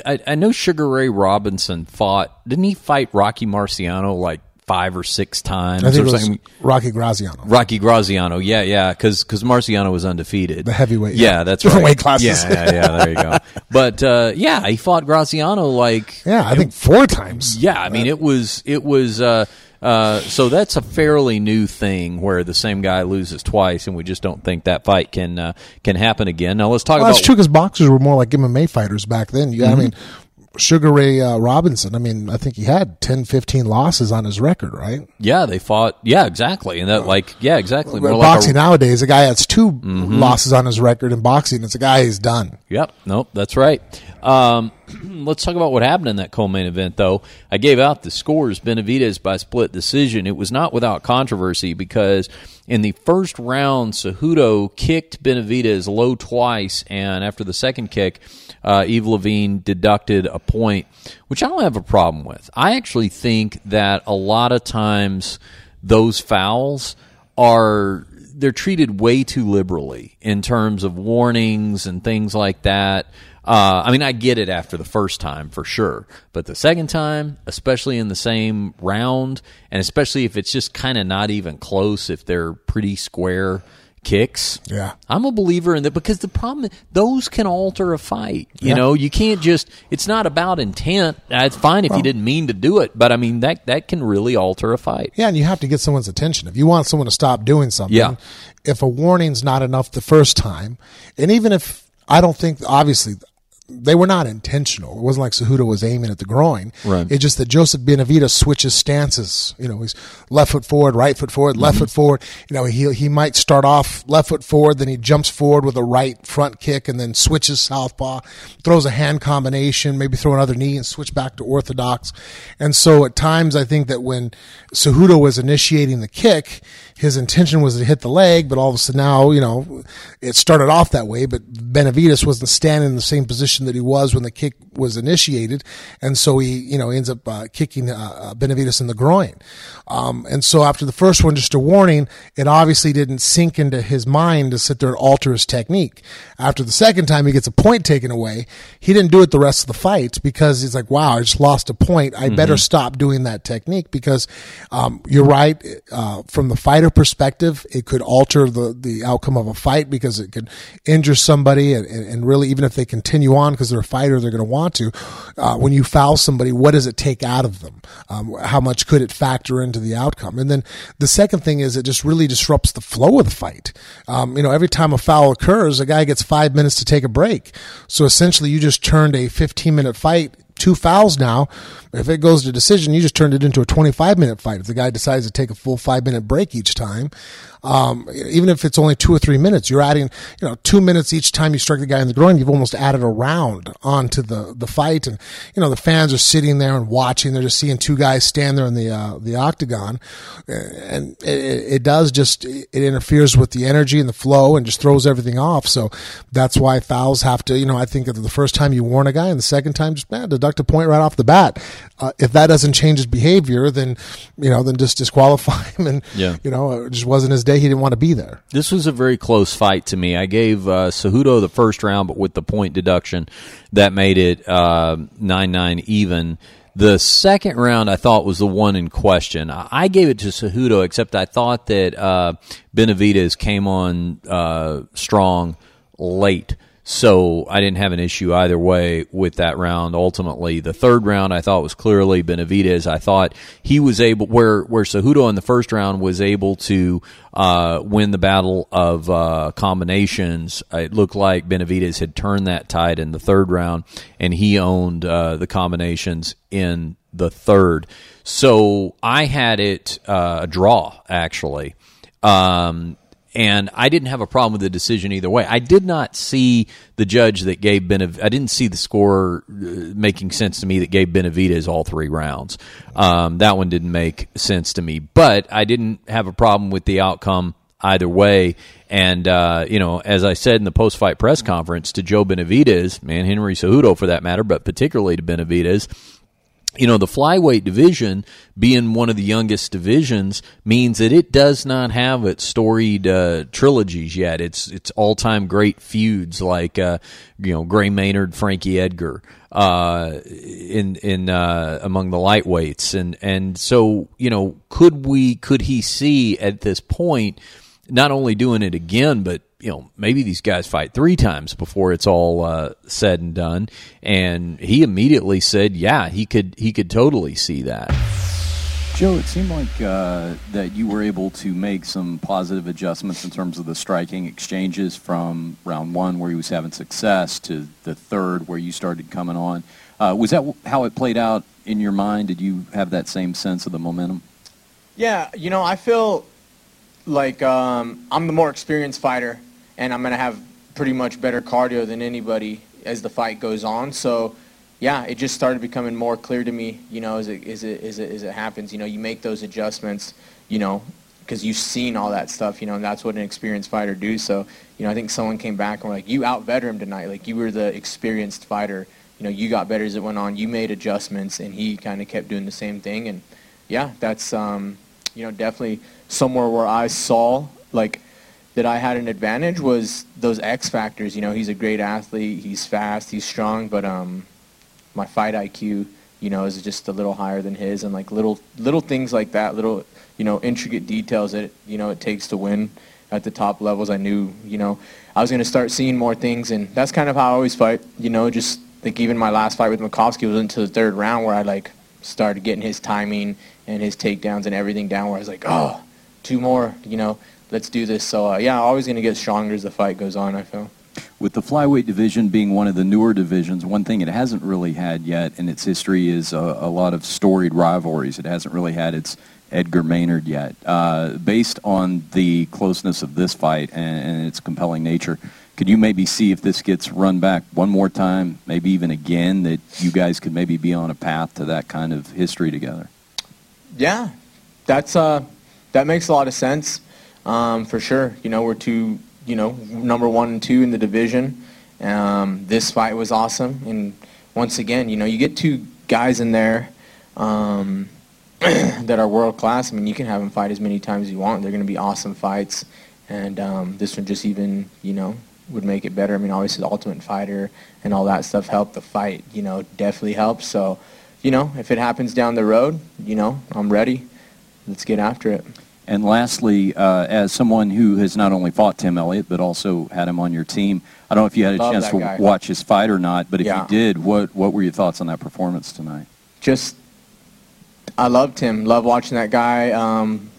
I, I know Sugar Ray Robinson fought. Didn't he fight Rocky Marciano like five or six times I think it was something? Rocky Graziano. Rocky Graziano, yeah, yeah, because Marciano was undefeated. The heavyweight, yeah, yeah. that's Different right. weight classes. Yeah, yeah, yeah, there you go. [laughs] But uh, yeah, he fought Graziano like Yeah, I think four times. yeah, I mean it was it was uh, uh, so that's a fairly new thing where the same guy loses twice, and we just don't think that fight can uh, can happen again. Now let's talk Well, about that's true because boxers were more like MMA fighters back then. You, I mean, Sugar Ray uh, Robinson. I mean, I think he had 10, 15 losses on his record, right? yeah, they fought yeah exactly, and that like yeah exactly But more like boxing a, nowadays, a guy has 2 losses on his record in boxing. It's a guy who's done. Yep. Nope. That's right. Um, [clears throat] let's talk about what happened in that co-main event, though. I gave out the scores. Benavidez by split decision. It was not without controversy because in the first round, Cejudo kicked Benavidez low twice, and after the second kick, uh, Yves Lavigne deducted a point, which I don't have a problem with. I actually think that a lot of times those fouls are they're treated way too liberally in terms of warnings and things like that. Uh, I mean, I get it after the first time for sure, but the second time, especially in the same round, and especially if it's just kind of not even close, if they're pretty square kicks, Yeah. I'm a believer in that because the problem those can alter a fight. You Yeah. know, you can't just. It's not about intent. It's fine if you didn't mean to do it, but I mean that that can really alter a fight. Yeah, and you have to get someone's attention. If you want someone to stop doing something, Yeah. if a warning's not enough the first time, and even if I don't think, obviously, they were not intentional. It wasn't like Cejudo was aiming at the groin. Right. It's just that Joseph Benavidez switches stances. You know, he's left foot forward, right foot forward, left mm-hmm. foot forward. You know, he he might start off left foot forward, then he jumps forward with a right front kick, and then switches southpaw, throws a hand combination, maybe throw another knee and switch back to orthodox. And so at times, I think that when Cejudo was initiating the kick, his intention was to hit the leg, but all of a sudden now, you know, it started off that way, but Benavidez wasn't standing in the same position that he was when the kick was initiated. And so he, you know, ends up uh, kicking uh, uh, Benavidez in the groin. Um, and so after the first one, just a warning, it obviously didn't sink into his mind to sit there and alter his technique. After the second time he gets a point taken away, he didn't do it the rest of the fight because he's like, wow, I just lost a point. I better stop doing that technique because um, you're right. Uh, from the fighter perspective, it could alter the, the outcome of a fight because it could injure somebody and, and, really, even if they continue on because they're a fighter, they're going to want to. Uh, when you foul somebody, what does it take out of them? Um, how much could it factor into the outcome? And then the second thing is it just really disrupts the flow of the fight. Um, you know, every time a foul occurs, a guy gets five minutes to take a break. So essentially, you just turned a 15 minute fight two fouls now. If it goes to decision, you just turned it into a 25 minute fight. If the guy decides to take a full five minute break each time, um, even if it's only two or three minutes, you're adding, you know, two minutes each time you strike the guy in the groin. You've almost added a round onto the, the fight. And, you know, the fans are sitting there and watching. They're just seeing two guys stand there in the, uh, the octagon. And it, it does just, it interferes with the energy and the flow and just throws everything off. So that's why fouls have to, you know, I think the first time you warn a guy and the second time just, man, deduct a point right off the bat. Uh, if that doesn't change his behavior, then, you know, then just disqualify him. And, Yeah. you know, it just wasn't his day. He didn't want to be there. This was a very close fight to me. I gave uh, Cejudo the first round, but with the point deduction, that made it uh, nine nine even. The second round, I thought was the one in question. I gave it to Cejudo, except I thought that uh, Benavidez came on uh, strong late. So I didn't have an issue either way with that round. Ultimately, the third round I thought was clearly Benavidez. I thought he was able where where Cejudo in the first round was able to uh, win the battle of uh, combinations. It looked like Benavidez had turned that tide in the third round, and he owned uh, the combinations in the third. So I had it uh, a draw actually. Um, and I didn't have a problem with the decision either way. I did not see the judge that gave Benav- I didn't see the score uh, making sense to me that gave Benavidez all three rounds. Um, that one didn't make sense to me, but I didn't have a problem with the outcome either way. And uh, you know, as I said in the post-fight press conference to Joe Benavidez, man, Henry Cejudo for that matter, but particularly to Benavidez, you know, the flyweight division being one of the youngest divisions means that it does not have its storied uh, trilogies yet. It's it's all time great feuds like uh, you know Gray Maynard, Frankie Edgar uh, in in uh, among the lightweights, and and so you know could we could he see at this point not only doing it again, but you know maybe these guys fight three times before it's all uh, said and done. And he immediately said, "Yeah, he could he could totally see that." Joe, it seemed like uh, that you were able to make some positive adjustments in terms of the striking exchanges from round one, where he was having success, to the third, where you started coming on. Uh, was that how it played out in your mind? Did you have that same sense of the momentum? Yeah, you know, I feel like um, I'm the more experienced fighter, and I'm gonna have pretty much better cardio than anybody as the fight goes on. So, yeah, it just started becoming more clear to me. You know, as it as it as it, as it happens, you know, you make those adjustments. You know, because you've seen all that stuff. You know, and that's what an experienced fighter do. So, you know, I think someone came back and were like, "You out him tonight. Like you were the experienced fighter." You know, you got better as it went on. You made adjustments, and he kind of kept doing the same thing. And yeah, that's um, you know definitely somewhere where I saw like that I had an advantage was those X factors. You know, he's a great athlete, he's fast, he's strong, but um, my fight IQ, you know, is just a little higher than his, and like little little things like that, little you know intricate details that you know it takes to win at the top levels. I knew, you know, I was going to start seeing more things, and that's kind of how I always fight. You know, just like even my last fight with Makovsky was into the third round where I like started getting his timing and his takedowns and everything down where I was like, oh, two more, you know, let's do this. So uh, yeah, always going to get stronger as the fight goes on. I feel. With the flyweight division being one of the newer divisions, one thing it hasn't really had yet in its history is a, a lot of storied rivalries. It hasn't really had its Edgar Maynard yet. Uh, based on the closeness of this fight and, and its compelling nature, could you maybe see if this gets run back one more time, maybe even again, that you guys could maybe be on a path to that kind of history together? Yeah, that's uh, that makes a lot of sense, um, for sure. You know, we're two, you know, number one and two in the division. Um, this fight was awesome, and once again, you know, you get two guys in there um, [clears throat] that are world class. I mean, you can have them fight as many times as you want. They're going to be awesome fights, and um, this one just even, you know, would make it better. I mean, obviously the Ultimate Fighter and all that stuff helped. The fight, you know, definitely helps. So, you know, if it happens down the road, you know, I'm ready. Let's get after it. And lastly, uh, as someone who has not only fought Tim Elliott but also had him on your team, I don't know if you had a Love chance that to guy. watch his fight or not, but if Yeah. you did, what what were your thoughts on that performance tonight? just I loved him. Love watching that guy um,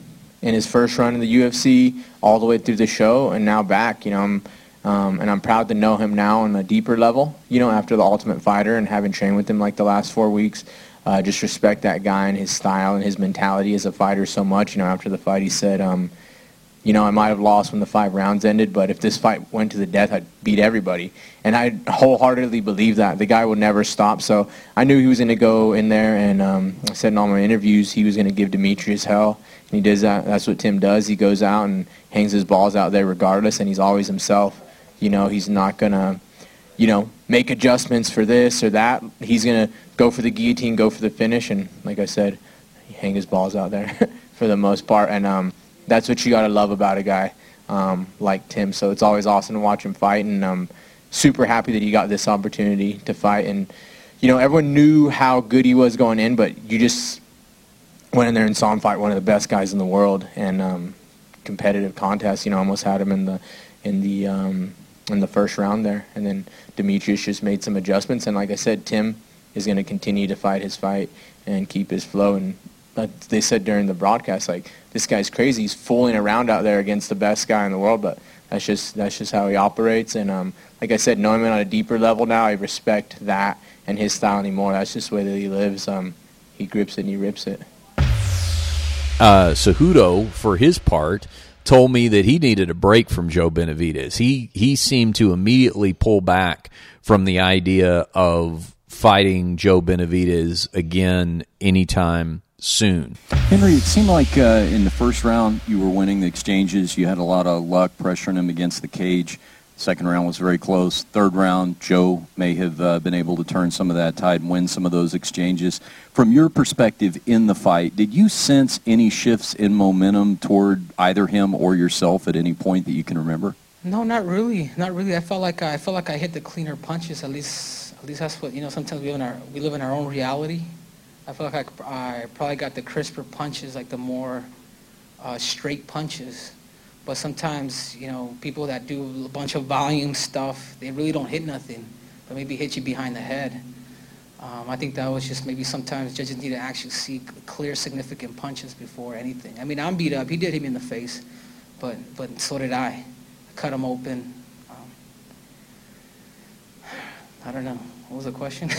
in his first run in the UFC, all the way through the show, and now back. You know, I'm, um, and I'm proud to know him now on a deeper level. You know, after the Ultimate Fighter and having trained with him like the last four weeks. Uh, just respect that guy and his style and his mentality as a fighter so much. You know, after the fight, he said, um, you know, I might have lost when the five rounds ended, but if this fight went to the death, I'd beat everybody. And I wholeheartedly believe that. The guy would never stop. So I knew he was going to go in there, and um, I said in all my interviews he was going to give Demetrious hell. And he does that. That's what Tim does. He goes out and hangs his balls out there regardless, and he's always himself. You know, he's not going to, you know, make adjustments for this or that. He's going to go for the guillotine, go for the finish, and like I said, hang his balls out there [laughs] for the most part. And um, that's what you got to love about a guy um, like Tim. So it's always awesome to watch him fight, and I'm super happy that he got this opportunity to fight. And you know, everyone knew how good he was going in, but you just went in there and saw him fight one of the best guys in the world, and um, competitive contest. You know, almost had him in the in the um, in the first round there, and then Demetrious just made some adjustments. And like I said, Tim is going to continue to fight his fight and keep his flow. And they said during the broadcast, like this guy's crazy. He's fooling around out there against the best guy in the world, but that's just that's just how he operates. And um, like I said, knowing him on a deeper level now, I respect that and his style anymore. That's just the way that he lives. Um, he grips it and he rips it. uh, Cejudo, for his part, told me that he needed a break from Joe Benavidez. He he seemed to immediately pull back from the idea of fighting Joe Benavidez again anytime soon. Henry, it seemed like uh, in the first round you were winning the exchanges. You had a lot of luck pressuring him against the cage. Second round was very close. Third round, Joe may have uh, been able to turn some of that tide and win some of those exchanges. From your perspective in the fight, did you sense any shifts in momentum toward either him or yourself at any point that you can remember? No, not really. Not really. I felt like I, felt like I hit the cleaner punches. At least, at least that's what you know. Sometimes we live in our we live in our own reality. I felt like I, I probably got the crisper punches, like the more uh, straight punches. But sometimes, you know, people that do a bunch of volume stuff, they really don't hit nothing, but maybe hit you behind the head. Um, I think that was just maybe sometimes judges need to actually see clear, significant punches before anything. I mean, I'm beat up. He did hit me in the face, but but so did I. Cut him open. Um, [sighs] I don't know. What was the question?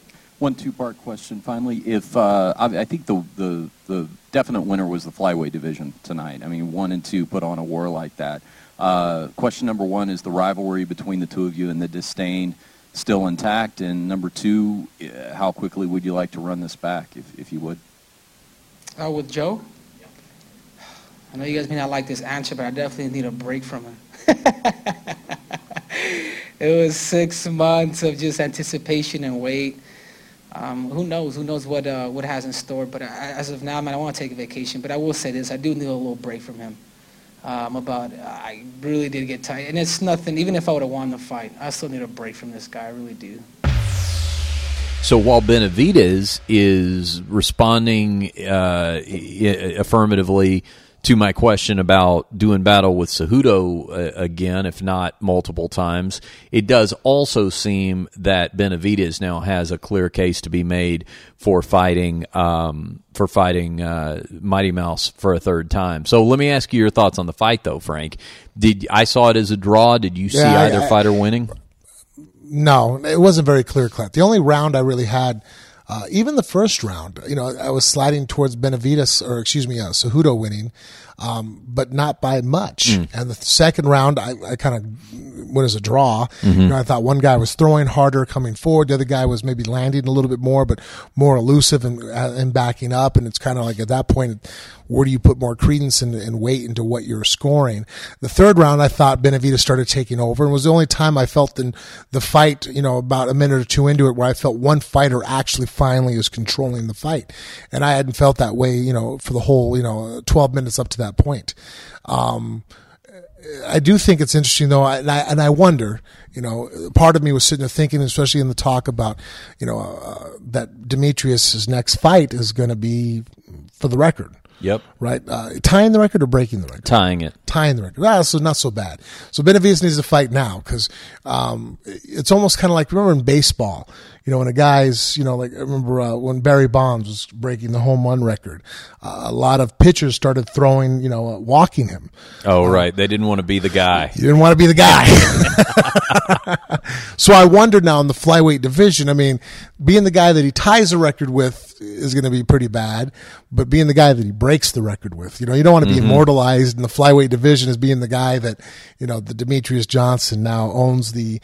[laughs] One two-part question. Finally, if uh, I, I think the, the the definite winner was the flyweight division tonight. I mean, one and two put on a war like that. Uh, question number one is the rivalry between the two of you and the disdain still intact. And number two, uh, how quickly would you like to run this back, if if you would? Uh, with Joe? [sighs] I know you guys may not like this answer, but I definitely need a break from him. [laughs] it was six months of just anticipation and wait. Um, who knows? Who knows what uh, what has in store? But I, as of now, man, I want to take a vacation. But I will say this: I do need a little break from him. Um, about I really did get tired, and it's nothing. Even if I would have won the fight, I still need a break from this guy. I really do. So while Benavidez is responding uh, affirmatively to my question about doing battle with Cejudo uh, again, if not multiple times, it does also seem that Benavidez now has a clear case to be made for fighting um, for fighting uh, Mighty Mouse for a third time. So let me ask you your thoughts on the fight, though, Frank. Did I saw it as a draw? Did you see Yeah, I- either I- fighter winning? No, it wasn't very clear cut. The only round I really had, uh, even the first round, you know, I was sliding towards Benavidez, or excuse me, uh, Cejudo winning, um, but not by much. And the second round, I, I kind of went as a draw. You know, I thought one guy was throwing harder coming forward, the other guy was maybe landing a little bit more, but more elusive and, uh, and backing up. And it's kind of like at that point, where do you put more credence and, and weight into what you're scoring? The third round, I thought Benavidez started taking over, and it was the only time I felt in the fight, you know, about a minute or two into it, where I felt one fighter actually finally is controlling the fight, and I hadn't felt that way, you know, for the whole, you know, 12 minutes up to that point. Um, I do think it's interesting though, and I, and I wonder, you know, part of me was sitting there thinking, especially in the talk about, you know, uh, that Demetrious's next fight is going to be for the record, Yep, right? Uh, tying the record or breaking the record? tying it. tying the record. Ah, so not so bad. So Benavidez needs to fight now because um, it's almost kind of like remember in baseball, you know, when a guy's, you know, like I remember uh, when Barry Bonds was breaking the home run record, uh, a lot of pitchers started throwing, you know, uh, walking him. Oh, right. They didn't want to be the guy. You didn't want to be the guy. [laughs] so I wonder now in the flyweight division. I mean, being the guy that he ties the record with is going to be pretty bad, but being the guy that he breaks the record with, you know, you don't want to be immortalized in the flyweight division as being the guy that, you know, the Demetrious Johnson now owns the,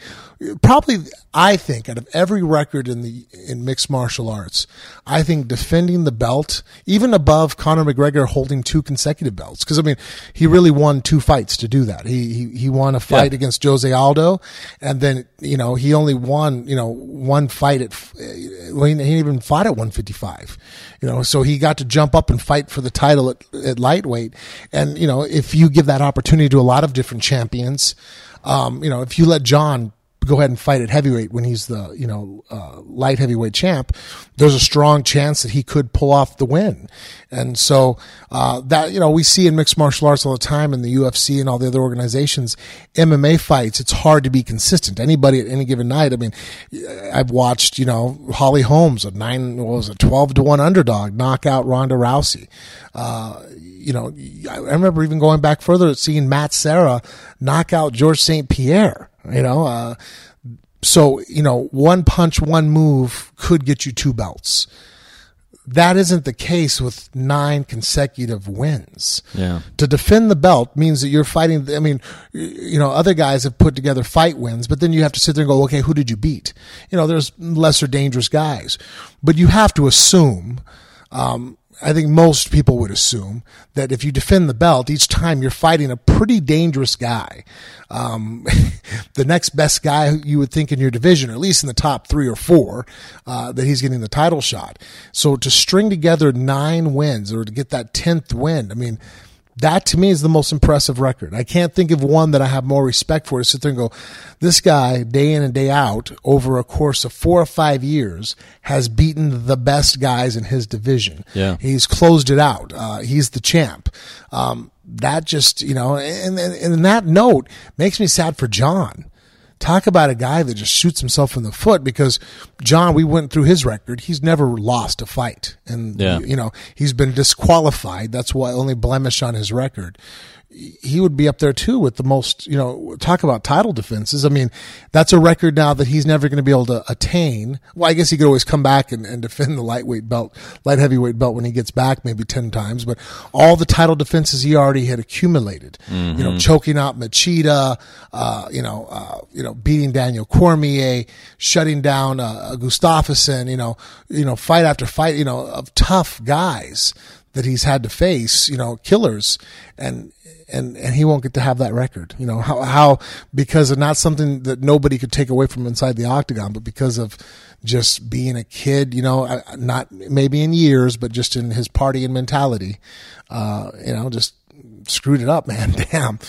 probably, I think, out of every record in the, in mixed martial arts, I think defending the belt, even above Conor McGregor holding two consecutive belts, because I mean, he really won two fights to do that. He, he, he won a fight Yeah. against Jose Aldo, and then, you know, he only won, you know, one fight at, well, he didn't even fought at 155, you know, so he got to jump up and fight for the title at, at lightweight. And, you know, if you give that opportunity to a lot of different champions, um, you know, if you let Jon go ahead and fight at heavyweight when he's the you know uh, light heavyweight champ, there's a strong chance that he could pull off the win. And so uh, that you know we see in mixed martial arts all the time in the UFC and all the other organizations, MMA fights. It's hard to be consistent. Anybody at any given night. I mean, I've watched you know Holly Holmes a nine what was it twelve to one underdog knock out Ronda Rousey. Uh, you know, I remember even going back further, seeing Matt Serra knock out George St. Pierre. You know, uh, so you know, one punch, one move could get you two belts. That isn't the case with nine consecutive wins. Yeah. To defend the belt means that you're fighting. I mean, you know, other guys have put together fight wins, but then you have to sit there and go, okay, who did you beat? You know, there's lesser dangerous guys, but you have to assume. Um, I think most people would assume that if you defend the belt each time you're fighting a pretty dangerous guy, um, [laughs] the next best guy you would think in your division, or at least in the top three or four, uh, that he's getting the title shot. So to string together nine wins or to get that tenth win, I mean, that to me is the most impressive record. I can't think of one that I have more respect for to sit there and go, this guy day in and day out over a course of four or five years has beaten the best guys in his division. Yeah. He's closed it out. Uh, he's the champ. Um, that just, you know, and, and, and that note makes me sad for Jon. Talk about a guy that just shoots himself in the foot because Jon, we went through his record. He's never lost a fight. And, Yeah. you know, he's been disqualified. That's why only blemish on his record. He would be up there too with the most, you know, talk about title defenses. I mean, that's a record now that he's never going to be able to attain. Well, I guess he could always come back and, and defend the lightweight belt, light heavyweight belt when he gets back, maybe 10 times, but all the title defenses he already had accumulated, you know, choking out Machida, uh, you know, uh, you know, beating Daniel Cormier, shutting down, uh, Gustafsson, you know, you know, fight after fight, you know, of tough guys that he's had to face, you know, killers and, and, and he won't get to have that record, you know, how, how, because of not something that nobody could take away from inside the octagon, but because of just being a kid, you know, not maybe in years, but just in his partying mentality, uh, you know, just screwed it up, [laughs] man. Damn.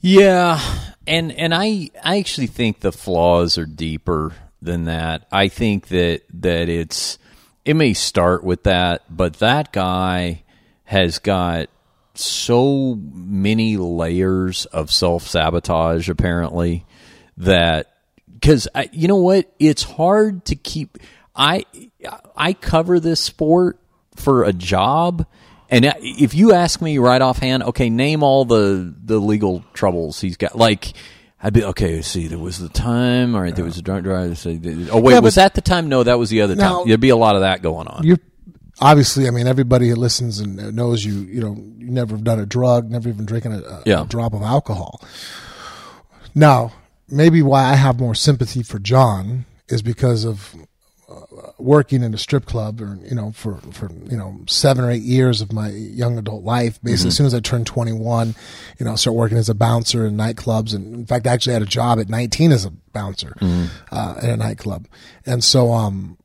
Yeah, and and I I actually think the flaws are deeper than that. I think that that it's it may start with that, but that guy has got so many layers of self sabotage apparently that because you know what? It's hard to keep i i cover this sport for a job and if you ask me right offhand okay name all the the legal troubles he's got like I'd be okay. See, there was the time. All right, there was a drunk driver. Say, oh wait, Yeah, was but- that the time? No, that was the other Now- time. There'd be a lot of that going on. you obviously i mean everybody that listens and knows you you know you never have done a drug never even drinking a, a, Yeah. drop of alcohol now maybe why i have more sympathy for Jon is because of working in a strip club or you know for for you know seven or eight years of my young adult life. Basically as soon as i turned 21 you know I started working as a bouncer in nightclubs. And in fact i actually had a job at 19 as a bouncer uh, in a nightclub. And so um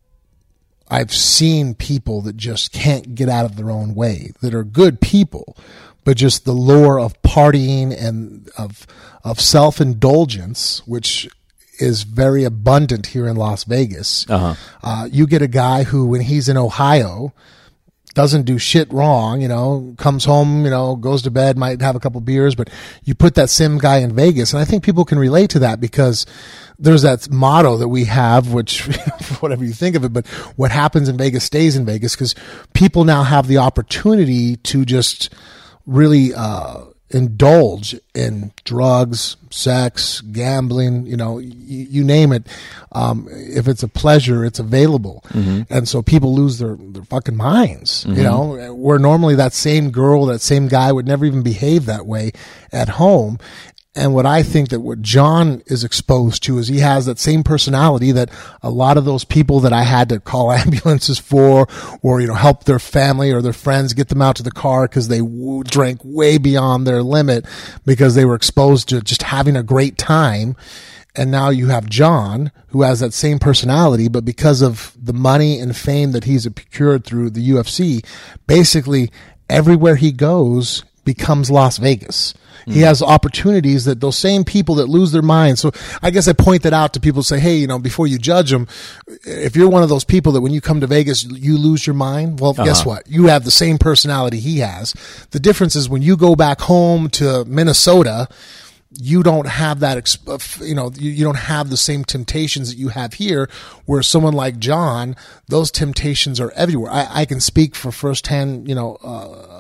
I've seen people that just can't get out of their own way, that are good people, but just the lure of partying and of of self indulgence, which is very abundant here in Las Vegas. Uh-huh. you get a guy who, when he's in Ohio, doesn't do shit wrong, you know, comes home, you know, goes to bed, might have a couple beers, but you put that sim guy in Vegas. And I think people can relate to that because there's that motto that we have, which [laughs] whatever you think of it, but what happens in Vegas stays in Vegas because people now have the opportunity to just really, uh, indulge in drugs, sex, gambling, you know, you, you name it. Um, if it's a pleasure, it's available. And so people lose their, their fucking minds, you know, where normally that same girl, that same guy would never even behave that way at home. And what I think that what Jon is exposed to is he has that same personality that a lot of those people that I had to call [laughs] ambulances for or, you know, help their family or their friends get them out to the car because they w- drank way beyond their limit because they were exposed to just having a great time. And now you have Jon who has that same personality, but because of the money and fame that he's procured through the UFC, basically everywhere he goes becomes Las Vegas. He has opportunities that those same people that lose their minds. So I guess I point that out to people say, Hey, you know, before you judge them, if you're one of those people that when you come to Vegas, you lose your mind. Well, guess what? You have the same personality he has. The difference is when you go back home to Minnesota, you don't have that, uh, you know, you, you don't have the same temptations that you have here, where someone like Jon, those temptations are everywhere. I, I can speak for firsthand, you know, uh,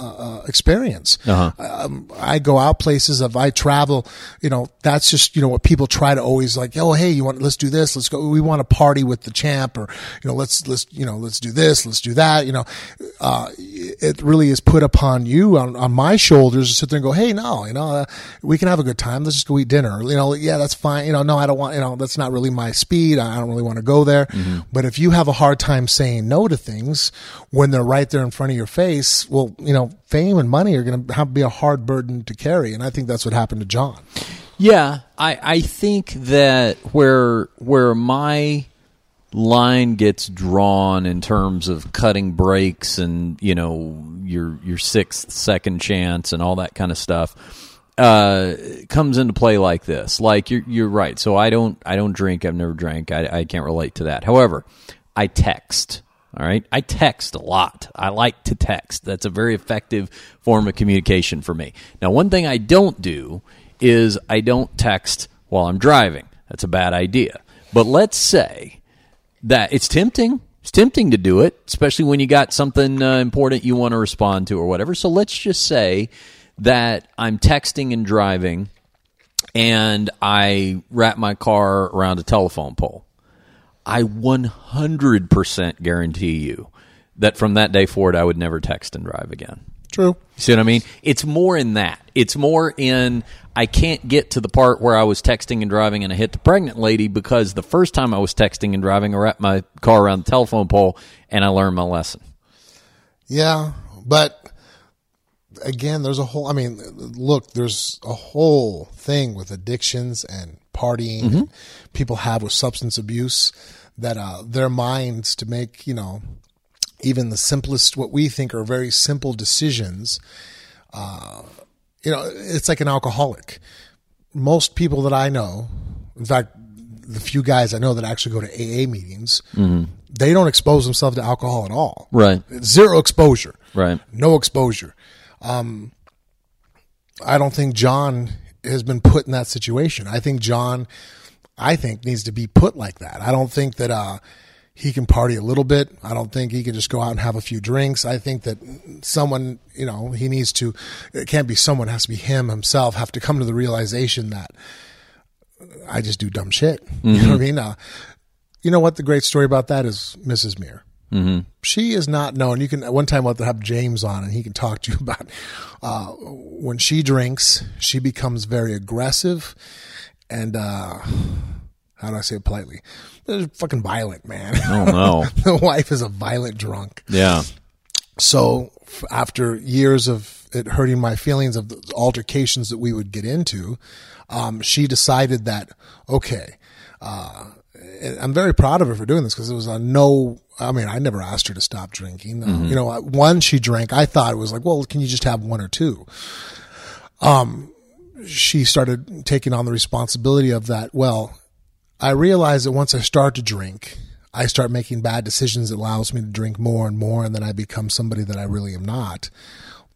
uh, experience. Um, I go out places. If I travel, you know, that's just you know what people try to always like. Oh, hey, you want? Let's do this. Let's go. We want to party with the champ, or you know, let's let's you know, let's do this. Let's do that. You know, uh, it really is put upon you on, on my shoulders to sit there and go, hey, no, you know, uh, we can have a good time. Let's just go eat dinner. You know, yeah, that's fine. You know, no, I don't want. You know, that's not really my speed. I don't really want to go there. But if you have a hard time saying no to things when they're right there in front of your face, well, you know, fame and money are going to have be a hard burden to carry, and I think that's what happened to Jon. Yeah, I, I think that where where my line gets drawn in terms of cutting breaks and you know your your sixth second chance and all that kind of stuff uh, comes into play like this. Like you're you're right. So I don't I don't drink. I've never drank. I, I can't relate to that. However, I text. All right, I text a lot. I like to text. That's a very effective form of communication for me. Now, one thing I don't do is I don't text while I'm driving. That's a bad idea. But let's say that it's tempting. It's tempting to do it, especially when you got something uh, important you want to respond to or whatever. So let's just say that I'm texting and driving and I wrap my car around a telephone pole. I 100% guarantee you that from that day forward, I would never text and drive again. True. You see what I mean? It's more in that. It's more in I can't get to the part where I was texting and driving and I hit the pregnant lady because the first time I was texting and driving, I wrapped my car around the telephone pole and I learned my lesson. Yeah, but again, there's a whole. I mean, look, there's a whole thing with addictions and partying and people have with substance abuse that uh, their minds to make you know even the simplest what we think are very simple decisions. Uh, you know, it's like an alcoholic. Most people that I know, in fact, the few guys I know that actually go to AA meetings, they don't expose themselves to alcohol at all Right. zero exposure. Right. No exposure. Um, I don't think Jon has been put in that situation. I think Jon, I think needs to be put like that. I don't think that uh, he can party a little bit. I don't think he can just go out and have a few drinks. I think that someone, you know, he needs to. It can't be someone. It has to be him himself. Have to come to the realization that I just do dumb shit. [laughs] You know what I mean? Uh, you know what the great story about that is, Mrs. Mir. Mm-hmm. She is not known. You can one time we'll have James on, and he can talk to you [laughs] about uh, when she drinks. She becomes very aggressive, and uh, how do I say it politely? Fucking violent, man. Oh no. [laughs] the wife is a violent drunk. Yeah. So f- after years of it hurting my feelings of the altercations that we would get into, um, she decided that okay, uh, I'm very proud of her for doing this because it was a no. I mean, I never asked her to stop drinking. Uh, you know, one she drank. I thought it was like, well, can you just have one or two? Um, she started taking on the responsibility of that. Well, I realized that once I start to drink, I start making bad decisions that allows me to drink more and more, and then I become somebody that I really am not.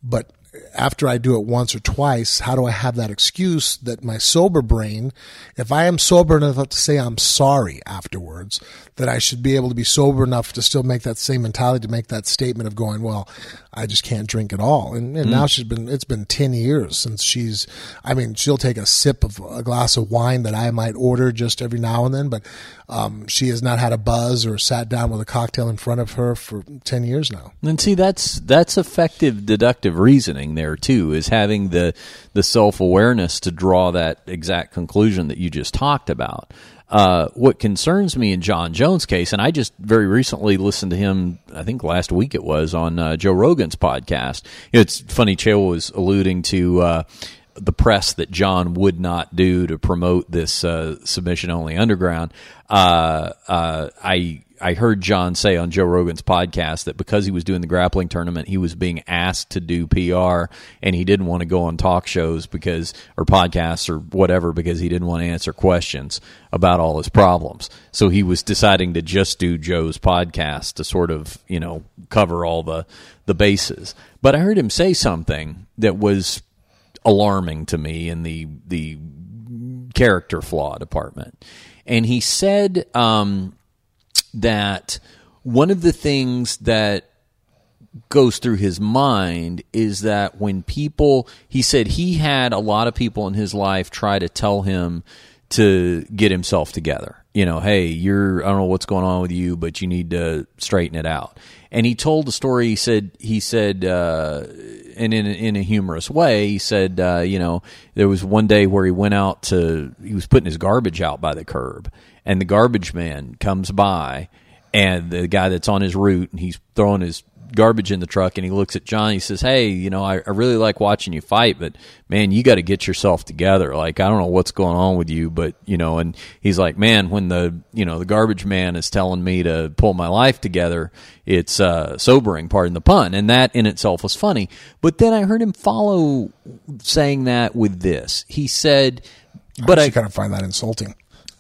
But after I do it once or twice, how do I have that excuse that my sober brain, if I am sober enough to say I'm sorry afterwards, that I should be able to be sober enough to still make that same mentality to make that statement of going, well, I just can't drink at all. And, and now she's been, it's been 10 years since she's, I mean, she'll take a sip of a glass of wine that I might order just every now and then, but, um, she has not had a buzz or sat down with a cocktail in front of her for 10 years now. And see, that's that's effective deductive reasoning there too. Is having the the self awareness to draw that exact conclusion that you just talked about. Uh, what concerns me in Jon Jones' case, and I just very recently listened to him. I think last week it was on uh, Joe Rogan's podcast. It's funny. Chael was alluding to. Uh, the press that Jon would not do to promote this uh, submission only underground. Uh, uh, I I heard Jon say on Joe Rogan's podcast that because he was doing the grappling tournament, he was being asked to do PR, and he didn't want to go on talk shows because or podcasts or whatever because he didn't want to answer questions about all his problems. So he was deciding to just do Joe's podcast to sort of you know cover all the the bases. But I heard him say something that was alarming to me in the the character flaw department. And he said um, that one of the things that goes through his mind is that when people, he said he had a lot of people in his life try to tell him to get himself together. You know, hey, you're, I don't know what's going on with you, but you need to straighten it out. And he told the story. He said, he said, uh, and in a, in a humorous way, he said, uh, you know, there was one day where he went out to, he was putting his garbage out by the curb, and the garbage man comes by, and the guy that's on his route, and he's throwing his garbage in the truck, and he looks at Jon. He says, "Hey, you know, I, I really like watching you fight, but man, you got to get yourself together. Like, I don't know what's going on with you, but you know." And he's like, "Man, when the you know the garbage man is telling me to pull my life together, it's uh, sobering. Pardon the pun." And that in itself was funny. But then I heard him follow saying that with this. He said, "But I I." kind of find that insulting.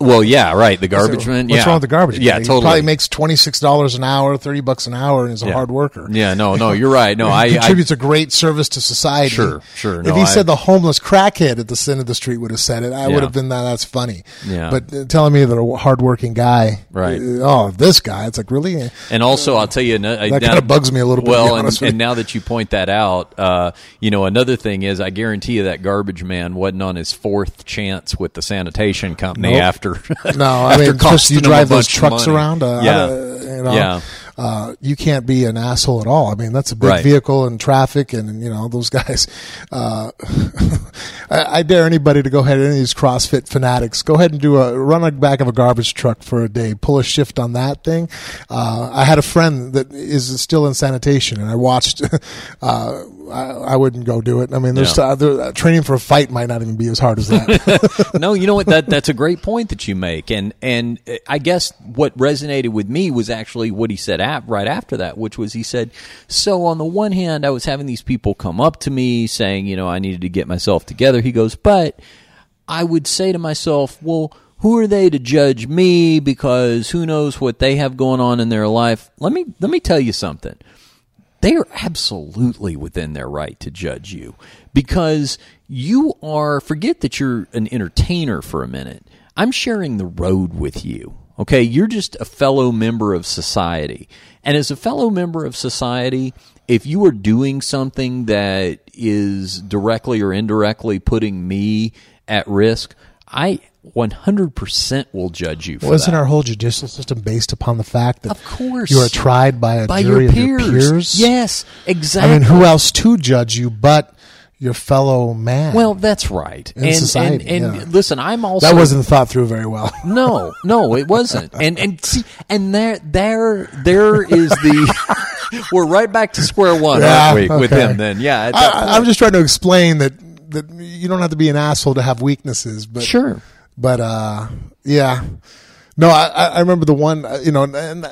Well, yeah, right. The garbage man. What's yeah. wrong with the garbage? Yeah, man? He totally. probably makes twenty six dollars an hour, thirty bucks an hour, and is a Yeah. hard worker. Yeah, no, no, [laughs] you're right. No, I, I contributes a great service to society. Sure, sure. if No, he I- said the homeless crackhead at the center of the street would have said it, I Yeah. would have been that. That's funny. Yeah. But uh, telling me that a hardworking guy, Right. uh, Oh, this guy. It's like really. And also, I'll tell you, no- That now- kinda bugs me a little bit, Well, and, and now that you point that out, uh, you know, another thing is, I guarantee you that garbage man wasn't on his fourth chance with the sanitation company Nope. after. [laughs] No, I mean, just you drive those trucks around. Uh, yeah, you know, yeah. uh, you can't be an asshole at all. I mean, that's a big Right. vehicle and traffic, and you know those guys. Uh, [laughs] I, I dare anybody to go ahead. Any of these CrossFit fanatics, go ahead and do a run on the back of a garbage truck for a day. Pull a shift on that thing. Uh, I had a friend that is still in sanitation, and I watched. [laughs] Uh, I, I wouldn't go do it. I mean, there's Yeah. uh, there, uh, training for a fight might not even be as hard as that. [laughs] no, you know what? That that's a great point that you make, and and I guess what resonated with me was actually what he said ap- right after that, which was he said, "So on the one hand, I was having these people come up to me saying, you know, I needed to get myself together." He goes, "But I would say to myself, well." Who are they to judge me? Because who knows what they have going on in their life? Let me let me tell you something they are absolutely within their right to judge you because you are forget that you're an entertainer for a minute. I'm sharing the road with you. Okay, you're just a fellow member of society. And as a fellow member of society, if you are doing something that is directly or indirectly putting me at risk, I 100% will judge you for Wasn't that. our whole judicial system based upon the fact that Of course. you are tried by a by jury your of your peers. peers? Yes, exactly. I mean, who else to judge you but your fellow man? Well, that's right. In and society, and, and yeah. listen, I'm also that wasn't thought through very well. [laughs] No, no, it wasn't. And and see, and there there there is the [laughs] we're right back to square one, Yeah, aren't we? With him, then, yeah. I. I'm just trying to explain that that you don't have to be an asshole to have weaknesses, but sure. But uh, yeah, no, I, I remember the one, uh, you know, and, and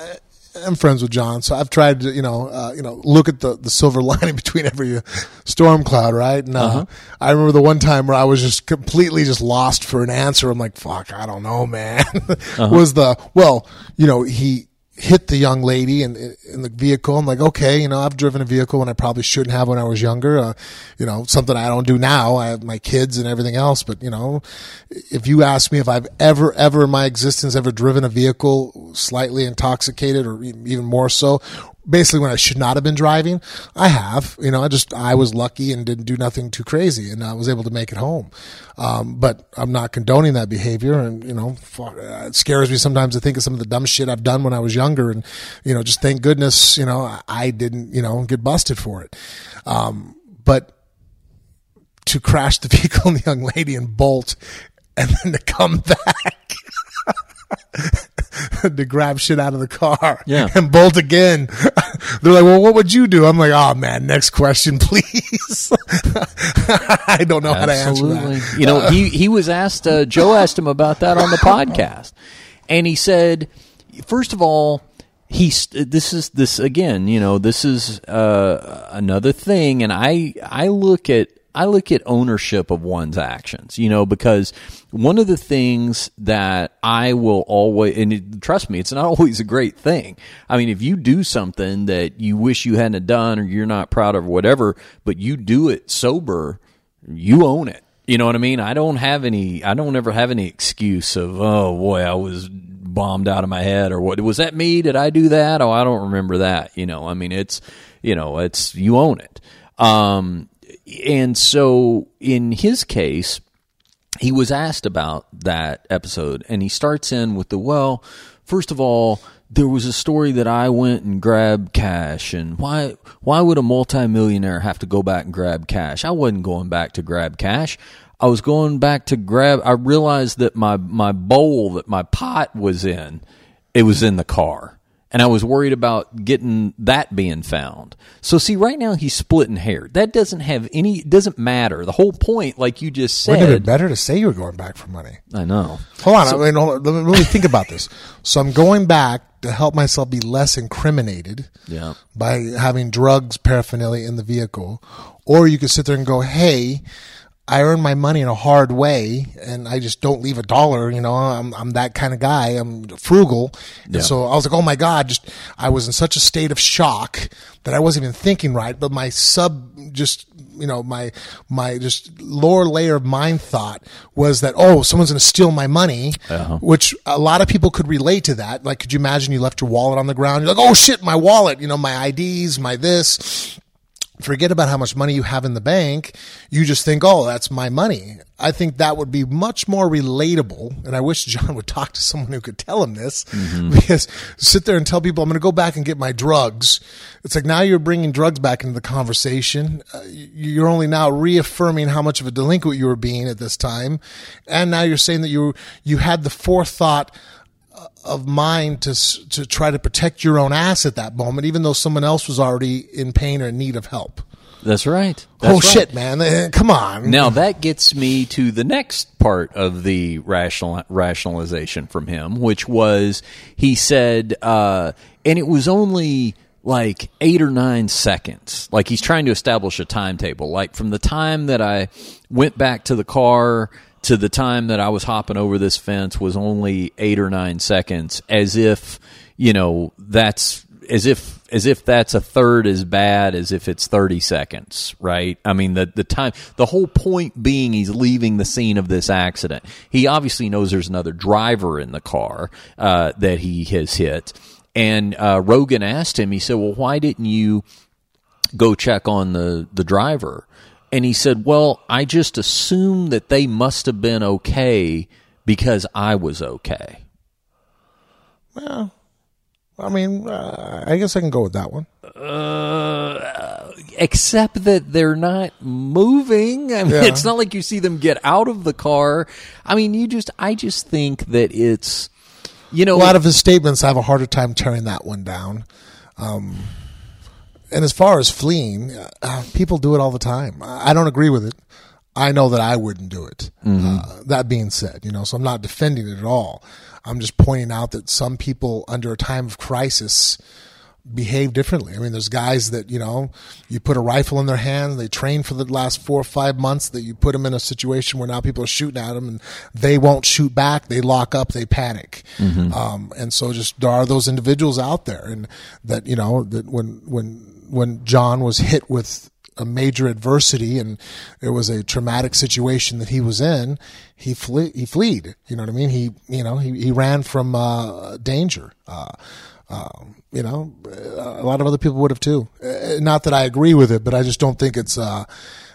I'm friends with Jon, so I've tried to, you know, uh, you know, look at the, the silver [laughs] lining between every uh, storm cloud, right? And uh, Uh-huh. I remember the one time where I was just completely just lost for an answer. I'm like, fuck, I don't know, man. [laughs] Uh-huh. Was the well, you know, he hit the young lady in, in the vehicle. I'm like, okay, you know, I've driven a vehicle when I probably shouldn't have when I was younger. Uh, you know, something I don't do now. I have my kids and everything else. But, you know, if you ask me if I've ever, ever in my existence ever driven a vehicle slightly intoxicated or even more so, basically when I should not have been driving, I have, you know, I just, I was lucky and didn't do nothing too crazy and I was able to make it home. Um, but I'm not condoning that behavior and, you know, uh, it scares me sometimes to think of some of the dumb shit I've done when I was younger and, you know, just thank goodness, you know, I didn't, you know, get busted for it. Um, but to crash the [laughs] vehicle and the young lady and bolt and then to come back [laughs] [laughs] to grab shit out of the car Yeah. and bolt again. [laughs] They're like, well, what would you do? I'm like, oh man, next question, [laughs] please. I don't know how to answer that. You know, he he was asked. Uh, Joe asked him about that on the podcast, and he said, first of all, he's this is this again. You know, this is uh, another thing, and I I look at. I look at ownership of one's actions, you know, because one of the things that I will always, and it, trust me, it's not [laughs] always a great thing. I mean, if you do something that you wish you hadn't done or you're not proud of or whatever, but you do it sober, you own it. You know what I mean? I don't have any. I don't ever have any excuse of oh boy, I was bombed out of my head or what was that me? Did I do that? Oh, I don't remember that. You know, I mean, it's you know, it's you own it. Um, and so in his case, he was asked about that episode, and he starts in with the well. First of all, there was a story that I went and grabbed cash, and why why would a multimillionaire have to go back and grab cash? I wasn't going back to grab cash. I was going back to grab. I realized that my my bowl that my pot was in, it was in the car, and I was worried about getting that being found. So see, right now he's splitting hair. That doesn't have any. It doesn't matter. The whole point, like you just said, Wouldn't it be better to say you were going back for money? I know. Hold on, I mean, hold on, let me really think about this. So I'm going back to help myself be less incriminated Yeah. by having drugs paraphernalia in the vehicle, or you could sit there and go, "Hey, I earn my money in a hard way, and I just don't leave a dollar. You know, I'm I'm that kind of guy. I'm frugal, Yeah. and so I was like, oh my god, just I was in such a state of shock that I wasn't even thinking right, but my sub just you know my my just lower layer of mind thought was that oh someone's going to steal my money Uh-huh. which a lot of people could relate to that like could you imagine you left your wallet on the ground you're like oh shit my wallet you know my IDs my this forget about how much money you have in the bank. You just think, oh, that's my money. I think that would be much more relatable. And I wish Jon would talk to someone who could tell him this because sit there and tell people, I'm going to go back and get my drugs. It's like now you're bringing drugs back into the conversation. Uh, you're only now reaffirming how much of a delinquent you were being at this time. And now you're saying that you, you had the forethought of mind to to try to protect your own ass at that moment, even though someone else was already in pain or in need of help. That's right. oh right. shit, man! Eh, Come on. Now that gets me to the next part of the rational rationalization from him, which was he said, uh, and it was only like eight or nine seconds. Like he's trying to establish a timetable. Like from the time that I went back to the car to the time that I was hopping over this fence was only eight or nine seconds, as if you know that's as if as if that's a third as bad as if it's 30 seconds, right? I mean, the, the time, the whole point being he's leaving the scene of this accident. He obviously knows there's another driver in the car uh, that he has hit. And uh, Rogan asked him, he said, well, why didn't you go check on the, the driver? And he said, well, I just assume that they must have been okay because I was okay. Well, I mean, uh, I guess I can go with that one. Uh, except that they're not moving. [laughs] I mean, Yeah. it's not like you see them get out of the car. I mean, you just, I just think that it's, you know, A lot of his statements I have a harder time tearing that one down. Um, and as far as fleeing, uh, people do it all the time. I don't agree with it. I know that I wouldn't do it. Uh, that being said, you know, so I'm not defending it at all. I'm just pointing out that some people under a time of crisis behave differently. I mean, there's guys that, you know, you put a rifle in their hand, they train for the last four or five months, that you put them in a situation where now people are shooting at them and they won't shoot back. They lock up, they panic. Um, and so just there are those individuals out there and that, you know, that when, when, when Jon was hit with a major adversity and it was a traumatic situation that he was in, he flee, he fled. You know what I mean? He, you know, he, he ran from, uh, danger. Uh, um, you know, a lot of other people would have too. Uh, Not that I agree with it, but I just don't think it's, uh,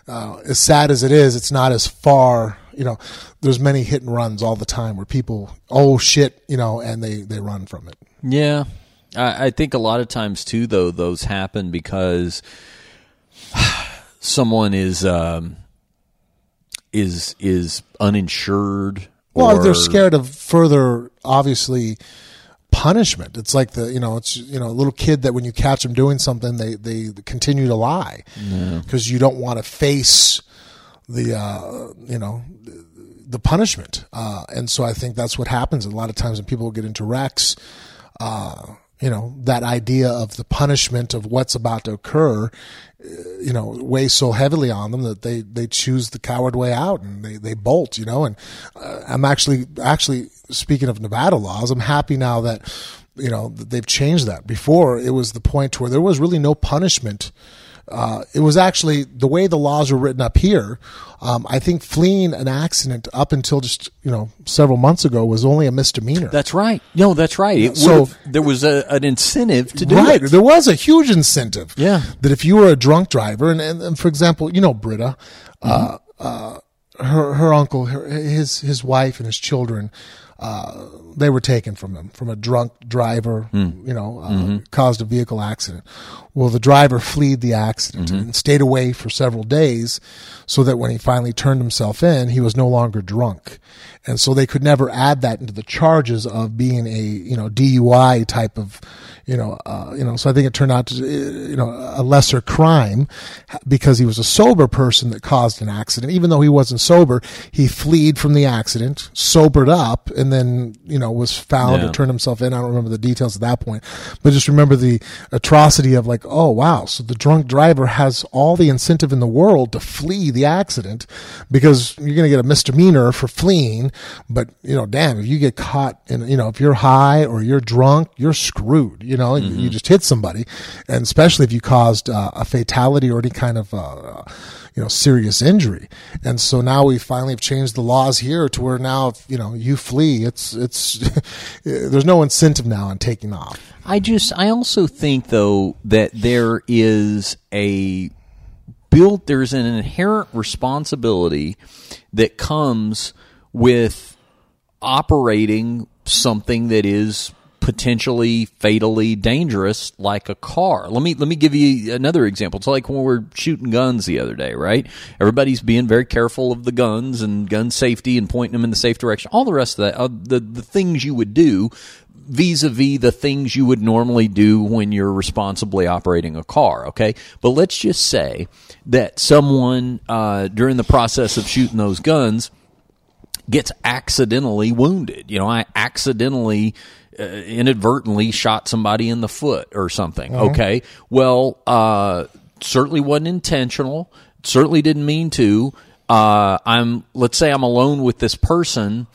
uh, as sad as it is, it's not as far, you know, there's many hit and runs all the time where people, oh shit, you know, and they, they run from it. Yeah, I, I think a lot of times too, though, those happen because [sighs] someone is um, is is uninsured. Well, or, they're scared of further, obviously, punishment. It's like the you know, it's you know, a little kid that when you catch them doing something, they they continue to lie because you don't want to face the uh, you know the, the punishment. Uh, and so I think that's what happens a lot of times when people get into wrecks. Uh, you know that idea of the punishment of what's about to occur uh, you know weighs so heavily on them that they they choose the coward way out and they they bolt you know and uh, i'm actually actually speaking of nevada laws i'm happy now that you know they've changed that. Before it was the point where there was really no punishment uh, it was actually the way the laws were written up here. Um, I think fleeing an accident up until just you know several months ago was only a misdemeanor. That's right. No, that's right. It So- there was a, an incentive to do right. it. There was a huge incentive. Yeah. That if you were a drunk driver, and, and, and for example, you know, Britta, uh, uh, her, her uncle, her, his, his wife and his children, uh, they were taken from him from a drunk driver, you know, uh, caused a vehicle accident. Well, the driver fled the accident and stayed away for several days so that when he finally turned himself in, he was no longer drunk. And so they could never add that into the charges of being a, you know, DUI type of, you know, uh, you know, so I think it turned out to, uh, you know, a lesser crime because he was a sober person that caused an accident. Even though he wasn't sober, he fled from the accident, sobered up, and then, you know, was found Yeah. and turned himself in. I don't remember the details at that point, but just remember the atrocity of like, oh wow, so the drunk driver has all the incentive in the world to flee the accident because you're going to get a misdemeanor for fleeing. But you know, damn, if you get caught in, you know, if you're high or you're drunk, you're screwed. You know, you, you just hit somebody, and especially if you caused uh, a fatality or any kind of. Uh, you know, serious injury, and so now we finally have changed the laws here to where now, if you know, you flee, it's it's [laughs] there's no incentive now on taking off. I just I also think though that there is a built there's an inherent responsibility that comes with operating something that is potentially fatally dangerous like a car. Let me let me give you another example. It's like when we were shooting guns the other day, right? Everybody's being very careful of the guns and gun safety and pointing them in the safe direction. All the rest of that, uh, the the things you would do vis-a-vis the things you would normally do when you're responsibly operating a car okay but let's just say that someone uh, during the process of shooting those guns gets accidentally wounded you know i accidentally uh, inadvertently shot somebody in the foot or something okay? Well uh, certainly wasn't intentional. Certainly didn't mean to. Uh, i'm let's say i'm alone with this person.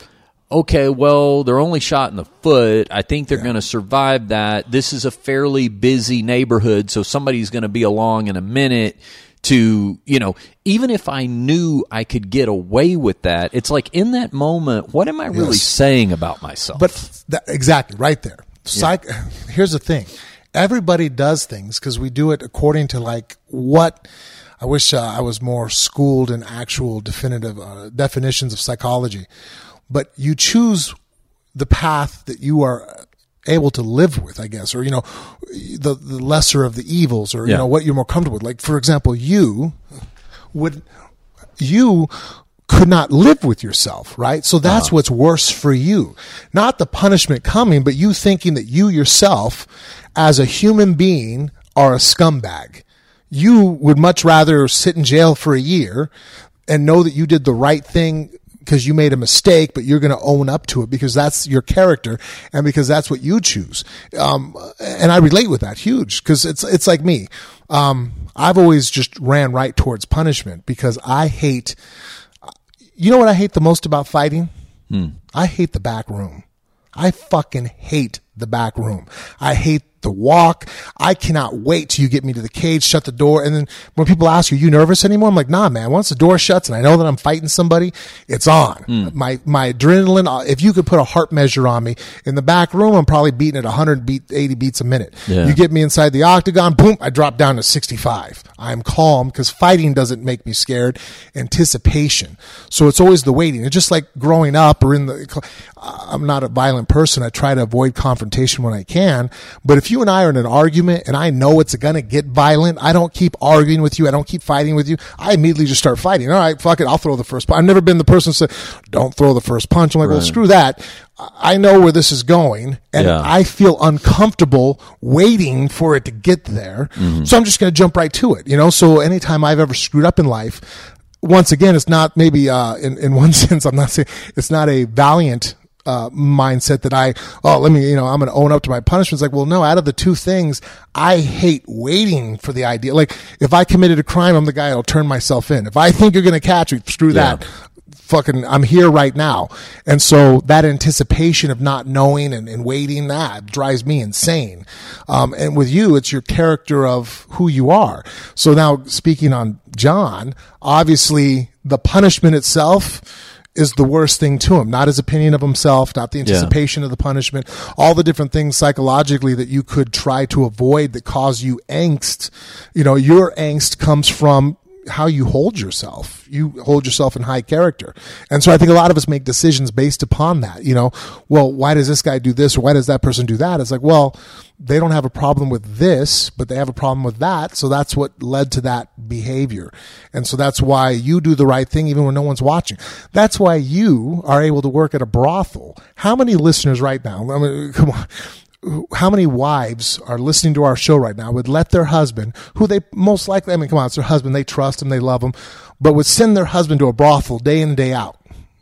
Okay, well, they're only shot in the foot. I think they're going to survive that. This is a fairly busy neighborhood, so somebody's going to be along in a minute to, you know, even if I knew I could get away with that, it's like in that moment, what am I really Yes. saying about myself? But that, exactly right there. Psych. [sighs] Here's the thing: everybody does things because we do it according to like what. I wish uh, I was more schooled in actual definitive uh, definitions of psychology, but you choose the path that you are able to live with, I guess, or you know, the the lesser of the evils, or you know what you're more comfortable with. Like for example, you would you could not live with yourself, right? So that's uh-huh. what's worse for you. Not the punishment coming, but you thinking that you yourself, as a human being, are a scumbag. You would much rather sit in jail for a year and know that you did the right thing because you made a mistake, but you're going to own up to it because that's your character and because that's what you choose. Um, and I relate with that huge because it's, it's like me. Um, I've always just ran right towards punishment because I hate, you know what I hate the most about fighting? I hate the back room. I fucking hate the back room. I hate the walk. I cannot wait till you get me to the cage, shut the door. And then when people ask you, you nervous anymore? I'm like, nah, man. Once the door shuts and I know that I'm fighting somebody, it's on. My, my adrenaline, uh, if you could put a heart measure on me in the back room, I'm probably beating at 180 beats a minute. Yeah. You get me inside the octagon, boom, I drop down to 65. I'm calm because fighting doesn't make me scared. Anticipation. So it's always the waiting. It's just like growing up or in the, I'm not a violent person. I try to avoid confrontation when I can. But if you and I are in an argument and I know it's going to get violent, I don't keep arguing with you. I don't keep fighting with you. I immediately just start fighting. All right, fuck it. I'll throw the first punch. I've never been the person who said, don't throw the first punch. I'm like, well, screw that. I know where this is going and Yeah. I feel uncomfortable waiting for it to get there. So I'm just going to jump right to it, you know? So anytime I've ever screwed up in life, once again, it's not maybe, uh, in, in [laughs] one sense, I'm not saying it's not a valiant, uh, mindset that I, oh, let me, you know, I'm going to own up to my punishment. It's like, well, no, out of the two things, I hate waiting for the idea. Like, if I committed a crime, I'm the guy that'll turn myself in. If I think you're going to catch me, screw Yeah. that fucking I'm here right now. And so that anticipation of not knowing and, and waiting, that drives me insane. Um, and with you, it's your character of who you are. So now speaking on Jon, obviously the punishment itself is the worst thing to him, not his opinion of himself, not the anticipation of the punishment, all the different things psychologically that you could try to avoid that cause you angst. You know, your angst comes from how you hold yourself. You hold yourself in high character. And so I think a lot of us make decisions based upon that. You know, well, why does this guy do this or why does that person do that? It's like, well, they don't have a problem with this, but they have a problem with that. So that's what led to that behavior. And so that's why you do the right thing even when no one's watching. That's why you are able to work at a brothel. How many listeners right now? I mean, [laughs] come on how many wives are listening to our show right now would let their husband, who they most likely, I mean, come on, it's their husband, they trust him, they love him, but would send their husband to a brothel day in and day out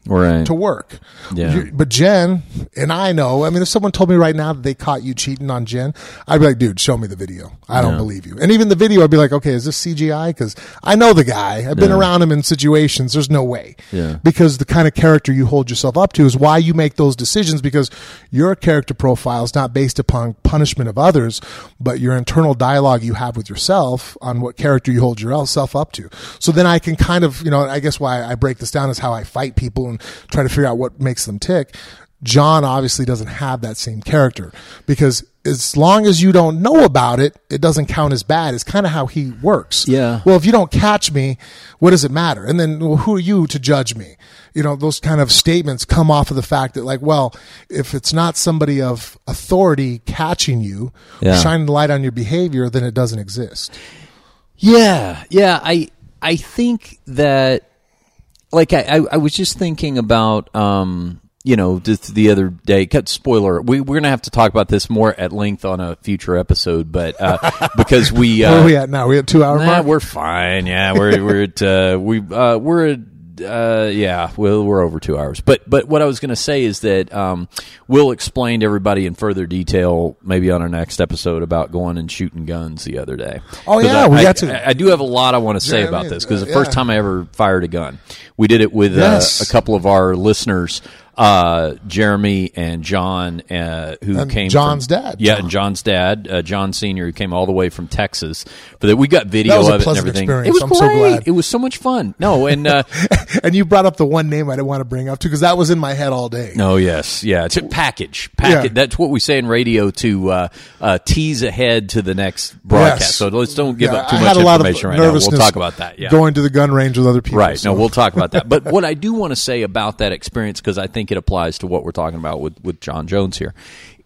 right. to work. Yeah. You- But Jen and I know, I mean, if someone told me right now that they caught you cheating on Jen, I'd be like, dude, show me the video. I don't Yeah. believe you. And even the video, I'd be like, okay, is this CGI? Because I know the guy. I've been Yeah. around him in situations. There's no way. Yeah. Because the kind of character you hold yourself up to is why you make those decisions because your character profile is not based upon punishment of others, but your internal dialogue you have with yourself on what character you hold yourself up to. So then I can kind of, you know, I guess why I break this down is how I fight people and try to figure out what makes them tick. Jon obviously doesn't have that same character because as long as you don't know about it, it doesn't count as bad. It's kind of how he works. Yeah. Well, if you don't catch me, what does it matter? And then well, who are you to judge me? You know, those kind of statements come off of the fact that like, well, if it's not somebody of authority catching you, Yeah. shining the light on your behavior, then it doesn't exist. Yeah, yeah. I I think that like I, I, was just thinking about um you know just the other day cut spoiler we, we're gonna have to talk about this more at length on a future episode but uh [laughs] because we uh Where are we at now? We at two hour Nah, mark? we're fine. Yeah, we're we're at uh, we uh, we're at uh, yeah, well, we're over two hours. But but what I was going to say is that um, we'll explain to everybody in further detail, maybe on our next episode, about going and shooting guns the other day. Oh, yeah, I, we I- got to. I, I do have a lot I want to say Yeah, about mean, this because uh, the first time I ever fired a gun, we did it with Yes. uh, a couple of our listeners. Uh, Jeremy and John, uh, who And came John's from, dad, Yeah, John. and John's dad, uh, John Senior, who came all the way from Texas. For that, we got video That was a of it and everything. experience. It was I'm great. so. It was so much fun. No, and uh, [laughs] And you brought up the one name I didn't want to bring up too, because that was in my head all day. Oh yes, yeah. It's a package. Package. Yeah. That's what we say in radio to uh, uh, tease ahead to the next broadcast. Yes. So let's don't give Yeah, up too I much had a lot of information right now. We'll talk about that. Yeah. Going to the gun range with other people. Right. so- No, we'll talk about that. But [laughs] what I do want to say about that experience, because I think it applies to what we're talking about with, with Jon Jones here,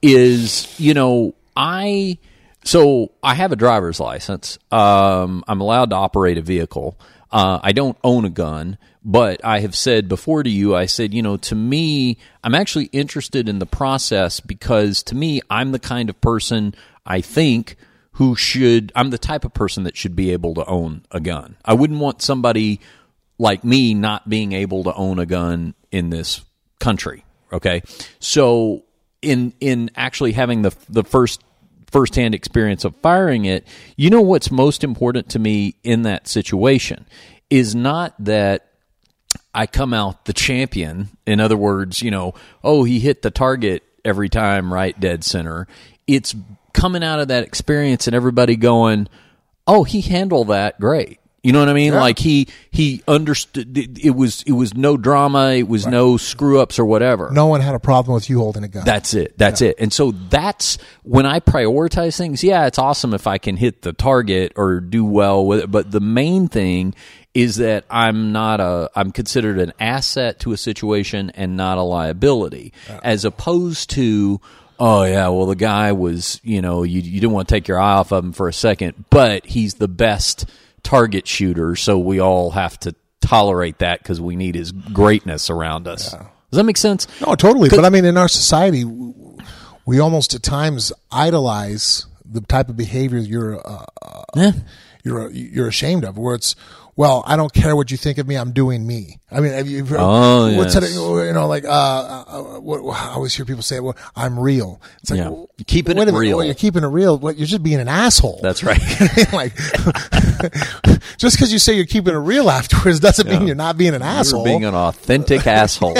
is, you know, I. So I have a driver's license. Um, I'm allowed to operate a vehicle. Uh, I don't own a gun, but I have said before to you, I said, you know, to me, I'm actually interested in the process because to me, I'm the kind of person I think who should, I'm the type of person that should be able to own a gun. I wouldn't want somebody like me not being able to own a gun in this country. Okay. So in, in actually having the, the first, firsthand experience of firing it, you know what's most important to me in that situation is not that I come out the champion. In other words, you know, oh, he hit the target every time, right, dead center. It's coming out of that experience and everybody going, oh, he handled that great. You know what I mean? Like he he understood. It, it was it was no drama. It was no screw ups or whatever. no one had a problem with you holding a gun. That's it. That's it. And so that's when I prioritize things. Yeah, it's awesome if I can hit the target or do well with it. But the main thing is that I'm not a, I'm considered an asset to a situation and not a liability, as opposed to, oh yeah, well the guy was, you know, you you didn't want to take your eye off of him for a second, but he's the best target shooter, so we all have to tolerate that because we need his greatness around us. Does that make sense? No, totally. But I mean, in our society, we almost at times idolize the type of behavior you're uh, Yeah. you're you're ashamed of. Where it's, well, I don't care what you think of me. I'm doing me. I mean, have you Oh, what's yes. that, you know, like uh, uh, what, I always hear people say, "Well, I'm real." It's like, Yeah. well, Keeping it real. well, you're keeping it real. What you're just being an asshole. That's [laughs] right. like, [laughs] just because you say you're keeping it real afterwards doesn't mean you're not being an You're asshole. being an authentic [laughs] asshole.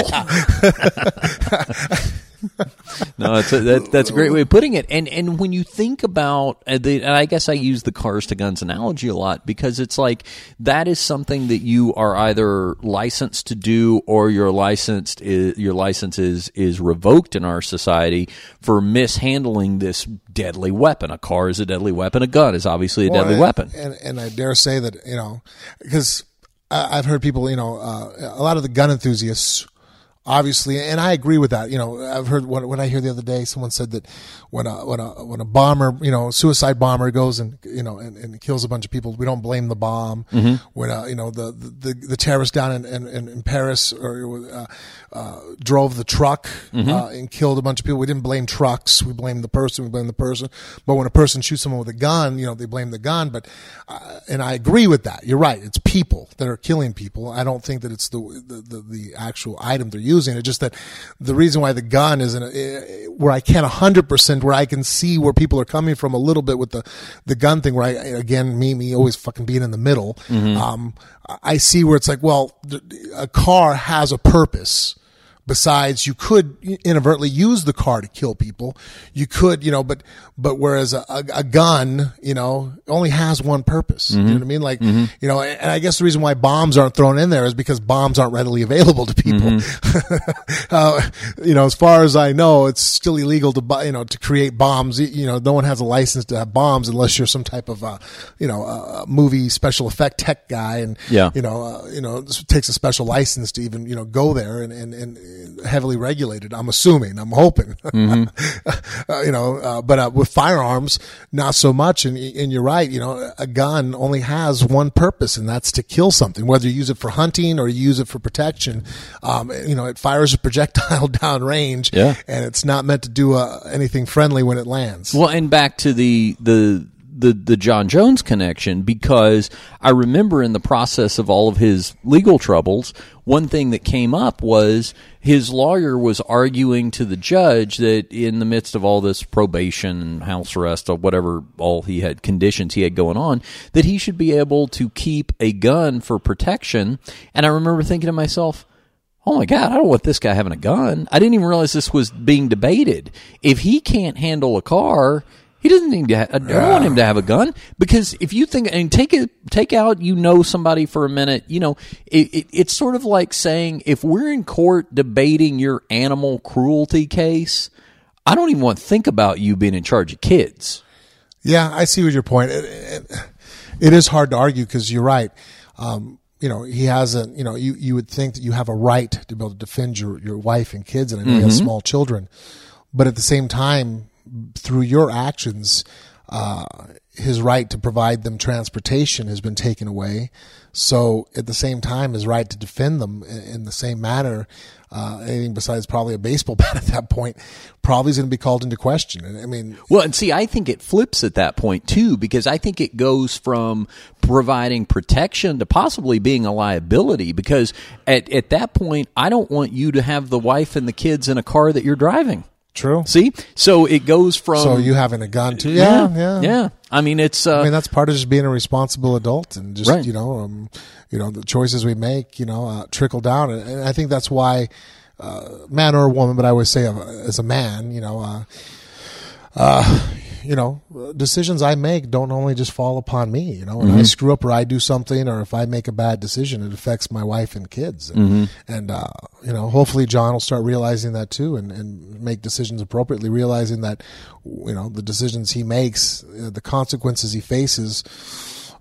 [laughs] no, it's a, that, that's a great way of putting it. And and when you think about, uh, the, and I guess I use the cars to guns analogy a lot because it's like that is something that you are either licensed to do or your licensed is, your license is is revoked in our society for mishandling this deadly weapon. A car is a deadly weapon. A gun is obviously a Well, deadly and- weapon. And, and I dare say that, you know, because I've heard people, you know, uh, a lot of the gun enthusiasts, obviously, and I agree with that. You know, I've heard what, what I hear the other day, someone said that when a, when a, when a bomber, you know, suicide bomber goes and, you know, and, and kills a bunch of people, we don't blame the bomb. When, uh, you know, the, the, the, the terrorist down in, in, in Paris or, uh, uh, drove the truck, uh, and killed a bunch of people. We didn't blame trucks. We blame the person. We blame the person. But when a person shoots someone with a gun, you know, they blame the gun. But, uh, and I agree with that. You're right. It's people that are killing people. I don't think that it's the, the, the, the actual item they're using. It's just that the reason why the gun isn't, uh, where I can't 100%, where I can see where people are coming from a little bit with the, the gun thing, where I, again, me, me always fucking being in the middle. Um, I see where it's like, well, a car has a purpose besides you could inadvertently use the car to kill people you could you know but but whereas a, a, a gun you know only has one purpose you know what i mean like you know and i guess the reason why bombs aren't thrown in there is because bombs aren't readily available to people uh, you know as far as i know it's still illegal to buy you know to create bombs you know no one has a license to have bombs unless you're some type of uh, you know uh, movie special effect tech guy and Yeah. you know uh, you know it takes a special license to even you know go there and and, and heavily regulated i'm assuming i'm hoping. [laughs] Uh, you know uh, but uh, with firearms not so much. And and you're right you know a gun only has one purpose and that's to kill something. Whether you use it for hunting or you use it for protection um, you know it fires a projectile [laughs] down range Yeah. and it's not meant to do uh, anything friendly when it lands. Well, and back to the the the the Jon Jones connection because I remember in the process of all of his legal troubles, one thing that came up was his lawyer was arguing to the judge that in the midst of all this probation and house arrest or whatever all he had conditions he had going on that he should be able to keep a gun for protection and I remember thinking to myself oh my God, I don't want this guy having a gun. I didn't even realize this was being debated. If he can't handle a car, he doesn't need to. Ha- I don't want him to have a gun because if you think and take it, take out, you know somebody for a minute. You know, it, it, it's sort of like saying if we're in court debating your animal cruelty case, I don't even want to think about you being in charge of kids. Yeah, I see what your point. It, it, is hard to argue because you're right. Um, you know, he has a, you know, you, you would think that you have a right to be able to defend your, your wife and kids and I know you have small children. But at the same time, through your actions, uh, his right to provide them transportation has been taken away. So at the same time, his right to defend them in, the same manner, uh, anything besides probably a baseball [laughs] bat at that point, probably is going to be called into question. I mean, Well, and see, I think it flips at that point too, because I think it goes from providing protection to possibly being a liability. Because at, at that point, I don't want you to have the wife and the kids in a car that you're driving. True. See, so it goes from So you having a gun too? Yeah, yeah, yeah. I mean, it's uh, I mean, that's part of just being a responsible adult and just Right. you know, um, you know, the choices we make, you know, uh, trickle down, and, I think that's why, uh, man or woman, but I always say as a man, you know, uh, uh, you know, decisions I make don't only just fall upon me. You know, when I screw up or I do something, or if I make a bad decision, it affects my wife and kids. And, and uh, you know, hopefully Jon will start realizing that too, and, and make decisions appropriately, realizing that you know the decisions he makes, uh, the consequences he faces.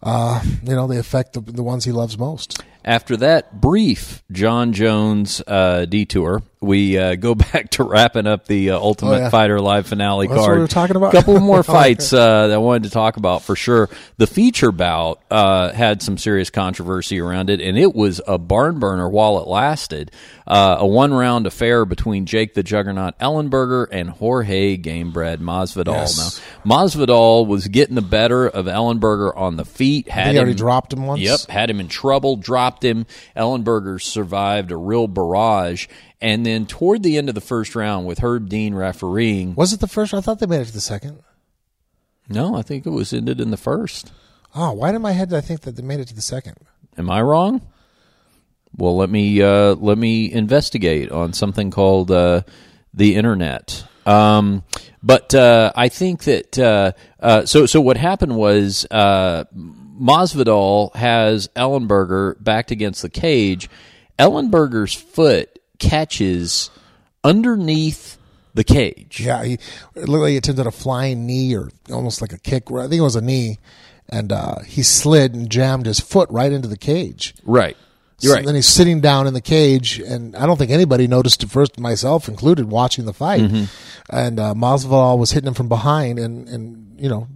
Uh, you know, they affect the, the ones he loves most. After that brief Jon Jones uh, detour, we uh, go [laughs] back to wrapping up the uh, Ultimate Oh, yeah. Fighter live finale That's what card. we were talking about? A couple more [laughs] Oh, fights uh, that I wanted to talk about for sure. The feature bout uh, had some serious controversy around it, and it was a barn burner while it lasted. Uh, a one round affair between Jake the Juggernaut Ellenberger and Jorge Gamebred Masvidal. Yes. Now, Masvidal was getting the better of Ellenberger on the feet. Had he already him- dropped him once. Yep, had him in trouble, dropped him. Ellenberger survived a real barrage. And then toward the end of the first round, with Herb Dean refereeing, Was it the first? I thought they made it to the second. no, I think it was ended in the first. Oh, why did my head did I think that they made it to the second? Am I wrong? Well, let me uh, let me investigate on something called uh, the internet. Um, but uh, I think that uh, uh, so so what happened was uh, Masvidal has Ellenberger backed against the cage. Ellenberger's foot catches underneath the cage. Yeah, he it looked like he attempted a flying knee or almost like a kick. Where I think it was a knee, and uh, he slid and jammed his foot right into the cage. Right. So right. Then he's sitting down in the cage, and I don't think anybody noticed at first, myself included, watching the fight. Mm-hmm. And uh, Masvidal was hitting him from behind, and and you know.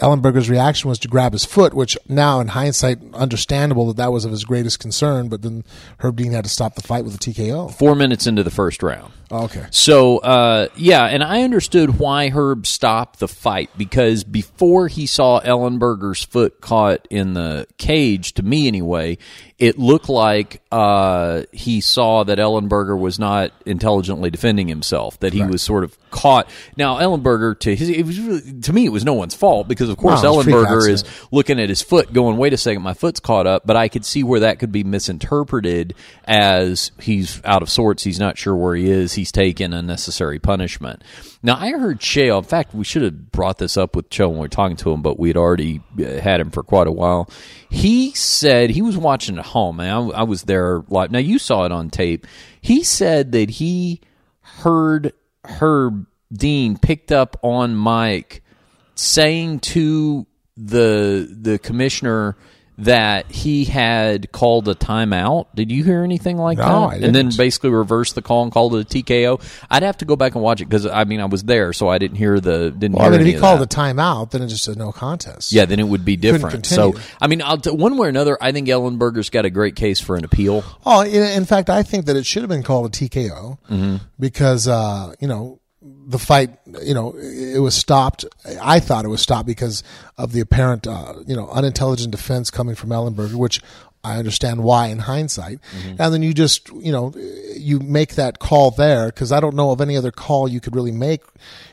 Ellenberger's reaction was to grab his foot, which now, in hindsight, understandable that that was of his greatest concern. But then Herb Dean had to stop the fight with a TKO. Four minutes into the first round. Okay. So, uh, yeah, and I understood why Herb stopped the fight because before he saw Ellenberger's foot caught in the cage, to me anyway, it looked like uh, he saw that Ellenberger was not intelligently defending himself, that he was sort of caught. Now, Ellenberger, to his, it was really, to me, it was no one's fault because, of course, No, it's a freak Ellenberger is looking at his foot, going, "Wait a second, my foot's caught up." But I could see where that could be misinterpreted as he's out of sorts. He's not sure where he is. He's taking unnecessary punishment. Now, I heard Chael. In fact, we should have brought this up with Chael when we were talking to him, but we had already uh, had him for quite a while. He said he was watching at home, and I, I was there live. Now, you saw it on tape. He said that he heard Herb Dean picked up on Mike saying to the the commissioner that he had called a timeout. Did you hear anything like No, that? I And then basically reversed the call and called it a TKO. I'd have to go back and watch it because I mean I was there, so I didn't hear the didn't Well, I mean, if he called that. a timeout, then it's just a no contest. Yeah, then it would be different. So. I mean, I'll t- one way or another, I think Ellenberger's got a great case for an appeal. Oh, in, in fact, I think that it should have been called a TKO because uh, you know the fight. You know, it was stopped. I thought it was stopped because of the apparent, uh, you know, unintelligent defense coming from Ellenberger, which I understand why in hindsight. And then you just, you know, you make that call there because I don't know of any other call you could really make.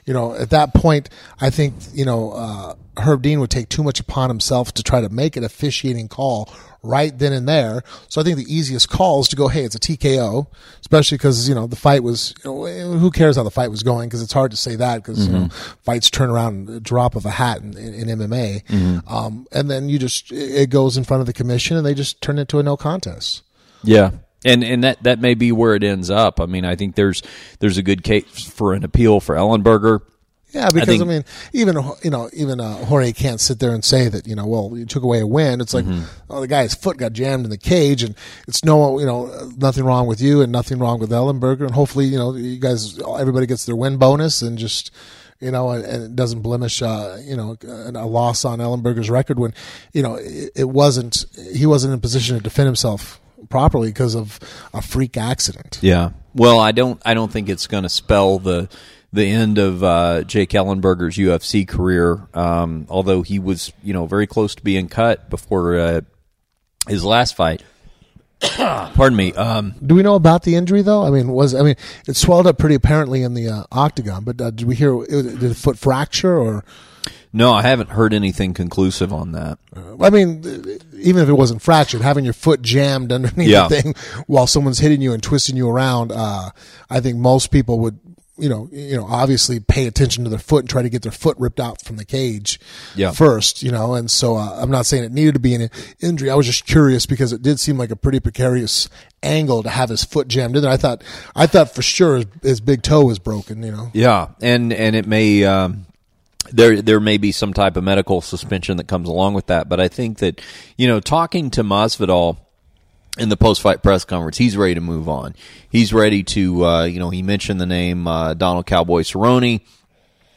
You know, at that point, I think you know uh, Herb Dean would take too much upon himself to try to make an officiating call right then and there. So I think the easiest call is to go, hey, it's a TKO, especially because you know the fight was. You know, who cares how the fight was going? Because it's hard to say that because you know fights turn around a drop of a hat in, in, in MMA. Um, and then you just it goes in front of the commission and they just turn it to a no contest. Yeah. And and that, that may be where it ends up. I mean, I think there's there's a good case for an appeal for Ellenberger. Yeah, because I, think- mean, even you know, even uh, Jorge can't sit there and say that you know, well, you took away a win. It's like, oh, the guy's foot got jammed in the cage, and it's no, you know, nothing wrong with you, and nothing wrong with Ellenberger, and hopefully, you know, you guys, everybody gets their win bonus, and just you know, and, and it doesn't blemish, uh, you know, a, a loss on Ellenberger's record when, you know, it, it wasn't, he wasn't in a position to defend himself properly because of a freak accident. Yeah. Well, I don't I don't think it's going to spell the the end of uh, Jake Ellenberger's UFC career. Um, although he was you know very close to being cut before uh, his last fight. [coughs] Pardon me. Um, Do we know about the injury though? I mean, was I mean it swelled up pretty apparently in the uh, octagon, but uh, did we hear it, did a foot fracture or? no, I haven't heard anything conclusive on that. I mean, even if it wasn't fractured, having your foot jammed [laughs] underneath Yeah. the thing while someone's hitting you and twisting you around, uh, I think most people would, you know, you know, obviously pay attention to their foot and try to get their foot ripped out from the cage Yeah. first, you know. And so uh, I'm not saying it needed to be an injury. I was just curious because it did seem like a pretty precarious angle to have his foot jammed in there. I thought, I thought for sure his, his big toe was broken, you know. Yeah, and and it may um, there there may be some type of medical suspension that comes along with that, but I think that you know talking to Masvidal in the post fight press conference, he's ready to move on. He's ready to uh, you know he mentioned the name uh, Donald Cowboy Cerrone.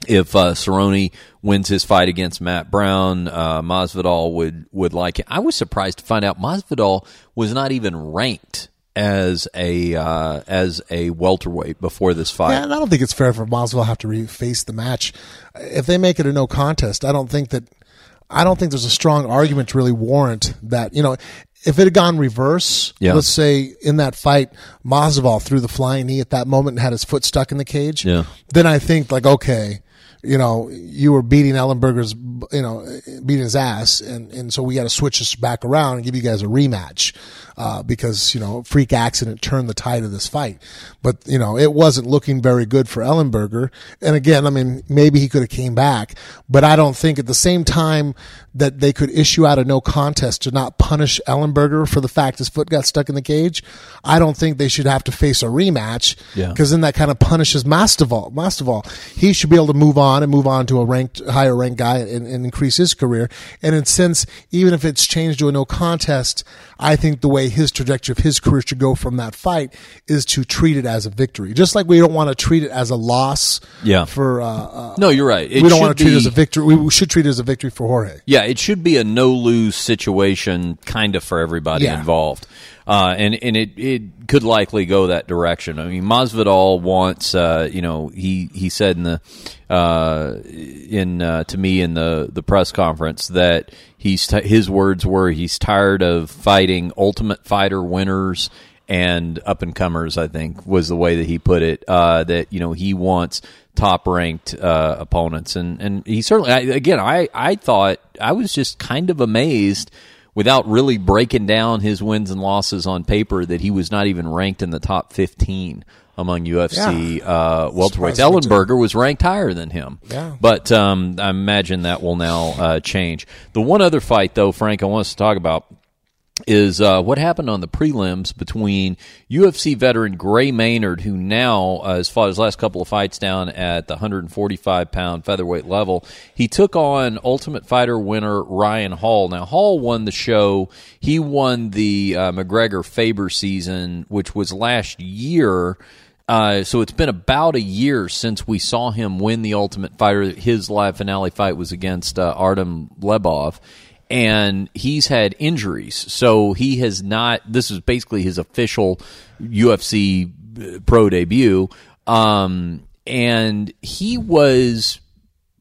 If uh, Cerrone wins his fight against Matt Brown, uh, Masvidal would would like it. I was surprised to find out Masvidal was not even ranked as a uh, as a welterweight before this fight. Yeah, and I don't think it's fair for Masvidal to have to reface the match. If they make it a no contest, I don't think that. I don't think there's a strong argument to really warrant that. You know, if it had gone reverse, Yeah. let's say in that fight, Masvidal threw the flying knee at that moment and had his foot stuck in the cage. Yeah. Then I think like okay. You know, you were beating Ellenberger's, you know, beating his ass, and, and so we got to switch this back around and give you guys a rematch, uh, because you know, freak accident turned the tide of this fight. But you know, it wasn't looking very good for Ellenberger. And again, I mean, maybe he could have came back, but I don't think at the same time that they could issue out a no contest to not punish Ellenberger for the fact his foot got stuck in the cage. I don't think they should have to face a rematch Yeah. because then that kind of punishes Masvidal. Masvidal, he should be able to move on and move on to a ranked, higher ranked guy and, and increase his career. And in sense, even if it's changed to a no contest, I think the way his trajectory of his career should go from that fight is to treat it as a victory. Just like we don't want to treat it as a loss. Yeah. For uh, uh, No, you're right. It we don't want to treat it as a victory. We should treat it as a victory for Jorge. Yeah, it should be a no lose situation, kind of for everybody Yeah. involved, uh, and and it, it could likely go that direction. I mean, Masvidal wants, uh, you know, he he said in the uh, in uh, to me in the the press conference that he's t- his words were he's tired of fighting Ultimate Fighter winners and up and comers. I think was the way that he put it. Uh, that you know he wants top ranked uh, opponents, and and he certainly I, again I I thought I was just kind of amazed. Without really breaking down his wins and losses on paper, that he was not even ranked in the top fifteen among UFC uh, welterweights. Surprised me too. Ellenberger was ranked higher than him. Yeah. But um, I imagine that will now uh, change. The one other fight, though, Frank, I want us to talk about is uh, what happened on the prelims between UFC veteran Gray Maynard, who now uh, has fought his last couple of fights down at the 145 pound featherweight level. He took on Ultimate Fighter winner Ryan Hall. Now, Hall won the show. He won the uh, McGregor Faber season, which was last year. Uh, so it's been about a year since we saw him win the Ultimate Fighter. His live finale fight was against uh, Artem Lobov, and he's had injuries. So he has not. This is basically his official UFC uh, pro debut, um, and he was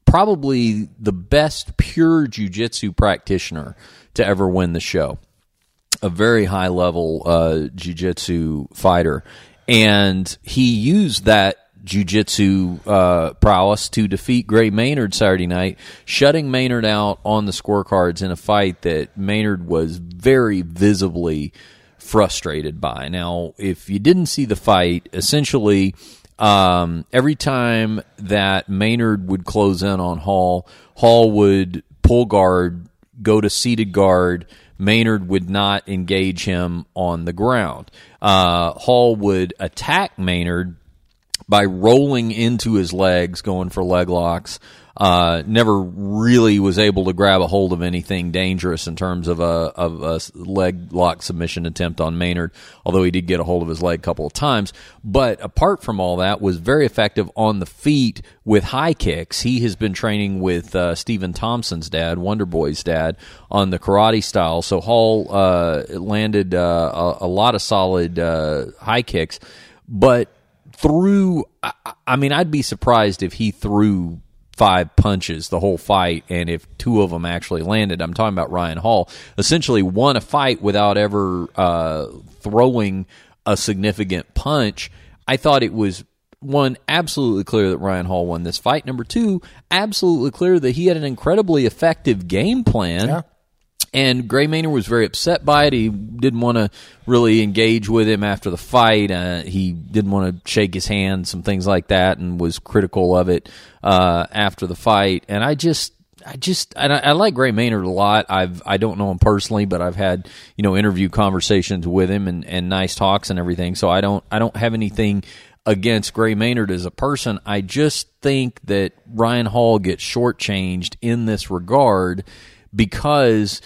probably the best pure jujitsu practitioner to ever win the show a very high level uh, jiu-jitsu fighter and he used that jujitsu uh, prowess to defeat Gray Maynard Saturday night, shutting Maynard out on the scorecards in a fight that Maynard was very visibly frustrated by. Now, if you didn't see the fight, essentially. Um, every time that Maynard would close in on Hall, Hall would pull guard, go to seated guard, Maynard would not engage him on the ground. Uh, Hall would attack Maynard by rolling into his legs, going for leg locks. Uh, never really was able to grab a hold of anything dangerous in terms of a of a leg lock submission attempt on Maynard, although he did get a hold of his leg a couple of times. But apart from all that, was very effective on the feet with high kicks. He has been training with uh, Stephen Thompson's dad, Wonder Boy's dad, on the karate style. So Hall uh, landed uh, a, a, lot of solid uh, high kicks, but threw. I, I mean, I'd be surprised if he threw five punches the whole fight, and if two of them actually landed, I'm talking about Ryan Hall, essentially won a fight without ever uh, throwing a significant punch. I thought it was one absolutely clear that Ryan Hall won this fight. Number two, absolutely clear that he had an incredibly effective game plan. Yeah. And Gray Maynard was very upset by it. He didn't want to really engage with him after the fight. Uh, he didn't want to shake his hand, some things like that, and was critical of it uh, after the fight. And I just, I just, I, I like Gray Maynard a lot. I've, I don't know him personally, but I've had, you know, interview conversations with him and, and nice talks and everything. So I don't, I don't have anything against Gray Maynard as a person. I just think that Ryan Hall gets shortchanged in this regard because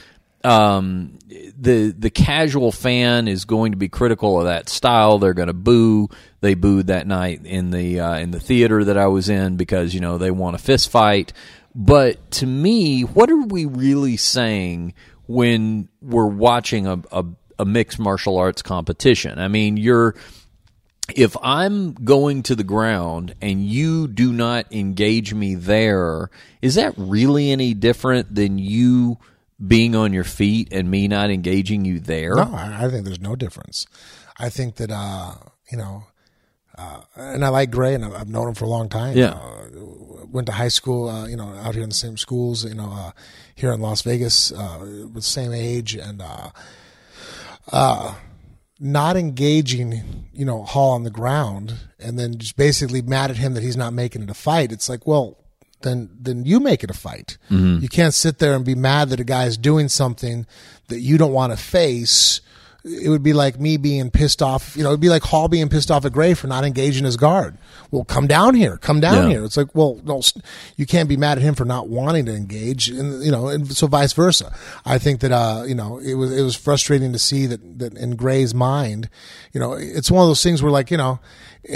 um, the the casual fan is going to be critical of that style. They're going to boo. They booed that night in the uh, in the theater that I was in because you know they want a fist fight. But to me, what are we really saying when we're watching a, a, a mixed martial arts competition? I mean, you're if I'm going to the ground and you do not engage me there, is that really any different than you being on your feet and me not engaging you there? No, I, I think there's no difference. I think that uh, you know, uh, and I like Gray, and I've known him for a long time. Yeah. Uh, went to high school, uh, you know, out here in the same schools, you know, uh, here in Las Vegas, uh, with the same age, and uh, uh, not engaging, you know, Hall on the ground, and then just basically mad at him that he's not making it a fight. It's like, well, then then you make it a fight. Mm-hmm. You can't sit there and be mad that a guy is doing something that you don't want to face. It would be like me being pissed off. You know, it'd be like Hall being pissed off at Gray for not engaging his guard. Well, come down here, come down Yeah. here. It's like, well, no, you can't be mad at him for not wanting to engage, and you know, and so vice versa. I think that uh, you know, it was it was frustrating to see that that in Gray's mind, you know, it's one of those things where like you know. [laughs]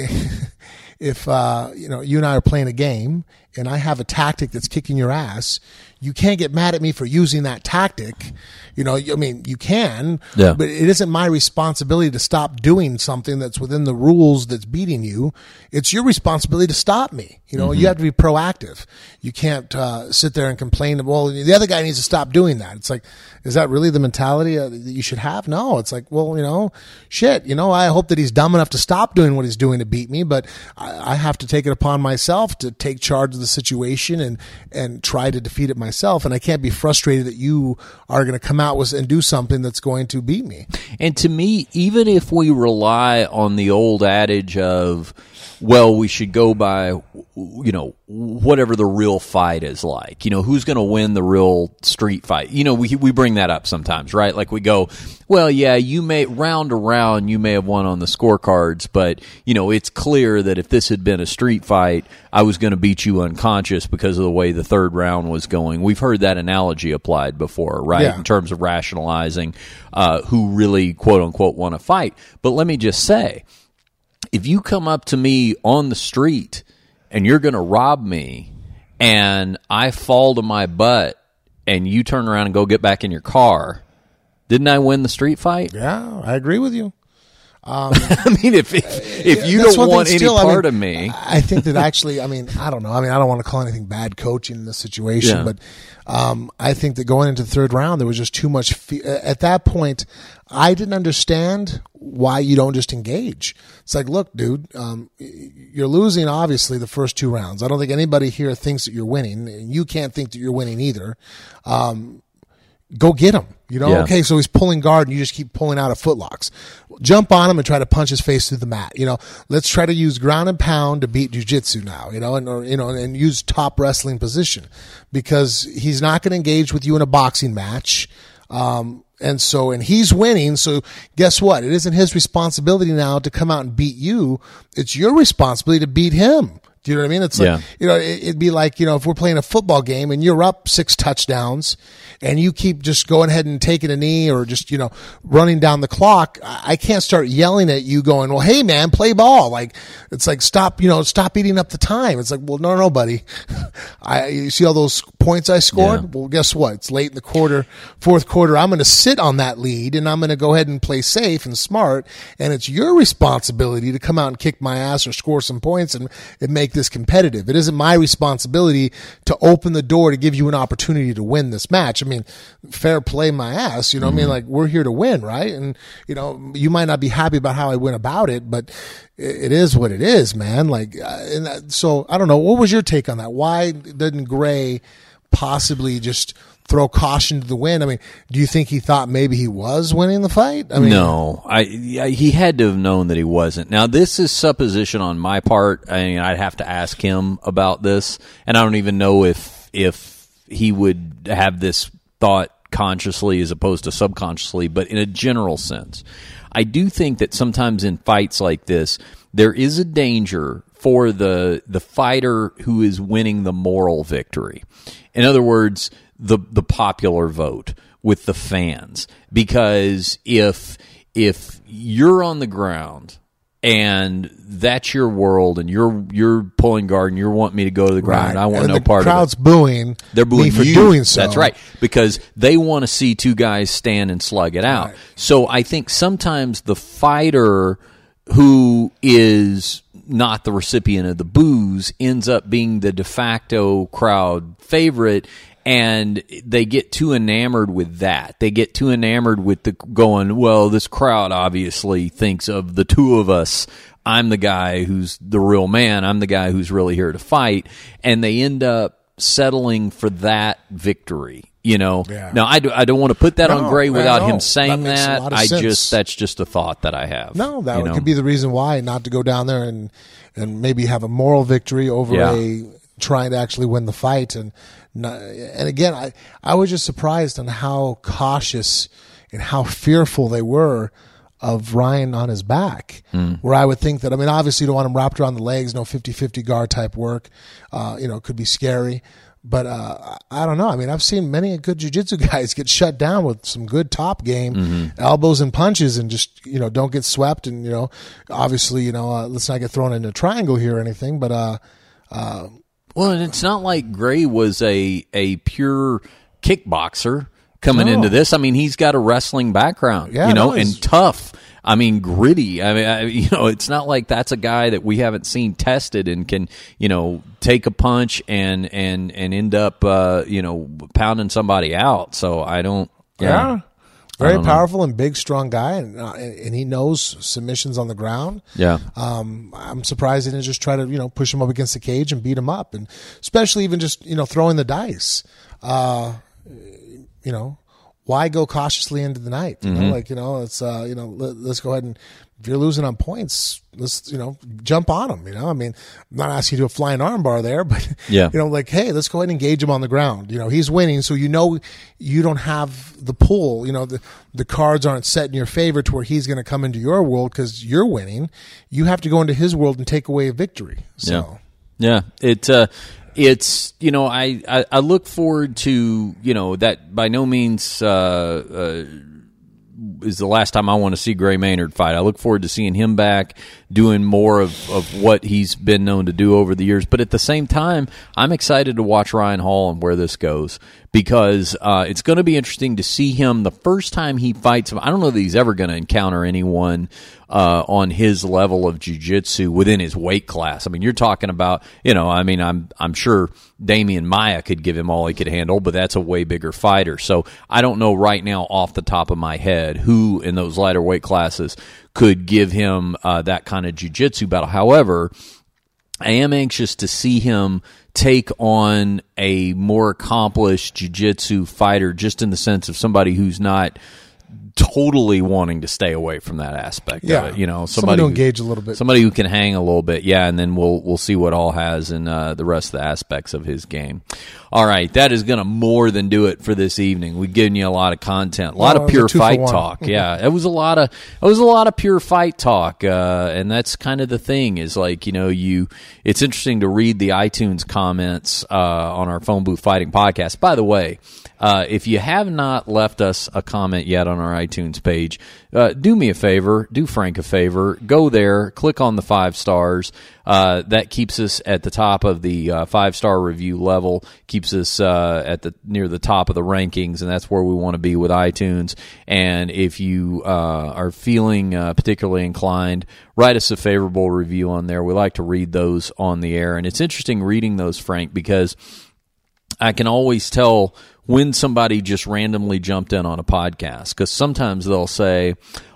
if uh, you know you and I are playing a game and I have a tactic that's kicking your ass, you can't get mad at me for using that tactic. You know, I mean, you can, Yeah. but it isn't my responsibility to stop doing something that's within the rules that's beating you. It's your responsibility to stop me. You know, you have to be proactive. You can't uh, sit there and complain. Well, the other guy needs to stop doing that. It's like, is that really the mentality uh, that you should have? No, it's like, well, you know, shit. You know, I hope that he's dumb enough to stop doing what he's doing to beat me, but I, I have to take it upon myself to take charge of the situation and and try to defeat it myself. And I can't be frustrated that you are going to come out with and do something that's going to beat me. And to me, even if we rely on the old adage of, well, we should go by, you know, whatever the real fight is like. You know, who's going to win the real street fight? You know, we we bring that up sometimes, right? Like we go, well, yeah, you may round to round, you may have won on the scorecards, but you know, it's clear that if this had been a street fight, I was going to beat you unconscious because of the way the third round was going. We've heard that analogy applied before, right? Yeah. In terms of rationalizing uh, who really quote unquote won a fight. But let me just say, if you come up to me on the street and you're going to rob me and I fall to my butt and you turn around and go get back in your car, didn't I win the street fight? Yeah, I agree with you. [laughs] I mean, if if, if you don't want any still, I part mean, of me, I think that actually, I mean, I don't know. I mean, I don't want to call anything bad coaching in this situation, Yeah. but um, I think that going into the third round, there was just too much. Fe- at that point, I didn't understand why you don't just engage. It's like, look, dude, um, you're losing obviously the first two rounds. I don't think anybody here thinks that you're winning, and you can't think that you're winning either. Um, go get him. You know, Yeah. okay, so he's pulling guard and you just keep pulling out of footlocks. Jump on him and try to punch his face through the mat. You know, let's try to use ground and pound to beat jujitsu now, you know, and, or, you know, and use top wrestling position because he's not going to engage with you in a boxing match. Um, and so, and he's winning. So guess what? It isn't his responsibility now to come out and beat you. It's your responsibility to beat him. Do you know what I mean? It's like, Yeah. you know, it, it'd be like, you know, if we're playing a football game and you're up six touchdowns and you keep just going ahead and taking a knee or just, you know, running down the clock, I can't start yelling at you going, well, hey man, play ball. Like, it's like, stop, you know, stop eating up the time. It's like, well, no, no, buddy. [laughs] I, you see all those points I scored? Yeah. Well, guess what? It's late in the quarter, fourth quarter. I'm going to sit on that lead and I'm going to go ahead and play safe and smart. And it's your responsibility to come out and kick my ass or score some points and, and make this competitive. It isn't my responsibility to open the door to give you an opportunity to win this match. I mean, fair play my ass. You know what I mean? Like we're here to win, right? And, you know, you might not be happy about how I went about it, but it it is what it is, man. Like, uh, and that, so I don't know. What was your take on that? Why didn't Gray possibly just throw caution to the wind? I mean, do you think he thought maybe he was winning the fight? I mean, no, I, he had to have known that he wasn't. Now, this is supposition on my part. I mean, I'd have to ask him about this, and I don't even know if if he would have this thought consciously as opposed to subconsciously, but in a general sense, I do think that sometimes in fights like this, there is a danger for the the fighter who is winning the moral victory. In other words, the the popular vote with the fans because if if you're on the ground and that's your world and you're you're pulling guard and you're wanting me to go to the ground right. and I want And no the part crowd's of it. booing. They're booing me for you. doing so. That's right because they want to see two guys stand and slug it out. Right. So I think sometimes the fighter who is not the recipient of the boos ends up being the de facto crowd favorite and they get too enamored with that. They get too enamored with the going, well, this crowd obviously thinks of the two of us. I'm the guy who's the real man. I'm the guy who's really here to fight. And they end up settling for that victory. You know, Yeah. now I, do, I don't want to put that on Gray without him saying That that. I sense. just that's just a thought that I have. No, that could be the reason why not to go down there and and maybe have a moral victory over Yeah. a trying to actually win the fight and and again I I was just surprised on how cautious and how fearful they were of Ryan on his back Hmm. where I would think that I mean obviously you don't want him wrapped around the legs no 50-50 guard type work uh, you know it could be scary but uh, I don't know. I mean, I've seen many good jujitsu [laughs] guys get shut down with some good top game, Mm-hmm. elbows and punches, and just you know don't get swept. And you know, obviously, you know, uh, let's not get thrown in a triangle here or anything. But uh, Well, and it's not like Gray was a a pure kickboxer coming No. into this. I mean, he's got a wrestling background, Yeah, you know, no, and tough. I mean, gritty. I mean, I, [laughs] you know, it's not like that's a guy that we haven't seen tested and can, you know, take a punch and and and end up, uh, you know, pounding somebody out. So I don't. Yeah. very don't know. powerful and big, strong guy, and uh, and he knows submissions on the ground. Yeah. Um, I'm surprised they didn't just try to you know push him up against the cage and beat him up, and especially even just you know throwing the dice. Uh, you know, why go cautiously into the night? You Mm-hmm. know, like you know, it's uh, you know, let, let's go ahead and if you're losing on points, let's you know jump on them. You know, I mean, I'm not asking you to do a flying armbar there, [laughs] but Yeah. you know, like hey, let's go ahead and engage him on the ground. You know, he's winning, so you know you don't have the pull. You know, the the cards aren't set in your favor to where he's going to come into your world because you're winning. You have to go into his world and take away a victory. So. Yeah, it uh, it's you know I, I I look forward to you know that by no means uh, uh, is the last time I want to see Gray Maynard fight. I look forward to seeing him back doing more of, of what he's been known to do over the years. But at the same time, I'm excited to watch Ryan Hall and where this goes because uh, it's going to be interesting to see him the first time he fights. I don't know that he's ever going to encounter anyone uh, on his level of jiu-jitsu within his weight class. I mean, you're talking about, you know, I mean, I'm I'm sure Demian Maia could give him all he could handle, but that's a way bigger fighter. So I don't know right now off the top of my head who in those lighter weight classes could give him uh, that kind of jiu-jitsu battle. However, I am anxious to see him take on a more accomplished jiu-jitsu fighter just in the sense of somebody who's not totally wanting to stay away from that aspect Yeah. of it. You know, Somebody to who- engage a little bit. Somebody who can hang a little bit, yeah, and then we'll we'll see what all has in uh, the rest of the aspects of his game. All right, that is going to more than do it for this evening. We've given you a lot of content, a lot Well, of was a pure fight talk. Yeah, it was a lot of it was a lot of pure fight talk, uh, and that's kind of the thing. Is like you know you. It's interesting to read the iTunes comments uh, on our phone booth fighting podcast. By the way, uh, if you have not left us a comment yet on our iTunes page, uh, do me a favor, do Frank a favor, go there, click on the five stars. Uh, that keeps us at the top of the uh, five star review level, keeps us uh, at the near the top of the rankings, and that's where we want to be with iTunes. And if you uh, are feeling particularly inclined, write us a favorable review on there. We like to read those on the air, and it's interesting reading those, Frank, because I can always tell when somebody just randomly jumped in on a podcast because sometimes they'll say,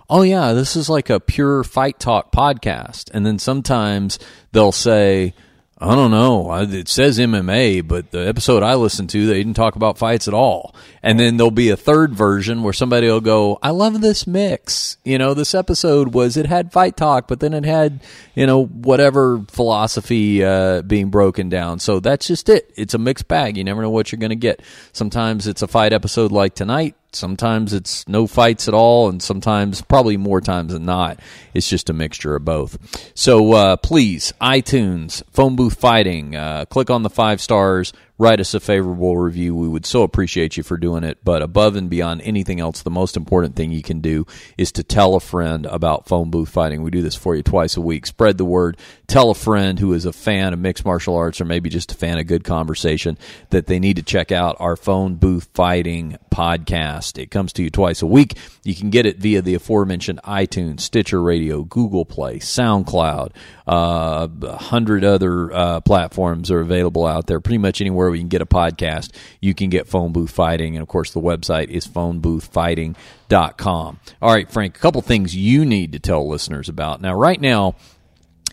Oh, yeah, this is like a pure fight talk podcast. And then sometimes they'll say, I don't know. It says MMA, but the episode I listened to, they didn't talk about fights at all. And then there'll be a third version where somebody will go, I love this mix. You know, this episode was, it had fight talk, but then it had, you know, whatever philosophy uh, being broken down. So that's just it. It's a mixed bag. You never know what you're going to get. Sometimes it's a fight episode like tonight. Sometimes it's no fights at all, and sometimes, probably more times than not, it's just a mixture of both. So uh, please, iTunes, Phone Booth Fighting, uh, click on the five stars, write us a favorable review. We would so appreciate you for doing it. But above and beyond anything else, the most important thing you can do is to tell a friend about Phone Booth Fighting. We do this for you twice a week. Spread the word. Tell a friend who is a fan of mixed martial arts or maybe just a fan of good conversation that they need to check out our Phone Booth Fighting podcast. It comes to you twice a week. You can get it via the aforementioned iTunes, Stitcher Radio, Google Play, SoundCloud. Uh, a hundred other uh, platforms are available out there. Pretty much anywhere we can get a podcast, you can get Phone Booth Fighting. And of course, the website is phoneboothfighting.com. All right, Frank, a couple things you need to tell listeners about. Now, right now,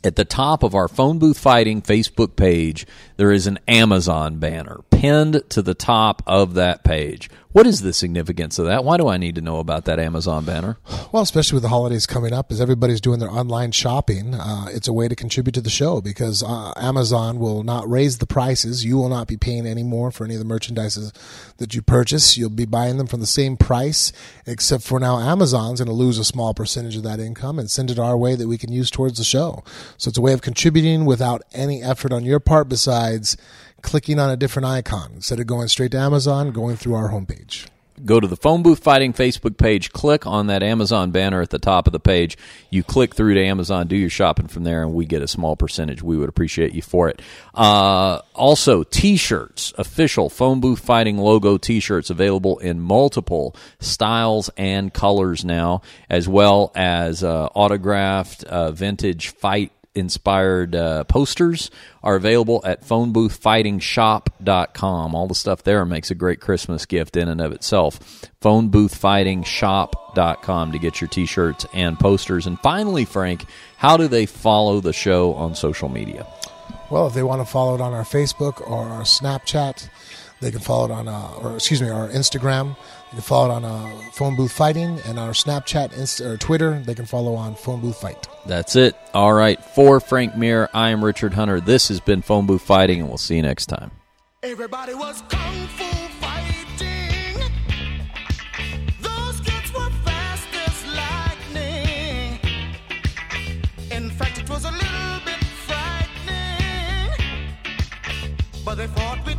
at the top of our phone booth fighting Facebook page, there is an Amazon banner pinned to the top of that page. What is the significance of that? Why do I need to know about that Amazon banner? Well, especially with the holidays coming up, as everybody's doing their online shopping, uh, it's a way to contribute to the show because uh, Amazon will not raise the prices. You will not be paying any more for any of the merchandises that you purchase. You'll be buying them from the same price, except for now Amazon's going to lose a small percentage of that income and send it our way that we can use towards the show. So it's a way of contributing without any effort on your part besides clicking on a different icon instead of going straight to Amazon, going through our homepage. Go to the Phone Booth Fighting Facebook page, click on that Amazon banner at the top of the page. You click through to Amazon, do your shopping from there, and we get a small percentage. We would appreciate you for it. Uh, also, t shirts, official Phone Booth Fighting logo t shirts available in multiple styles and colors now, as well as uh, autographed uh, vintage fight inspired uh, posters are available at phoneboothfightingshop.com. All the stuff there makes a great Christmas gift in and of itself. phoneboothfightingshop.com to get your t-shirts and posters. And finally, Frank, how do they follow the show on social media? Well, if they want to follow it on our Facebook or our Snapchat, they can follow it on, uh, or excuse me, our Instagram. You can follow it on uh, Phone Booth Fighting and our Snapchat, Insta, or Twitter. They can follow on Phone Booth Fight. That's it. All right. For Frank Mir, I am Richard Hunter. This has been Phone Booth Fighting, and we'll see you next time. Everybody was kung fu fighting. Those kids were fast as lightning. In fact, it was a little bit frightening. But they fought with